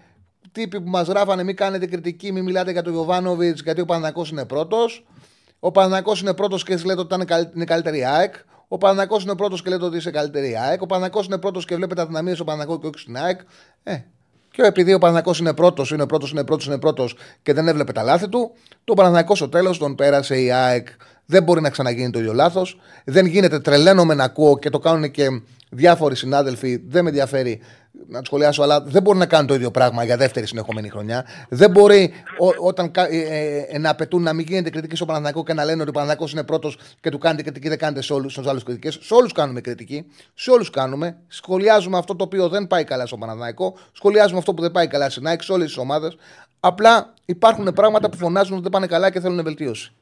τύποι που μας γράφανε: Μην κάνετε κριτική, μην μιλάτε για τον Γιωβάνοβιτς, γιατί ο Παναγό είναι πρώτος. Ο Παναγό είναι πρώτος και λέτε ότι ήταν καλ- είναι καλύτερη η ΑΕΚ. Ο Παναγό είναι πρώτος και λέτε ότι είσαι καλύτερη η ΑΕΚ. Ο Παναγό είναι πρώτος και βλέπετε αδυναμίες στο Παναγό και όχι στην ΑΕΚ. Ε, και επειδή ο Παναγό είναι πρώτος, είναι πρώτος, είναι πρώτος, είναι πρώτος και δεν έβλεπε τα λάθη του, το Παναγό στο τέλος τον πέρασε η ΑΕΚ. Δεν μπορεί να ξαναγίνει το ίδιο λάθος. Δεν γίνεται, τρελαίνομαι να ακούω και το κάνουν και διάφοροι συνάδελφοι. Δεν με ενδιαφέρει να του σχολιάσω, αλλά δεν μπορεί να κάνουν το ίδιο πράγμα για δεύτερη συνεχόμενη χρονιά. Δεν μπορεί ό, όταν κα- ε, ε, ε, να απαιτούν να μην γίνεται κριτική στο Παναθηναϊκό και να λένε ότι ο Παναθηναϊκός είναι πρώτος και του κάνετε κριτική, δεν κάνετε σε όλους του άλλους κριτικές. Σε όλους κάνουμε κριτική. Σε όλους κάνουμε. Σχολιάζουμε αυτό το οποίο δεν πάει καλά στο Παναθηναϊκό. Σχολιάζουμε αυτό που δεν πάει καλά στην ΑΕΚ, σε όλες τις ομάδες. Απλά υπάρχουν πράγματα που φωνάζουν ότι δεν πάνε καλά και θέλουν βελτίωση.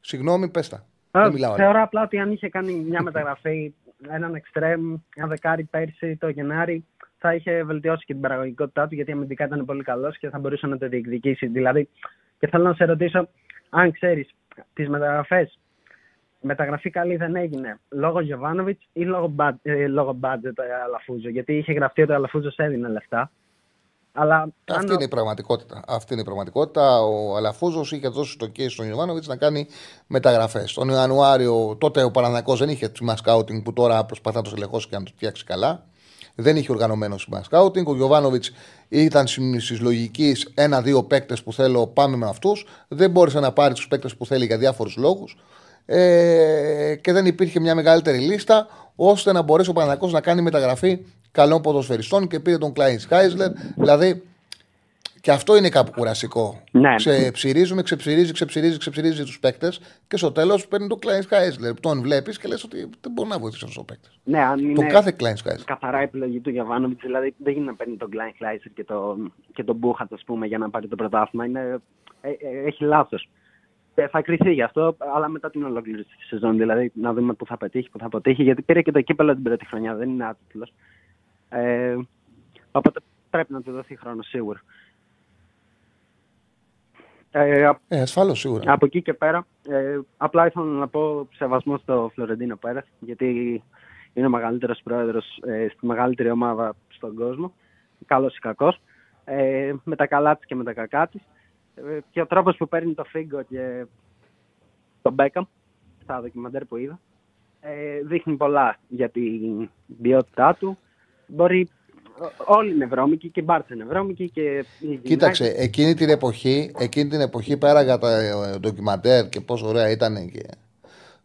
Συγγνώμη, πες τα. Δεν μιλάω. άλλο. Θεωρώ απλά ότι αν είχε κάνει μια μεταγραφή, έναν εξτρέμ, ένα δεκάρι πέρσι το Γενάρη, θα είχε βελτιώσει και την παραγωγικότητά του γιατί αμυντικά ήταν πολύ καλός και θα μπορούσε να το διεκδικήσει. Δηλαδή, και θέλω να σε ρωτήσω, αν ξέρεις τις μεταγραφές, μεταγραφή καλή δεν έγινε λόγω Γιωβάνοβιτς ή λόγω, μπα- ε, λόγω budget ε, Αλαφούζο. Γιατί είχε γραφτεί ότι ο Αλαφούζος έδινε λεφτά. Αλλά αν Αυτή ο- είναι η πραγματικότητα. Αυτή είναι η πραγματικότητα. Ο Αλαφούζος είχε δώσει το κέι στον Ιωβάνοβιτς να κάνει μεταγραφές. Τον Ιανουάριο, τότε ο Παναναναϊκός δεν είχε τιμά σκάουτινγκ που τώρα προσπαθά να το στελεχώσει και να το φτιάξει καλά. Δεν είχε οργανωμένο τιμά σκάουτινγκ. Ο Γιωβάνοβιτς ήταν στις λογικής ένα-δύο παίκτες που θέλω, πάμε με αυτούς. Δεν μπόρεσε να πάρει τους παίκτες που θέλει για διάφορους λόγους. Ε, και δεν υπήρχε μια μεγαλύτερη λίστα ώστε να μπορέσει ο Παναναναϊκός να κάνει μεταγραφή καλών ποδοσφαιριστών και πήρε τον Κλάιν Σκάιζλερ. Δηλαδή και αυτό είναι κάπου κουραστικό. Ναι. Ξεψυρίζουμε, ξεψυρίζει, ξεψυρίζει, ξεψυρίζει τους παίκτες και στο τέλος παίρνει τον Κλάιν Σκάιζλερ. Τον βλέπεις και λες ότι δεν μπορεί να βοηθήσει αυτός ο παίκτης. ναι, αν Τον είναι κάθε Κλάιν Σκάιζλερ. καθαρά επιλογή του Γιωβάνοβιτς, δηλαδή δεν γίνεται να παίρνει τον Κλάιν Χλάισερ και, το, και τον Μπούχατ, ας πούμε, για να πάρει το πρωτάθλημα. Είναι, ε, ε, έχει λάθος. Ε, θα κρυθεί γι' αυτό, αλλά μετά την ολόκληρη τη σεζόν. Δηλαδή να δούμε πού θα πετύχει, πού θα αποτύχει. Γιατί πήρε και το κύπελο την πρώτη χρονιά, δεν είναι άτιτλο. Ε, οπότε πρέπει να του δοθεί χρόνο σίγουρα. Ε, απ- Ε, ασφαλώς σίγουρα. από εκεί και πέρα, ε, απλά ήθελα να πω σεβασμό στο Φλωρεντίνο Πέρεθ, γιατί είναι ο μεγαλύτερος πρόεδρος ε, στη μεγαλύτερη ομάδα στον κόσμο, καλός ή κακός, ε, με τα καλά της και με τα κακά της. Ε, και ο τρόπος που παίρνει το Φίγκο και τον Μπέκαμ, στα δοκιμαντέρ που είδα, ε, δείχνει πολλά για την ποιότητά του. Μπορεί, ό- όλοι είναι βρώμικοι και η Μπάρτσα είναι βρώμικη και η Κοίταξε, United. εκείνη την εποχή, εκείνη την εποχή πέρα για τα ε, ντοκιμαντέρ και πόσο ωραία ήταν και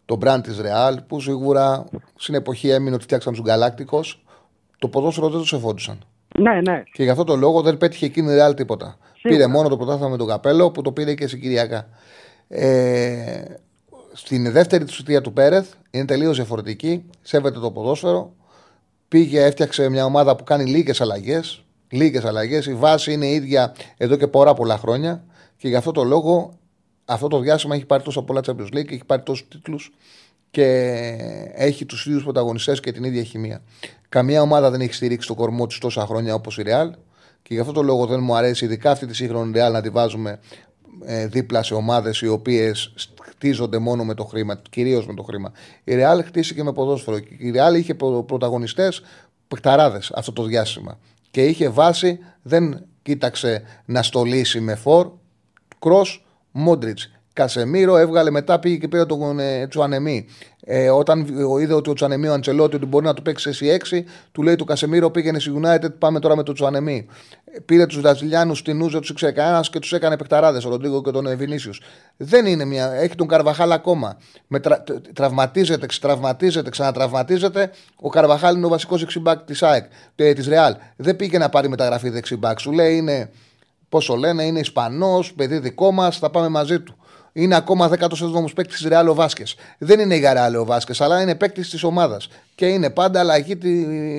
το brand της Real, που σίγουρα στην εποχή έμεινε ότι φτιάξαν τους Γκαλάκτικο, το ποδόσφαιρο δεν τους εφόντουσαν. Ναι, ναι. Και γι' αυτό το λόγο δεν πέτυχε εκείνη η Real τίποτα. Πήρε μόνο το πρωτάθλημα με τον καπέλο που το πήρε και συγκυριακά. Ε, στην δεύτερη του θητεία του Πέρεθ είναι τελείως διαφορετική. Σέβεται το ποδόσφαιρο. Πήγε, έφτιαξε μια ομάδα που κάνει λίγες αλλαγές. Λίγες αλλαγές. Η βάση είναι ίδια εδώ και πολλά πολλά χρόνια. Και γι' αυτό το λόγο αυτό το διάστημα έχει πάρει τόσα πολλά Champions League, έχει πάρει τόσους τίτλους και έχει τους ίδιους πρωταγωνιστές και την ίδια χημεία. Καμία ομάδα δεν έχει στηρίξει το κορμό της τόσα χρόνια όπως η Real. Και γι' αυτό το λόγο δεν μου αρέσει, ειδικά αυτή τη σύγχρονη Real, να τη βάζουμε ε, δίπλα σε ομάδες οι οποίες χτίζονται μόνο με το χρήμα, κυρίως με το χρήμα. Η Real χτίστηκε με ποδόσφαιρο. Και η Real είχε πρωταγωνιστές παιχταράδες αυτό το διάστημα. Και είχε βάση, δεν κοίταξε να στολίσει με φορ, Κρό, Μόντριτ. Κασεμίρο έβγαλε μετά, πήγε και πήρε τον ε, Τσουανεμί. Ε, όταν είδε ότι ο Τσουανεμί ο Αντσελότη ότι μπορεί να του παίξει εσύ 6, του λέει του Κασεμίρο πήγαινε στη United, πάμε τώρα με τον Τσουανεμί. Ε, πήρε τους Βραζιλιάνους στην Ούζα, τους ήξερε κανένας και τους έκανε παιχταράδες, ο Ροντρίγκο και τον Βινίσιους. Δεν είναι μια. Έχει τον Καρβαχάλ ακόμα. Με τρα, τραυματίζεται, ξετραυματίζεται, ξανατραυματίζεται. Ο Καρβαχάλ είναι ο βασικός δεξιμπάκ της ΑΕΚ, της Ρεάλ. Δεν πήγε να πάρει μεταγραφή δεξιμπάκ. Σου λέει είναι πόσο λένε, είναι Ισπανός, παιδί δικό μας, θα πάμε μαζί του. Είναι ακόμα 17ο παίκτης της Ρεάλ ο Βάσκες. Δεν είναι για Ρεάλ ο Βάσκες, αλλά είναι παίκτης της ομάδας. Και είναι πάντα, αλλαγή,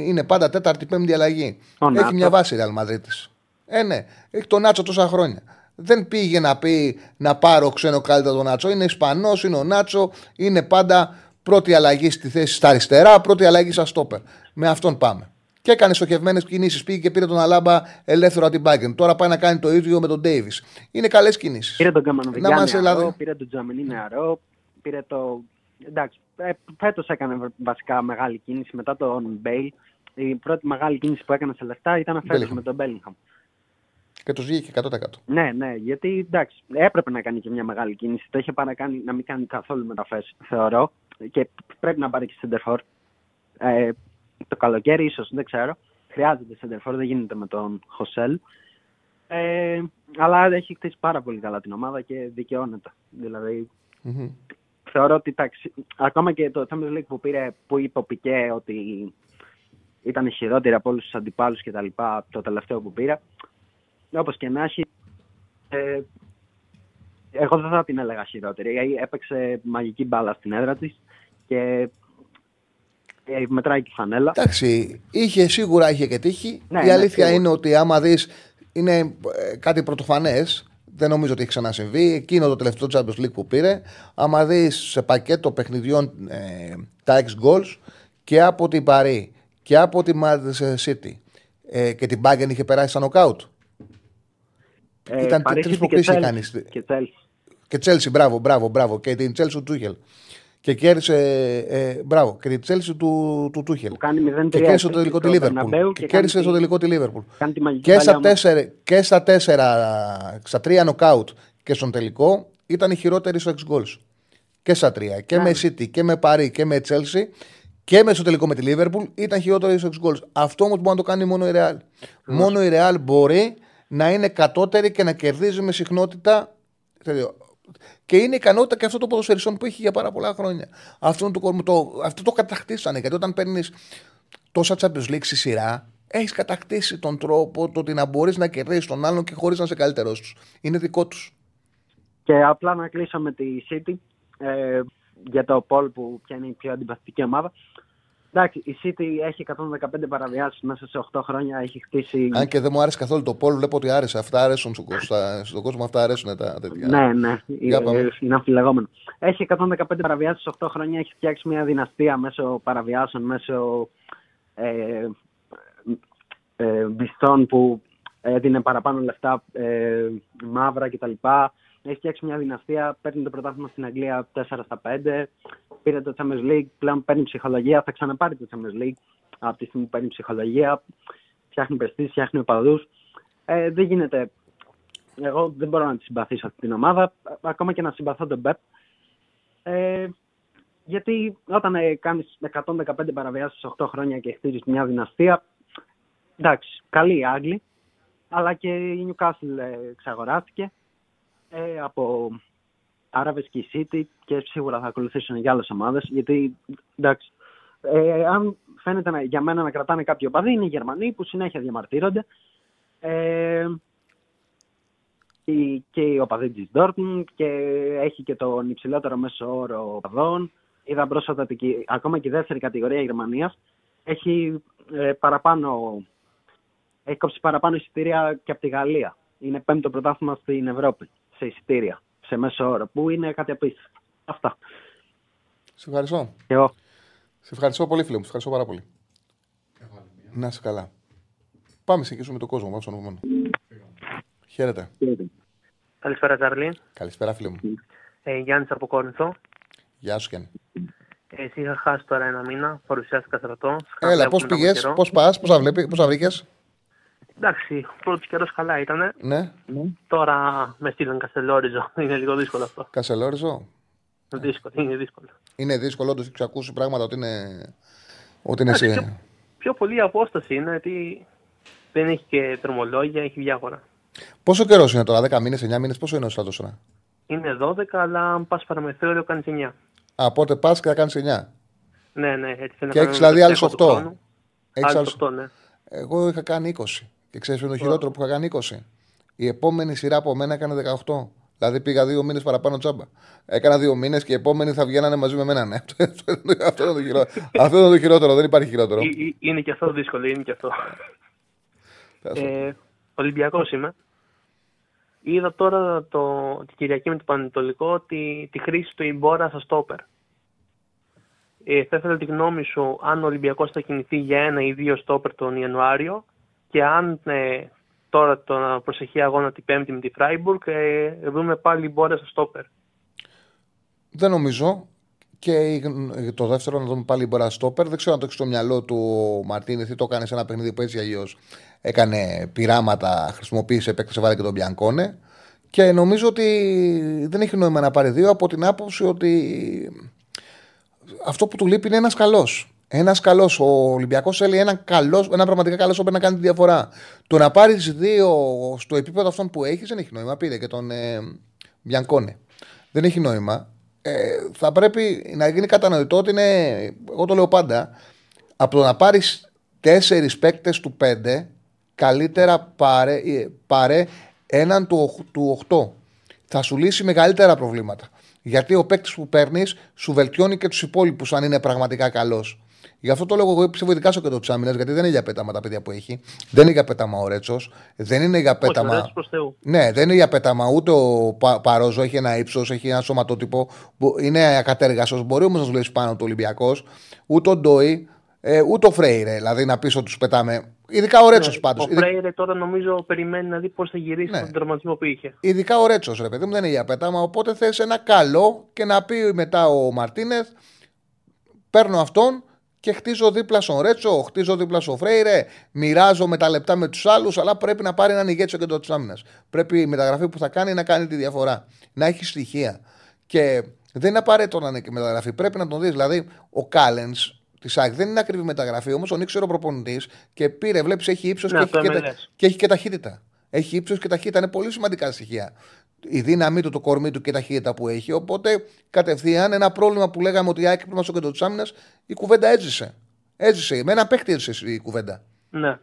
είναι πάντα τέταρτη, πέμπτη αλλαγή. Ο Έχει Νάτσο. μια βάση η Ρεάλ Μαδρίτη. Ε, ναι, έχει τον Νάτσο τόσα χρόνια. Δεν πήγε να πει να πάρω ξένο καλύτερα τον Νάτσο. Είναι Ισπανός, είναι ο Νάτσο, είναι πάντα πρώτη αλλαγή στη θέση στα αριστερά, πρώτη αλλαγή στα στόπερ. Με αυτόν πάμε. Και έκανε στοχευμένες κινήσεις. Πήγε και πήρε τον Αλάμπα ελεύθερο από την Bayern. Τώρα πάει να κάνει το ίδιο με τον Ντέιβι. Είναι καλές κινήσεις. Πήρε τον Να Καμανοβιτζάνη είμαστε νεαρό, δηλαδή. πήρε τον Τζαμινί νεαρό, πήρε το... Εντάξει, ε, φέτος έκανε βα- βασικά μεγάλη κίνηση μετά τον Μπέιλ. Η πρώτη μεγάλη κίνηση που έκανε σε λεφτά ήταν φέτος Bellingham. με τον Μπέλιγχαμ. Και του βγήκε 100%. Ναι, ναι, γιατί εντάξει, έπρεπε να κάνει και μια μεγάλη κίνηση. Το είχε παρακάνει να μην κάνει καθόλου μεταφές, θεωρώ. Και πρέπει να πάρει και σεντερφόρ. Ε, το καλοκαίρι, ίσως, δεν ξέρω. Χρειάζεται σεντερφόρ, δεν γίνεται με τον Χωσέλ. Ε, αλλά έχει χτίσει πάρα πολύ καλά την ομάδα και δικαιώνεται. Δηλαδή, Μμμ. θεωρώ ότι εντάξει, ακόμα και το Champions League που πήρε, που είπε ο Πικέ ότι ήταν χειρότερη από όλους τους αντιπάλους και τα λοιπά, το τελευταίο που πήρε. Όπως και να έχει, ε, εγώ δεν θα την έλεγα χειρότερη. Ε, Έπαιξε μαγική μπάλα στην έδρα της και ε, μετράει και η φανέλα. Εντάξει, είχε σίγουρα είχε και τύχη. Ναι, η ναι, αλήθεια σίγουρα. είναι ότι άμα δεις είναι ε, κάτι πρωτοφανές. Δεν νομίζω ότι έχει ξανασυμβεί. Εκείνο το τελευταίο Champions League που πήρε. Άμα δεις σε πακέτο παιχνιδιών ε, τα ex goals και από την Παρή και από τη Manchester City ε, και την Bayern είχε περάσει στα knockout. Ε, Ήταν Παρίσι τρεις και προκλήσει Chelsea. κάνει. Και Chelsea. Και Τσέλσι, μπράβο, μπράβο, μπράβο. Και την Τσέλσι του Τούχελ. Και κέρδισε. Ε, μπράβο. Και την Τσέλσι του, του Τούχελ. Που κάνει 0-3 Και κέρδισε στο στο τελικό τη Μπερναμπέου Λίβερπουλ. και Και κάνει κέρδισε τη- στο τελικό τη Λίβερπουλ. Κάνει τη μαγική Και στα, παλιά τέσσερα, και στα τέσσερα, στα τρία νοκάουτ και στον τελικό ήταν η χειρότερη στο ex goals. Και στα τρία. Και Ναι. με City και με Παρή και με Chelsea και με στο τελικό με τη Liverpool ήταν χειρότερη στο ex goals. Αυτό όμως μπορεί να το κάνει μόνο η Real. Μόνο η Real μπορεί να είναι κατώτερη και να κερδίζει με συχνότητα. Τέτοιο. Και είναι ικανότητα και αυτό το ποδοσφαιριστών που έχει για πάρα πολλά χρόνια. Αυτό το, το, αυτό το κατακτήσανε. Γιατί όταν παίρνεις τόσα Champions League στη σειρά, έχεις κατακτήσει τον τρόπο το ότι να μπορείς να κερδίσεις τον άλλον και χωρίς να είσαι καλύτερο τους. Είναι δικό τους. Και απλά να κλείσω με τη City ε, για το Paul που ποια είναι η πιο αντιπαθητική ομάδα. Εντάξει, η City έχει 115 παραβιάσεις μέσα σε 8 χρόνια, έχει χτίσει... Αν και δεν μου άρεσε καθόλου το Πολ, βλέπω ότι άρεσε. Αυτά αρέσουν στον κόσμο, στα- στον κόσμο, αυτά αρέσουν τα τέτοια. Ναι, ναι, Για πάμε. ε, είναι αμφιλεγόμενο. Έχει 115 παραβιάσεις σε 8 χρόνια, έχει φτιάξει μια δυναστεία μέσω παραβιάσεων, μέσω ε, ε, μισθών που έδινε παραπάνω λεφτά ε, μαύρα κτλ. Έχει φτιάξει μια δυναστεία, παίρνει το πρωτάθλημα στην Αγγλία 4 στα 5, πήρε το Champions League, πλέον παίρνει ψυχολογία, θα ξαναπάρει το Champions League από τη στιγμή που παίρνει ψυχολογία, φτιάχνει πρεστή, φτιάχνει οπαδούς. Ε, δεν γίνεται. Εγώ δεν μπορώ να τη συμπαθήσω αυτή την ομάδα, ακόμα και να συμπαθώ τον Πεπ. Ε, γιατί όταν ε, κάνεις 115 παραβιάσεις σε 8 χρόνια και χτίζεις μια δυναστεία, εντάξει, καλή οι Άγγλοι, αλλά και η Newcastle ε, εξαγοράστηκε ε, από Άραβες και η City και σίγουρα θα ακολουθήσουν και άλλες ομάδες, γιατί εντάξει, ε, αν φαίνεται να, για μένα να κρατάνε κάποιο παδί, είναι οι Γερμανοί που συνέχεια διαμαρτύρονται. Ε, η- και η οπαδή της Dortmund και έχει και τον υψηλότερο μέσο όρο οπαδών. Είδα πρόσφατα ότι και- ακόμα και η δεύτερη κατηγορία Γερμανίας έχει ε, παραπάνω έχει κόψει παραπάνω εισιτήρια και από τη Γαλλία. Είναι πέμπτο πρωτάθλημα στην Ευρώπη σε εισιτήρια, σε μέσο όρο, που είναι κάτι απίστευτο. Αυτά. Σε ευχαριστώ. Και εγώ. Σε ευχαριστώ πολύ, φίλε μου. Σε ευχαριστώ πάρα πολύ. Να είσαι καλά. Πάμε σε με τον κόσμο. Πάμε στον επόμενο. Χαίρετε. Καλησπέρα, Τσάρλι. Καλησπέρα, φίλε μου. Ε, Γιάννης από Κόρινθο. Γεια σου, Γιάννη. Εσύ είχα χάσει τώρα ένα μήνα, παρουσιάστηκα στρατό. Έλα, πώς πήγες, πώς πας, πώς θα, πώς θα βρήκες; Εντάξει, ο πρώτος καιρός καλά ήταν. Ναι, Τώρα με στείλαν Καστελόριζο. Είναι λίγο δύσκολο αυτό. Κασελόριζο; Δύσκολο, είναι δύσκολο. Είναι δύσκολο, όντως έχεις ακούσει πράγματα ότι είναι. Ότι είναι Εντάξει, εσύ. πιο, πιο πολύ η απόσταση είναι ότι δεν έχει και δρομολόγια, έχει διάφορα. Πόσο καιρός είναι τώρα, 10 μήνες, 9 μήνες, πόσο είναι ο στρατό τώρα; Είναι 12, αλλά αν πας παραμεθόριο κάνεις 9. Α, πότε πας και θα κάνεις 9. Ναι, ναι, έτσι Και θα έχεις κάνουμε δηλαδή το άλλους στέχο του 8. χρόνου. Έχεις Άλλους άλλους... 8, ναι. Εγώ είχα κάνει 20. Και ξέρεις ποιο είναι το χειρότερο που είχα κάνει 20. Η επόμενη σειρά από μένα έκανε 18. Δηλαδή πήγα δύο μήνες παραπάνω τσάμπα. Έκανα δύο μήνες και οι επόμενοι θα βγαίνανε μαζί με μένα. Ναι. αυτό, είναι το χειρότερο. αυτό είναι το χειρότερο. Δεν υπάρχει χειρότερο. Ε, ε, Είναι και αυτό δύσκολο, είναι και αυτό. ε, Ολυμπιακός είμαι. Είδα τώρα το, την Κυριακή με το Πανετολικό τη, τη χρήση του Ιμπόρα στα στόπερ. Ε, θα ήθελα τη γνώμη σου αν ο Ολυμπιακός θα κινηθεί για ένα ή δύο στόπερ τον Ιανουάριο και αν ε, τώρα τον προσεχή αγώνα την Πέμπτη με τη Φράιμπουργκ ε, δούμε πάλι Ιμπόρα στα στόπερ. Δεν νομίζω. Και το δεύτερο να δούμε πάλι μπορεί στόπερ. Δεν ξέρω αν το έχεις στο μυαλό του ο Μαρτίνεθ ή το έκανε σε ένα παιχνίδι που έτσι αλλιώς έκανε πειράματα, χρησιμοποίησε, επέκτησε βάλε και τον Μπιανκόνε. Και νομίζω ότι δεν έχει νόημα να πάρει δύο από την άποψη ότι αυτό που του λείπει είναι ένας καλός. Ένας καλός. Ο Ολυμπιακός θέλει ένα, καλός, ένα πραγματικά καλός όπερ να κάνει τη διαφορά. Το να πάρεις δύο στο επίπεδο αυτών που έχεις δεν έχει νόημα. Πήρε και τον ε, Μπιανκόνε. Δεν έχει νόημα. Ε, θα πρέπει να γίνει κατανοητό ότι είναι. Εγώ το λέω πάντα. Από το να πάρεις τέσσερις παίκτες του πέντε, καλύτερα πάρε, ε, πάρε έναν του, του 8. Θα σου λύσει μεγαλύτερα προβλήματα. Γιατί ο παίκτης που παίρνεις σου βελτιώνει και τους υπόλοιπους αν είναι πραγματικά καλός. Γι' αυτό το λόγο εγώ πιστεύω ειδικά στο κέντρο της γιατί δεν είναι για πέταμα τα παιδιά που έχει. Δεν είναι για πέταμα ο Ρέτσος. Δεν είναι για πέταμα. Όχι, ναι, δεν είναι για πέταμα ούτε ο Παρόζο. Έχει ένα ύψος, έχει ένα σωματότυπο. Είναι ακατέργαστο. Μπορεί όμως να σου λέει πάνω του Ολυμπιακός. Ούτε ο Ντόι, ε, ούτε ο Φρέιρε. Δηλαδή να πεις ότι του πετάμε. Ειδικά ο Ρέτσος ναι, πάντως. Ο Φρέιρε τώρα νομίζω περιμένει να δει πώς θα γυρίσει ναι. τον τερματισμό που είχε. Ειδικά ο Ρέτσος, ρε παιδί μου, δεν είναι για πέταμα. Οπότε θες ένα καλό και να πει μετά ο Μαρτίνεθ. Παίρνω αυτόν και χτίζω δίπλα στον Ρέτσο, χτίζω δίπλα στον Φρέιρε, μοιράζω με τα λεπτά με τους άλλους, αλλά πρέπει να πάρει έναν ηγέτη στο κέντρο της άμυνας. Πρέπει η μεταγραφή που θα κάνει να κάνει τη διαφορά. Να έχει στοιχεία. Και δεν είναι απαραίτητο να είναι και μεταγραφή. Πρέπει να τον δεις. Δηλαδή, ο Κάλενς της ΑΕΚ δεν είναι ακριβή μεταγραφή, όμως τον ήξερε ο προπονητής και πήρε, βλέπεις, έχει ύψος και, και, και έχει και ταχύτητα. Έχει ύψος και ταχύτητα. Είναι πολύ σημαντικά στοιχεία η δύναμή του, το κορμί του και η ταχύτητα που έχει. Οπότε κατευθείαν ένα πρόβλημα που λέγαμε ότι η ΑΕΚ πρέπει να κέντρο τη άμυνα, η κουβέντα έζησε. Έζησε. Με ένα παίκτη έζησε η κουβέντα. Ναι.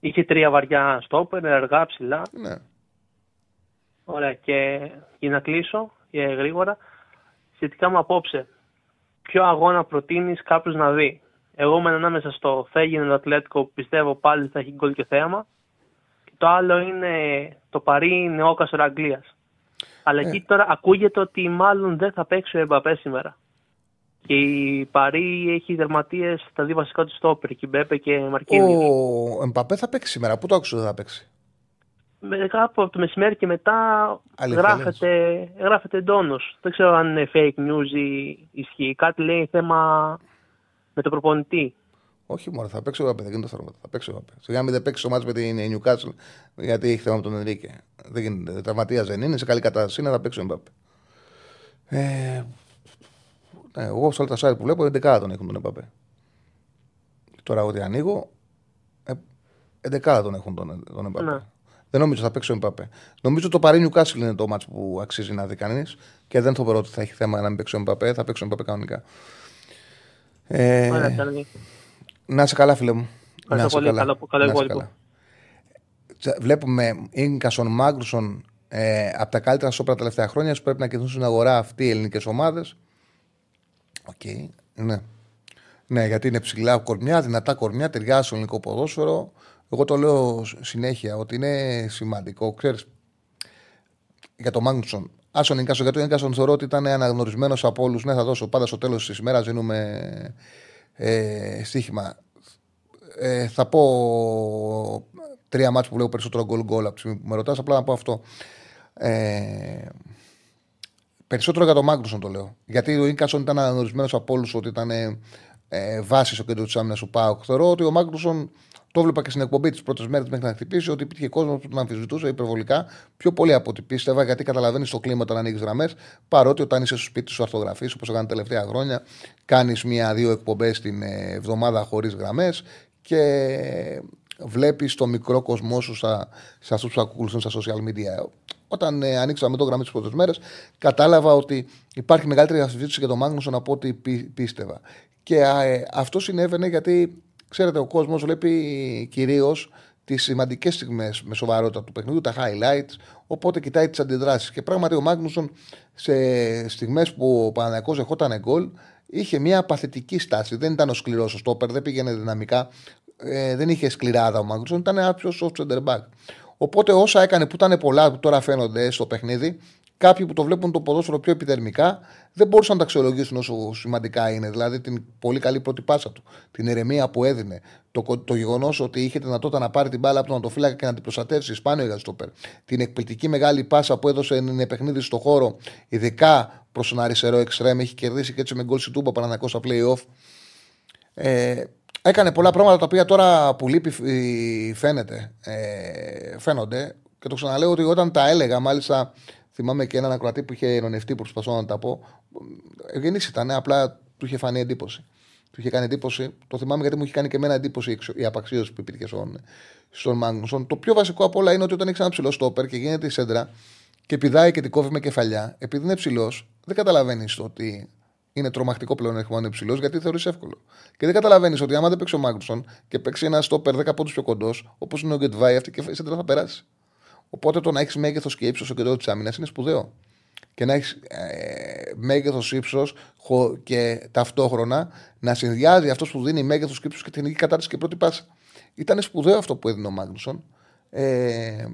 Είχε τρία βαριά στόπερ, αργά, ψηλά. Ναι. Ωραία. Και για να κλείσω για γρήγορα, σχετικά με απόψε, ποιο αγώνα προτείνεις κάποιος να δει; Εγώ μένω ανάμεσα στο Φέγγιν το Ατλέτικο που πιστεύω πάλι θα έχει γκολ και θέαμα το άλλο είναι το Παρί Νεόκασορ Αγγλίας. Αλλά ε. εκεί τώρα ακούγεται ότι μάλλον δεν θα παίξει ο Εμπαπέ σήμερα. Και η Παρί έχει δερματίες στα δύο βασικά του στόπερ, και Μπέπε και Μαρκίνη. Ο Εμπαπέ θα παίξει σήμερα; Πού το άκουσα δεν θα παίξει; Με, κάπου από το μεσημέρι και μετά γράφεται, γράφεται εντόνω. Δεν ξέρω αν είναι fake news ή ισχύει. Κάτι λέει θέμα με τον προπονητή. Όχι μόνο, θα παίξει ο Γαπέ, δεν γίνεται το Θα παίξει ο Γαπέ. Σιγά μην δεν παίξει ο μάτς με την Newcastle γιατί έχει θέμα με τον Ενρίκε. Δεν γίνεται. Τραυματίας δεν είναι, σε καλή κατάσταση να θα παίξει ο Μπαπέ. Ε, ναι, εγώ σε όλα τα site που βλέπω 11 τον έχουν τον Εμπαπέ. Τώρα ότι ανοίγω, 11 τον έχουν τον, τον Εμπαπέ. Ναι. Δεν νομίζω θα παίξει ο Εμπαπέ. Νομίζω το Παρή Newcastle είναι το μάτς που αξίζει να δει κανείς και δεν θεωρώ ότι θα έχει θέμα να μην παίξει ο Εμπαπέ. Θα παίξει ο Εμπαπέ κανονικά. Ε, να είσαι καλά, φίλε μου. Να είσαι καλά. Καλό, καλό, καλά. Βλέπουμε Ίνκασον, Μάγκρουσον ε, από τα καλύτερα σώπρα τα τελευταία χρόνια που πρέπει να κινηθούν στην αγορά αυτοί οι ελληνικές ομάδες. Ok. Okay. Ναι. ναι, γιατί είναι ψηλά κορμιά, δυνατά κορμιά, ταιριάζει στο ελληνικό ποδόσφαιρο. Εγώ το λέω συνέχεια ότι είναι σημαντικό. Ξέρεις, για τον Μάγκνουσον. Άσον Ίνκασον, γιατί ο Ίνκασον θεωρώ ότι ήταν αναγνωρισμένος από όλους. Ναι, θα δώσω πάντα στο τέλος της ημέρας. Δίνουμε ε, στοίχημα. Ε, θα πω τρία ματς που λέω περισσότερο γκολ γκολ από τη στιγμή που με ρωτάς, απλά να πω αυτό. Ε, περισσότερο για τον Μάγκρουσον το λέω. Γιατί ο Ίνκασον ήταν αναγνωρισμένος από όλους ότι ήταν ε, βάση στο κέντρο της άμυνας του Πάουκ. Θεωρώ ότι ο Μάγκρουσον το έβλεπα και στην εκπομπή της πρώτε μέρε μέχρι να χτυπήσει ότι υπήρχε κόσμος που τον αμφισβητούσε υπερβολικά πιο πολύ από ό,τι πίστευα, γιατί καταλαβαίνεις το κλίμα όταν ανοίγεις γραμμές. Παρότι όταν είσαι στο σπίτι σου ορθογραφεί, όπως έκανε τα τελευταία χρόνια, κάνεις μία-δύο εκπομπές την ε, εβδομάδα χωρίς γραμμές και βλέπεις το μικρό κοσμό σου σε αυτούς που ακολουθούν στα social media. Όταν ε, ανοίξαμε με το γραμμή τι πρώτε μέρε, κατάλαβα ότι υπάρχει μεγαλύτερη αμφισβήτηση για τον Μάγνουσον από ό,τι πίστευα. Και ε, αυτό συνέβαινε γιατί Ξέρετε, ο κόσμος βλέπει κυρίως τις σημαντικές στιγμές με σοβαρότητα του παιχνιδιού, τα highlights. Οπότε κοιτάει τις αντιδράσεις. Και πράγματι ο Μάγνουσον σε στιγμές που ο Παναγιακό δεχόταν γκολ είχε μια παθητική στάση. Δεν ήταν ο σκληρός ο στόπερ, δεν πήγαινε δυναμικά. Ε, δεν είχε σκληράδα ο Μάγνουσον, ήταν ένα πιο soft center back. Οπότε όσα έκανε που ήταν πολλά που τώρα φαίνονται στο παιχνίδι, κάποιοι που το βλέπουν το ποδόσφαιρο πιο επιδερμικά δεν μπορούσαν να τα αξιολογήσουν όσο σημαντικά είναι. Δηλαδή την πολύ καλή πρώτη πάσα του, την ηρεμία που έδινε, το, το γεγονός ότι είχε δυνατότητα να πάρει την μπάλα από τον Αντοφύλακα και να την προστατεύσει, σπάνιο για στόπερ. Την εκπληκτική μεγάλη πάσα που έδωσε είναι παιχνίδι στο χώρο, ειδικά προς τον αριστερό εξτρέμ, έχει κερδίσει και έτσι με γκολ Σιτούμπα Πανανακό στα playoff. Ε, έκανε πολλά πράγματα τα οποία τώρα που λείπει φαίνεται, ε, φαίνονται. Και το ξαναλέω ότι όταν τα έλεγα, μάλιστα Θυμάμαι και έναν ακροατή που είχε ειρωνευτεί που προσπαθώ να τα πω. Ευγενή ήταν, απλά του είχε φανεί εντύπωση. Του είχε κάνει εντύπωση. Το θυμάμαι γιατί μου είχε κάνει και εμένα εντύπωση η απαξίωση που υπήρχε στον, στον Μάγνουσον. Το πιο βασικό απ' όλα είναι ότι όταν έχεις ένα ψηλό στόπερ και γίνεται η σέντρα και πηδάει και την κόβει με κεφαλιά, επειδή είναι ψηλός, δεν καταλαβαίνεις ότι είναι τρομακτικό πλέον να είναι ψηλός γιατί θεωρείς εύκολο. Και δεν καταλαβαίνεις ότι άμα δεν παίξει ο Μάγνουσον και παίξει ένα στόπερ 10 πόντους πιο κοντός, όπως είναι ο Γκετβάη, αυτή και η σέντρα θα περάσει. Οπότε το να έχεις μέγεθος και ύψος στο κεντρό της άμυνας είναι σπουδαίο. Και να έχεις ε, μέγεθος, ύψος και ταυτόχρονα να συνδυάζει αυτός που δίνει μέγεθος και ύψος και τεχνική κατάρτιση και πρώτη πάσα. Ήταν σπουδαίο αυτό που έδινε ο Μάγνουσον. Ε,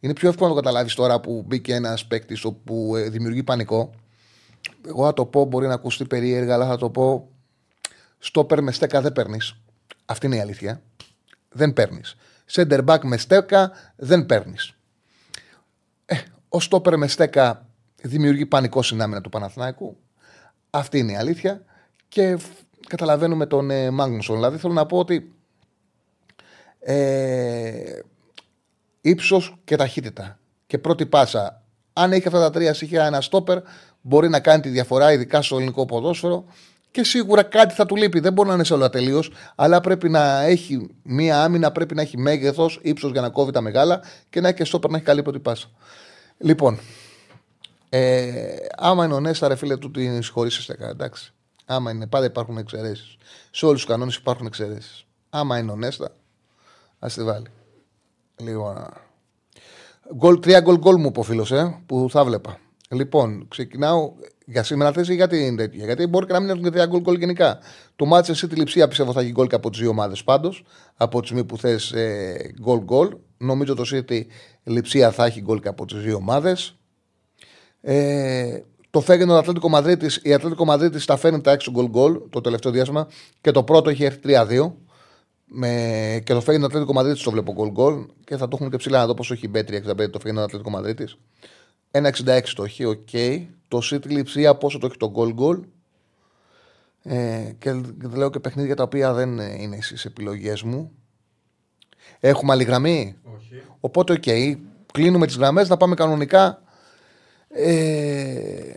είναι πιο εύκολο να το καταλάβεις τώρα που μπήκε ένας παίκτης που ε, δημιουργεί πανικό. Εγώ θα το πω, μπορεί να ακουστεί περίεργα, αλλά θα το πω. Στο με στέκα δεν παίρνεις. Αυτή είναι η αλήθεια. Δεν παίρνεις. Σέντερ back με στέκα δεν παίρνεις. Ε, ο στόπερ με στέκα δημιουργεί πανικό συνάμενα του Παναθηναϊκού. Αυτή είναι η αλήθεια. Και καταλαβαίνουμε τον ε, Μάγνουσον. Δηλαδή θέλω να πω ότι ε, ύψος και ταχύτητα και πρώτη πάσα. Αν έχει αυτά τα τρία στοιχεία ένα στόπερ μπορεί να κάνει τη διαφορά ειδικά στο ελληνικό ποδόσφαιρο και σίγουρα κάτι θα του λείπει. Δεν μπορεί να είναι σε όλα τελείως, αλλά πρέπει να έχει μία άμυνα, πρέπει να έχει μέγεθος, ύψος για να κόβει τα μεγάλα και να έχει και στόπερ να έχει καλή πρώτη πάσα. Λοιπόν, ε, άμα είναι ο Νέστα, ρε φίλε, του την συγχωρήσει εντάξει. Άμα είναι, πάντα υπάρχουν εξαιρέσεις. Σε όλους τους κανόνες υπάρχουν εξαιρέσεις. Άμα είναι ο Νέστα, ας τη βάλει. Λοιπόν. Γκολ, τρία γκολ γκολ μου, ο φίλος, ε, που θα βλέπα. Λοιπόν, ξεκινάω για σήμερα θέση για την τέτοια; Γιατί μπορεί και να μην έχουν τρία γκολ γκολ γενικά. Το μάτσε εσύ τη λειψία πιστεύω θα έχει γκολ και από τις δύο ομάδες πάντως. Από τη στιγμή που θες γκολ γκολ. Νομίζω το City λειψία θα έχει γκολ και από τις δύο ομάδες. Ε, το φέγγενο Ατλέτικο Μαδρίτης, η Ατλέτικο Μαδρίτης τα φέρνει τα 6 γκολ γκολ το τελευταίο διάστημα και το πρώτο έχει έρθει 3-2. Με... Και το Φέγενορντ Ατλέτικο Μαδρίτης το βλέπω γκολ γκολ και θα το έχουν και ψηλά να δω πόσο έχει η Μπέτρια 65 το Φέγενορντ Ατλέτικο Μαδρίτης. 1,66 το έχει, ok. Okay. Το City Λειψία πόσο το έχει το γκολ γκολ. Ε, και λέω και παιχνίδια τα οποία δεν είναι στις επιλογές μου. Έχουμε άλλη γραμμή; Όχι. Οπότε, ok. Okay. Κλείνουμε τις γραμμές, να πάμε κανονικά. Ε,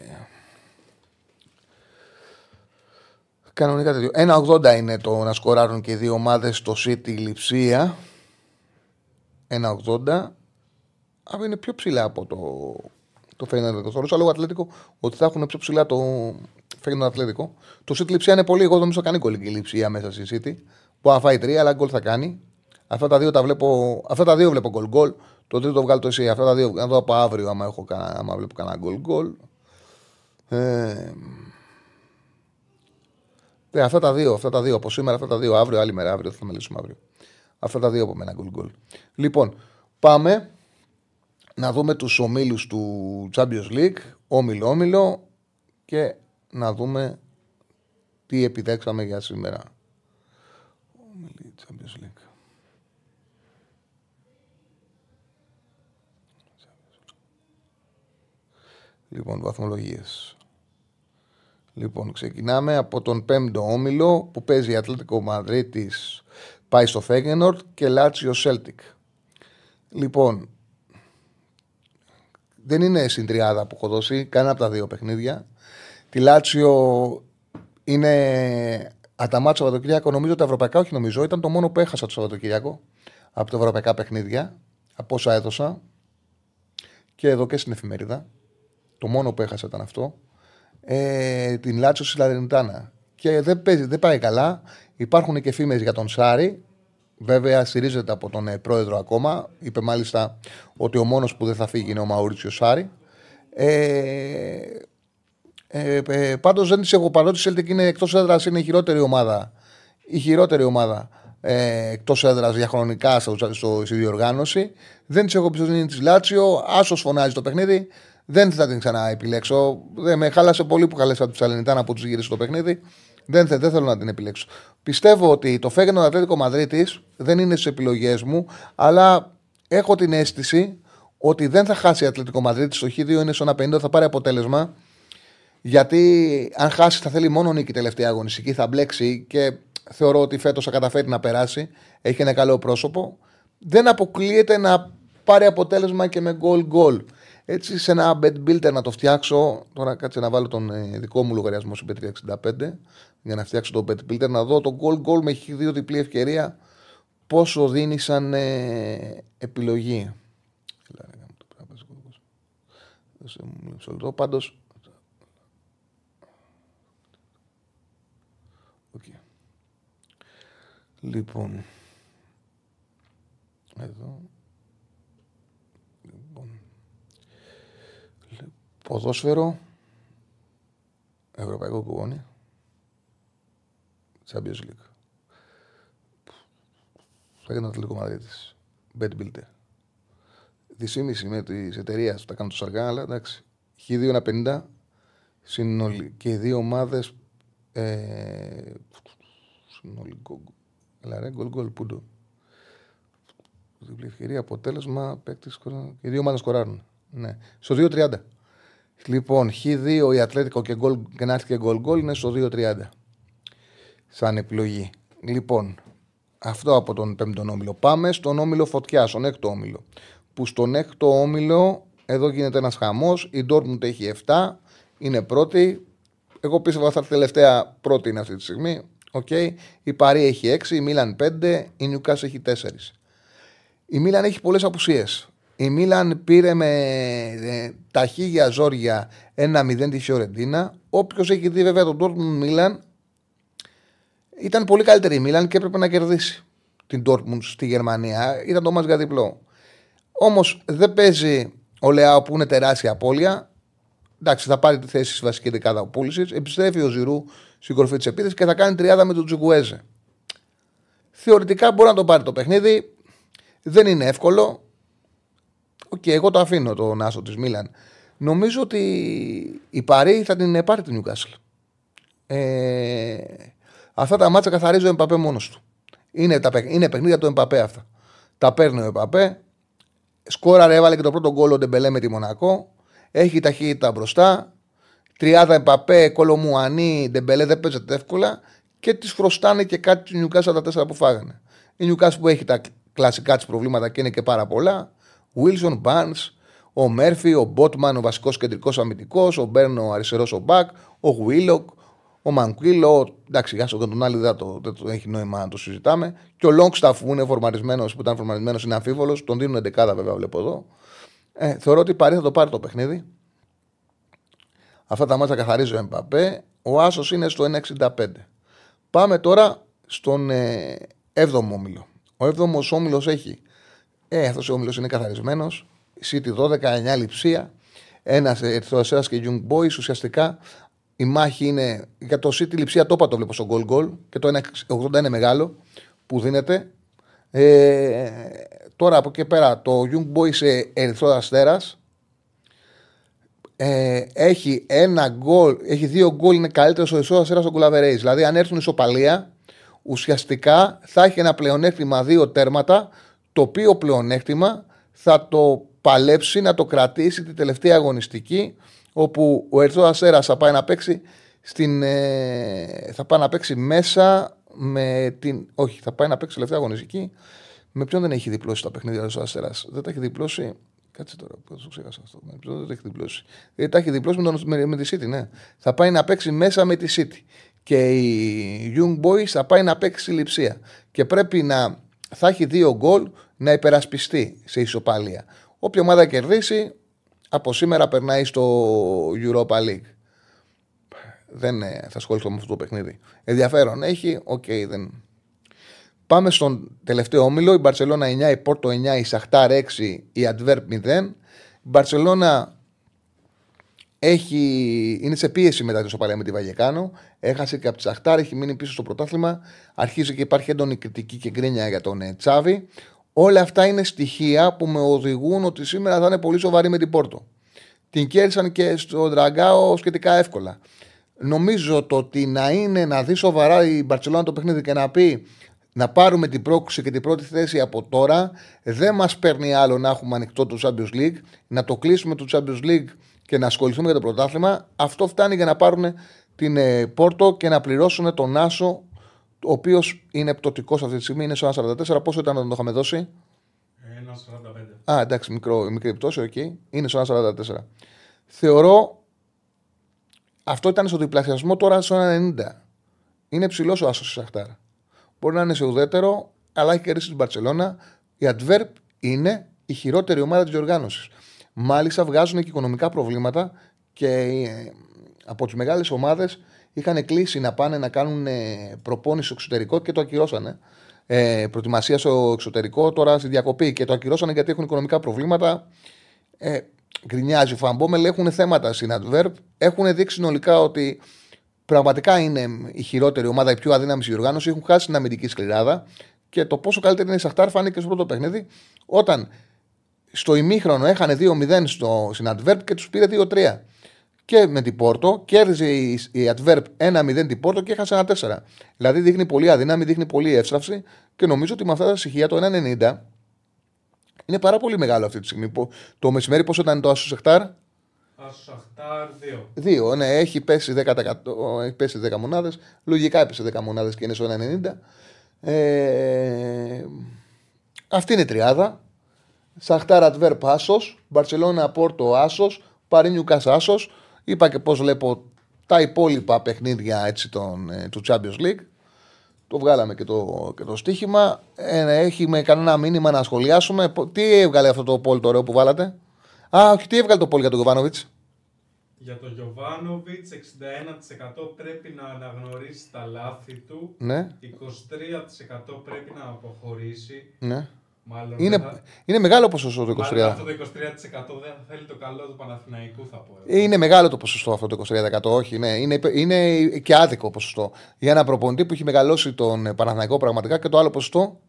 κανονικά τέτοιο. 1,80 είναι το να σκοράρουν και οι δύο ομάδες στο City λειψία. 1,80. Αυτό είναι πιο ψηλά από το το Φέγγινο Το θεωρούσα λόγω Ατλέτικο ότι θα έχουν πιο ψηλά το Φέγγινο Ατλέτικο. Το City λειψία είναι πολύ. Εγώ νομίζω κάνει γκολ η λειψία μέσα στη City. Που θα φάει τρία, αλλά γκολ θα κάνει. Αυτά τα δύο τα βλέπω. Αυτά τα δύο βλέπω γκολ γκολ. Το τρίτο το βγάλω το εσύ. Αυτά τα δύο. Να δω από αύριο άμα, έχω, άμα βλέπω κανένα γκολ γκολ. Ε, ε, αυτά τα δύο, αυτά τα δύο από σήμερα, αυτά τα δύο αύριο, άλλη μέρα, αύριο θα μιλήσουμε αύριο. Αυτά τα δύο από μένα γκολ γκολ. Λοιπόν, πάμε να δούμε τους ομίλους του Champions League, όμιλο-όμιλο και να δούμε τι επιδέξαμε για σήμερα. Όμιλοι Champions League. Λοιπόν, βαθμολογίες. Λοιπόν, ξεκινάμε από τον πέμπτο όμιλο που παίζει η Ατλέτικο Μαδρίτης πάει στο Φέγενορντ και Λάτσιο Σέλτικ. Λοιπόν, δεν είναι στην τριάδα που έχω δώσει, κανένα από τα δύο παιχνίδια. Τη Λάτσιο είναι αταμά το Σαββατοκύριακο. Νομίζω τα ευρωπαϊκά, όχι νομίζω, ήταν το μόνο που έχασα το Σαββατοκύριακο από τα ευρωπαϊκά παιχνίδια, από όσα έδωσα. Και εδώ και στην εφημερίδα. Το μόνο που έχασα ήταν αυτό. Ε, την Λάτσιο στη Λαρεντάνα. Και δεν, παίζει, δεν πάει καλά. Υπάρχουν και φήμες για τον Σάρι Βέβαια, στηρίζεται από τον ε, πρόεδρο ακόμα. Είπε μάλιστα ότι ο μόνος που δεν θα φύγει είναι ο Μαουρίτσιο Σάρι. Ε, ε, ε, Πάντως δεν της έχω παρότι η Celtic είναι εκτός έδρας, είναι η χειρότερη ομάδα. Η χειρότερη ομάδα ε, εκτός έδρας διαχρονικά στο, στο, στη διοργάνωση. Δεν της έχω εμπιστοσύνη της Λάτσιο. Άσος φωνάζει το παιχνίδι. Δεν θα την ξαναεπιλέξω. Δεν με χάλασε πολύ που χαλέσα τους Σαλενιτάνα που τους γύρισες το παιχνίδι. Δεν, δεν θέλω να την επιλέξω. Πιστεύω ότι το Φέγγενο Ατλέτικο Μαδρίτης δεν είναι στις επιλογές μου, αλλά έχω την αίσθηση ότι δεν θα χάσει η Ατλέτικο Μαδρίτη. Στο Χ2 είναι στο 1,50, θα πάρει αποτέλεσμα. Γιατί αν χάσει θα θέλει μόνο νίκη τελευταία αγωνιστική, θα μπλέξει και θεωρώ ότι φέτος θα καταφέρει να περάσει. Έχει ένα καλό πρόσωπο. Δεν αποκλείεται να πάρει αποτέλεσμα και με γκολ γκολ. Έτσι σε ένα bed builder να το φτιάξω. Τώρα κάτσε να βάλω τον ε, δικό μου λογαριασμό στο 365 για να φτιάξω το bed builder. Να δω το goal goal με έχει δύο διπλή ευκαιρία πόσο δίνει σαν ε, επιλογή. Πάντως Okay. Λοιπόν. Εδώ. Λοιπόν. Ποδόσφαιρο. Ευρωπαϊκό κουβόνι. Champions League. Θα έκανε το Ατλαντικό Μαδρίτης. Bet Builder. Δυσήμιση με τη εταιρεία που τα κάνουν το Σαργά, αλλά εντάξει. Χ2 1,50 συνολικά και οι δύο ομάδες ε, συνολικό. Αλλά ρε, γκολ γκολ που το. Διπλή ευκαιρία, αποτέλεσμα, παίκτης Και δύο ομάδες σκοράρουν. Ναι. Στο 2-30. Λοιπόν, Χ2 η Ατλέτικο και, γκολ, και να έρθει και γκολ γκολ είναι στο 2-30. Σαν επιλογή. Λοιπόν, αυτό από τον πέμπτο όμιλο. Πάμε στον όμιλο Φωτιάς, στον έκτο όμιλο. Που στον έκτο όμιλο εδώ γίνεται ένας χαμός. Η Ντόρμουντ έχει 7, είναι πρώτη. Εγώ πίστευα ότι θα τελευταία πρώτη είναι αυτή τη στιγμή. Okay. Η Παρή έχει 6, η Μίλαν 5, η Νιουκάς έχει 4. Η Μίλαν έχει πολλές απουσίες. Η Μίλαν πήρε με ε, τα χίλια ζόρια 1-0 της Φιωρεντίνα. Όποιος έχει δει βέβαια τον Dortmund Μίλαν, ήταν πολύ καλύτερη η Μίλαν και έπρεπε να κερδίσει την Dortmund στη Γερμανία. Ήταν το ματς για διπλό. Όμως δεν παίζει ο Λεάο που είναι τεράστια απώλεια. Εντάξει, θα πάρει τη θέση στη βασική δεκάδα ο Πούλισικ. Επιστρέφει ο Ζηρού στην κορφή της επίθεσης και θα κάνει τριάδα με τον Τσουκουέζε. Θεωρητικά μπορεί να το πάρει το παιχνίδι. Δεν είναι εύκολο. Ok, okay, εγώ το αφήνω τον άσο της Μίλαν. Νομίζω ότι η Παρί θα την πάρει την Νιούκαστλ. Ε, αυτά τα ματς καθαρίζει ο Εμπαπέ μόνος του. Είναι, τα, είναι παιχνίδια του Εμπαπέ αυτά. Τα παίρνει ο Εμπαπέ. Σκόραρε, έβαλε και το πρώτο γκολ ο Ντεμπελέ με τη Μονακό. Έχει ταχύτητα μπροστά. Τριάδα Εμπαπέ, Κολομουανί, Ντεμπελέ δεν παίζεται εύκολα. Και τη χρωστάνε και κάτι της Νιούκαστλ τα τέσσερα που φάγανε. Η Νιούκαστλ που έχει τα κλασικά της προβλήματα και είναι και πάρα πολλά. Βίλσον, Μπαρνς, ο Μέρφυ, ο Μπότμαν, ο βασικός κεντρικός αμυντικός, ο Μπέρν, ο αριστερός ο Μπακ, ο Γουίλοκ, ο Μανκουίλο. Εντάξει, για τον άλλο δεν το, δεν το έχει νόημα να το συζητάμε. Και ο Λόγκσταφ που είναι φορμαρισμένο, που ήταν φορμαρισμένο, είναι αμφίβολος. Τον δίνουν 11 βέβαια, βλέπω εδώ. Ε, θεωρώ ότι η Παρή θα το πάρει το παιχνίδι. Αυτά τα μάτια καθαρίζει ο Εμπαπέ. Ο Άσος είναι στο 1,65. Πάμε τώρα στον ε, 7ο όμιλο. Ο 7ο όμιλος έχει. Ε, αυτός ο όμιλος είναι καθαρισμένος. City 12, 9 λειψία. Ένας Ερθροσέρα και Young Boys. Ουσιαστικά η μάχη είναι για το City λειψία. Το είπα το βλέπω στο goal goal. Και το 1,80 είναι μεγάλο που δίνεται. Ε, τώρα από εκεί πέρα το Young Boys ε, Ερυθρός Αστέρας ε, έχει ένα γκολ, έχει δύο γκολ, είναι καλύτερος ο Ερυθρός Αστέρας στον Κουλαβερέης. Δηλαδή, αν έρθουν ισοπαλία, ουσιαστικά θα έχει ένα πλεονέκτημα δύο τέρματα, το οποίο πλεονέκτημα θα το παλέψει να το κρατήσει την τελευταία αγωνιστική, όπου ο Ερυθρός Αστέρας θα πάει να παίξει στην, ε, θα πάει να παίξει μέσα με την. Όχι, θα πάει να παίξει τελευταία αγωνιστική. Με ποιον δεν έχει διπλώσει τα παιχνίδια του Αστέρας; Δεν τα έχει διπλώσει. Κάτσε τώρα, πώς το ξέχασα αυτό. Με ποιον δεν τα έχει διπλώσει. Δεν τα έχει διπλώσει με, τον, με, με, τη City, ναι. Θα πάει να παίξει μέσα με τη City. Και η Young Boys θα πάει να παίξει λειψία. Και πρέπει να. Θα έχει δύο γκολ να υπερασπιστεί σε ισοπαλία. Όποια ομάδα κερδίσει, από σήμερα περνάει στο Europa League δεν ε, θα ασχοληθώ με αυτό το παιχνίδι. Ενδιαφέρον έχει, ok, okay, δεν. Πάμε στον τελευταίο όμιλο. Η Μπαρσελόνα 9, η Πόρτο 9, η Σαχτάρ 6, η Αντβέρπ 0. Η Μπαρσελόνα έχει, είναι σε πίεση μετά την ισοπαλία με τη Βαγιεκάνο. Έχασε και από τη Σαχτάρ, έχει μείνει πίσω στο πρωτάθλημα. Αρχίζει και υπάρχει έντονη κριτική και γκρίνια για τον ε, Τσάβη. Όλα αυτά είναι στοιχεία που με οδηγούν ότι σήμερα θα είναι πολύ σοβαρή με την Πόρτο. Την κέρδισαν και στο Δραγκάο σχετικά εύκολα. Νομίζω το ότι να είναι να δει σοβαρά η Μπαρσελόνα το παιχνίδι και να πει να πάρουμε την πρόκληση και την πρώτη θέση από τώρα, δεν μας παίρνει άλλο να έχουμε ανοιχτό το Champions League, να το κλείσουμε το Champions League και να ασχοληθούμε για το πρωτάθλημα. Αυτό φτάνει για να πάρουν την ε, Πόρτο και να πληρώσουν τον Άσο, ο οποίος είναι πτωτικός αυτή τη στιγμή, είναι στο 1,44. Πόσο ήταν να το είχαμε δώσει, 1,45. Α, εντάξει, μικρό, μικρή πτώση, οκ. Είναι στο 1,44. Θεωρώ αυτό ήταν στο διπλασιασμό, τώρα στο 1,90. Είναι ψηλός ο Άσος της Σαχτάρ. Μπορεί να είναι σε ουδέτερο, αλλά έχει κερδίσει την Μπαρσελόνα. Η Αντβέρπ είναι η χειρότερη ομάδα της διοργάνωσης. Μάλιστα βγάζουν και οικονομικά προβλήματα και ε, από τις μεγάλες ομάδες είχαν κλείσει να πάνε να κάνουν ε, προπόνηση στο εξωτερικό και το ακυρώσανε. Ε, προετοιμασίας στο εξωτερικό, τώρα στη διακοπή και το ακυρώσανε γιατί έχουν οικονομικά προβλήματα. Ε, γκρινιάζει ο Φαμπόμελ, έχουν θέματα στην Adverb. Έχουν δείξει συνολικά ότι πραγματικά είναι η χειρότερη ομάδα, η πιο αδύναμη διοργάνωση. Έχουν χάσει την αμυντική σκληράδα και το πόσο καλύτερη είναι η Σαχτάρ φάνηκε στο πρώτο παιχνίδι όταν στο ημίχρονο έχανε 2-0 στο, στην Adverb και τους πήρε 2-3. Και με την Πόρτο κέρδισε η, η Adverb 1-0 την Πόρτο και έχασε ένα 4. Δηλαδή δείχνει πολύ αδύναμη, δείχνει πολύ εύστραυση και νομίζω ότι με αυτά τα στοιχεία το 1-90 είναι πάρα πολύ μεγάλο αυτή τη στιγμή. Που- Το μεσημέρι πόσο ήταν το Άσο Σεχτάρ, Άσο Σαχτάρ 2. 2. Ναι, έχει πέσει 10%, έχει πέσει 10 μονάδες. Λογικά έπεσε 10 μονάδες και είναι στο 1,90. Ε, αυτή είναι η τριάδα. Σαχτάρ Ατβέρ Άσος, Μπαρσελόνα Πόρτο Άσος, Παρίνιου Κάσα Άσος. Είπα και πώς βλέπω τα υπόλοιπα παιχνίδια έτσι, των, ε, του Champions League. Το βγάλαμε και το, και το στοίχημα. Ε, έχει με κανένα μήνυμα να σχολιάσουμε. Πο- Τι έβγαλε αυτό το πόλ το ωραίο που βάλατε; Α, όχι, τι έβγαλε το πόλ για τον Γιωβάνοβιτς; Για τον Γιωβάνοβιτς 61% πρέπει να αναγνωρίσει τα λάθη του. Ναι. 23% πρέπει να αποχωρήσει. Ναι. Μάλλον Είναι, δεν θα- είναι μεγάλο ποσοστό το 23%. Μάλλον αυτό το 23% δεν θα θέλει το καλό του Παναθηναϊκού θα πω. εγώ. Είναι μεγάλο το ποσοστό αυτό το 23%. Όχι, ναι. Είναι, είναι και άδικο ποσοστό. Για ένα προπονητή που έχει μεγαλώσει τον ε, Παναθηναϊκό πραγματικά και το άλλο ποσοστό;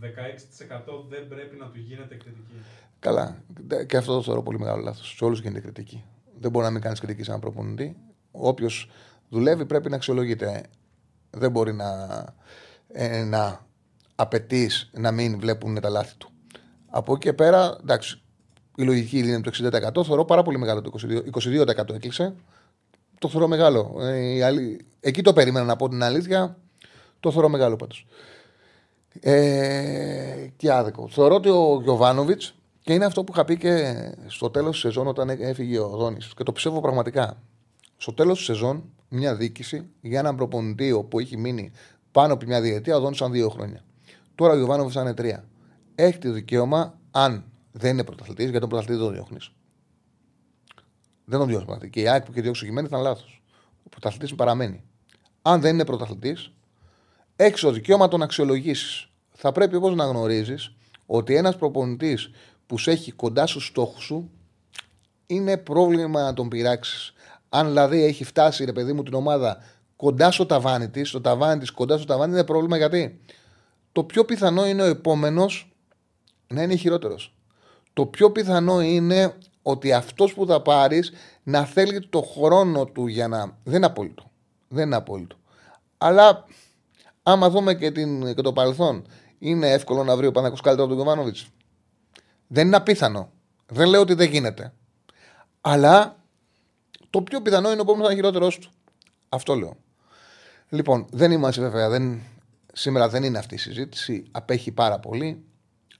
16% δεν πρέπει να του γίνεται κριτική. Καλά. Και αυτό το θεωρώ πολύ μεγάλο λάθος. Σε όλους γίνεται κριτική. Δεν μπορεί να μην κάνεις κριτική σε έναν προπονητή. Όποιος δουλεύει πρέπει να αξιολογείται. Δεν μπορεί να, ε, να απαιτείς να μην βλέπουν τα λάθη του. Από εκεί και πέρα, εντάξει, η λογική είναι το 60%. Θεωρώ πάρα πολύ μεγάλο το 22%. 22% έκλεισε. Το θεωρώ μεγάλο. Ε, η άλλη- Εκεί το περίμενα να πω την αλήθεια. Το θεωρώ μεγάλο πάντως. Ε, και άδικο. Θεωρώ ότι ο Γιωβάνοβιτς και είναι αυτό που είχα πει και στο τέλος της σεζόν όταν έφυγε ο Δόνης. Και το πιστεύω πραγματικά. Στο τέλος της σεζόν, μια διοίκηση για έναν προπονητή που έχει μείνει πάνω από μια διετία, ο Δόνης ήταν δύο χρόνια. Τώρα ο Γιωβάνοβιτ θα είναι τρία. Έχει το δικαίωμα, αν δεν είναι πρωταθλητής, γιατί τον πρωταθλητή δεν τον διώχνεις. Δεν τον διώχνεις πρωταθλητή. Και η ΑΕΚ που είχε διώξει συγκεκριμένη ήταν λάθος. Ο πρωταθλητής παραμένει. Αν δεν είναι πρωταθλητής, έχεις το δικαίωμα να τον αξιολογήσεις. Θα πρέπει όμω να γνωρίζεις ότι ένας προπονητής που σε έχει κοντά στους στόχους σου είναι πρόβλημα να τον πειράξεις. Αν δηλαδή έχει φτάσει, ρε παιδί μου, την ομάδα κοντά στο ταβάνι της, στο ταβάνι της, κοντά στο ταβάνι, είναι πρόβλημα γιατί; Το πιο πιθανό είναι ο επόμενος να είναι χειρότερος. Το πιο πιθανό είναι ότι αυτός που θα πάρεις να θέλει το χρόνο του για να. Δεν είναι απόλυτο. Δεν είναι απόλυτο. Αλλά άμα δούμε και, την, και το παρελθόν, είναι εύκολο να βρει ο Παναγό καλύτερο από τον Γιωβάνοβιτς. Δεν είναι απίθανο. Δεν λέω ότι δεν γίνεται. Αλλά το πιο πιθανό είναι ο επόμενος να είναι χειρότερος του. Αυτό λέω. Λοιπόν, δεν είμαστε βέβαια. Δεν, σήμερα δεν είναι αυτή η συζήτηση. Απέχει πάρα πολύ.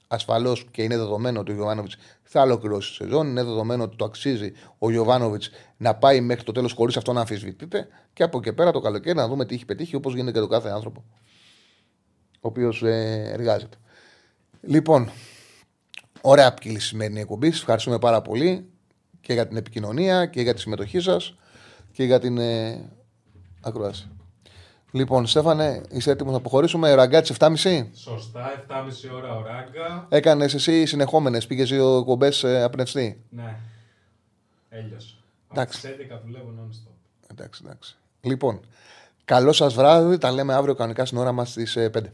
Ασφαλώς και είναι δεδομένο ότι ο Γιωβάνοβιτς θα ολοκληρώσει τη σεζόν. Είναι δεδομένο ότι το αξίζει ο Γιωβάνοβιτς να πάει μέχρι το τέλος χωρίς αυτό να αμφισβητείται. Και από εκεί πέρα το καλοκαίρι να δούμε τι έχει πετύχει όπως γίνεται και το κάθε άνθρωπο ο οποίος ε, εργάζεται. Λοιπόν, ωραία ποικίλη σημερινή εκπομπή. Σας Ευχαριστούμε πάρα πολύ και για την επικοινωνία και για τη συμμετοχή σας και για την ε, ακρόαση. Λοιπόν, Στέφανε, είσαι έτοιμος να αποχωρήσουμε; Ραγκάτσι 7.30. Σωστά, 7,5 ώρα ο Ράγκα. Έκανες εσύ συνεχόμενες. Πήγες δύο εκπομπέ ε, απνευστή; Ναι. Έλειωσε. Εντάξει. Από τις 11 δουλεύω non-stop. Εντάξει, εντάξει. Λοιπόν, καλό σας βράδυ. Τα λέμε αύριο κανονικά στην ώρα μας στις 5.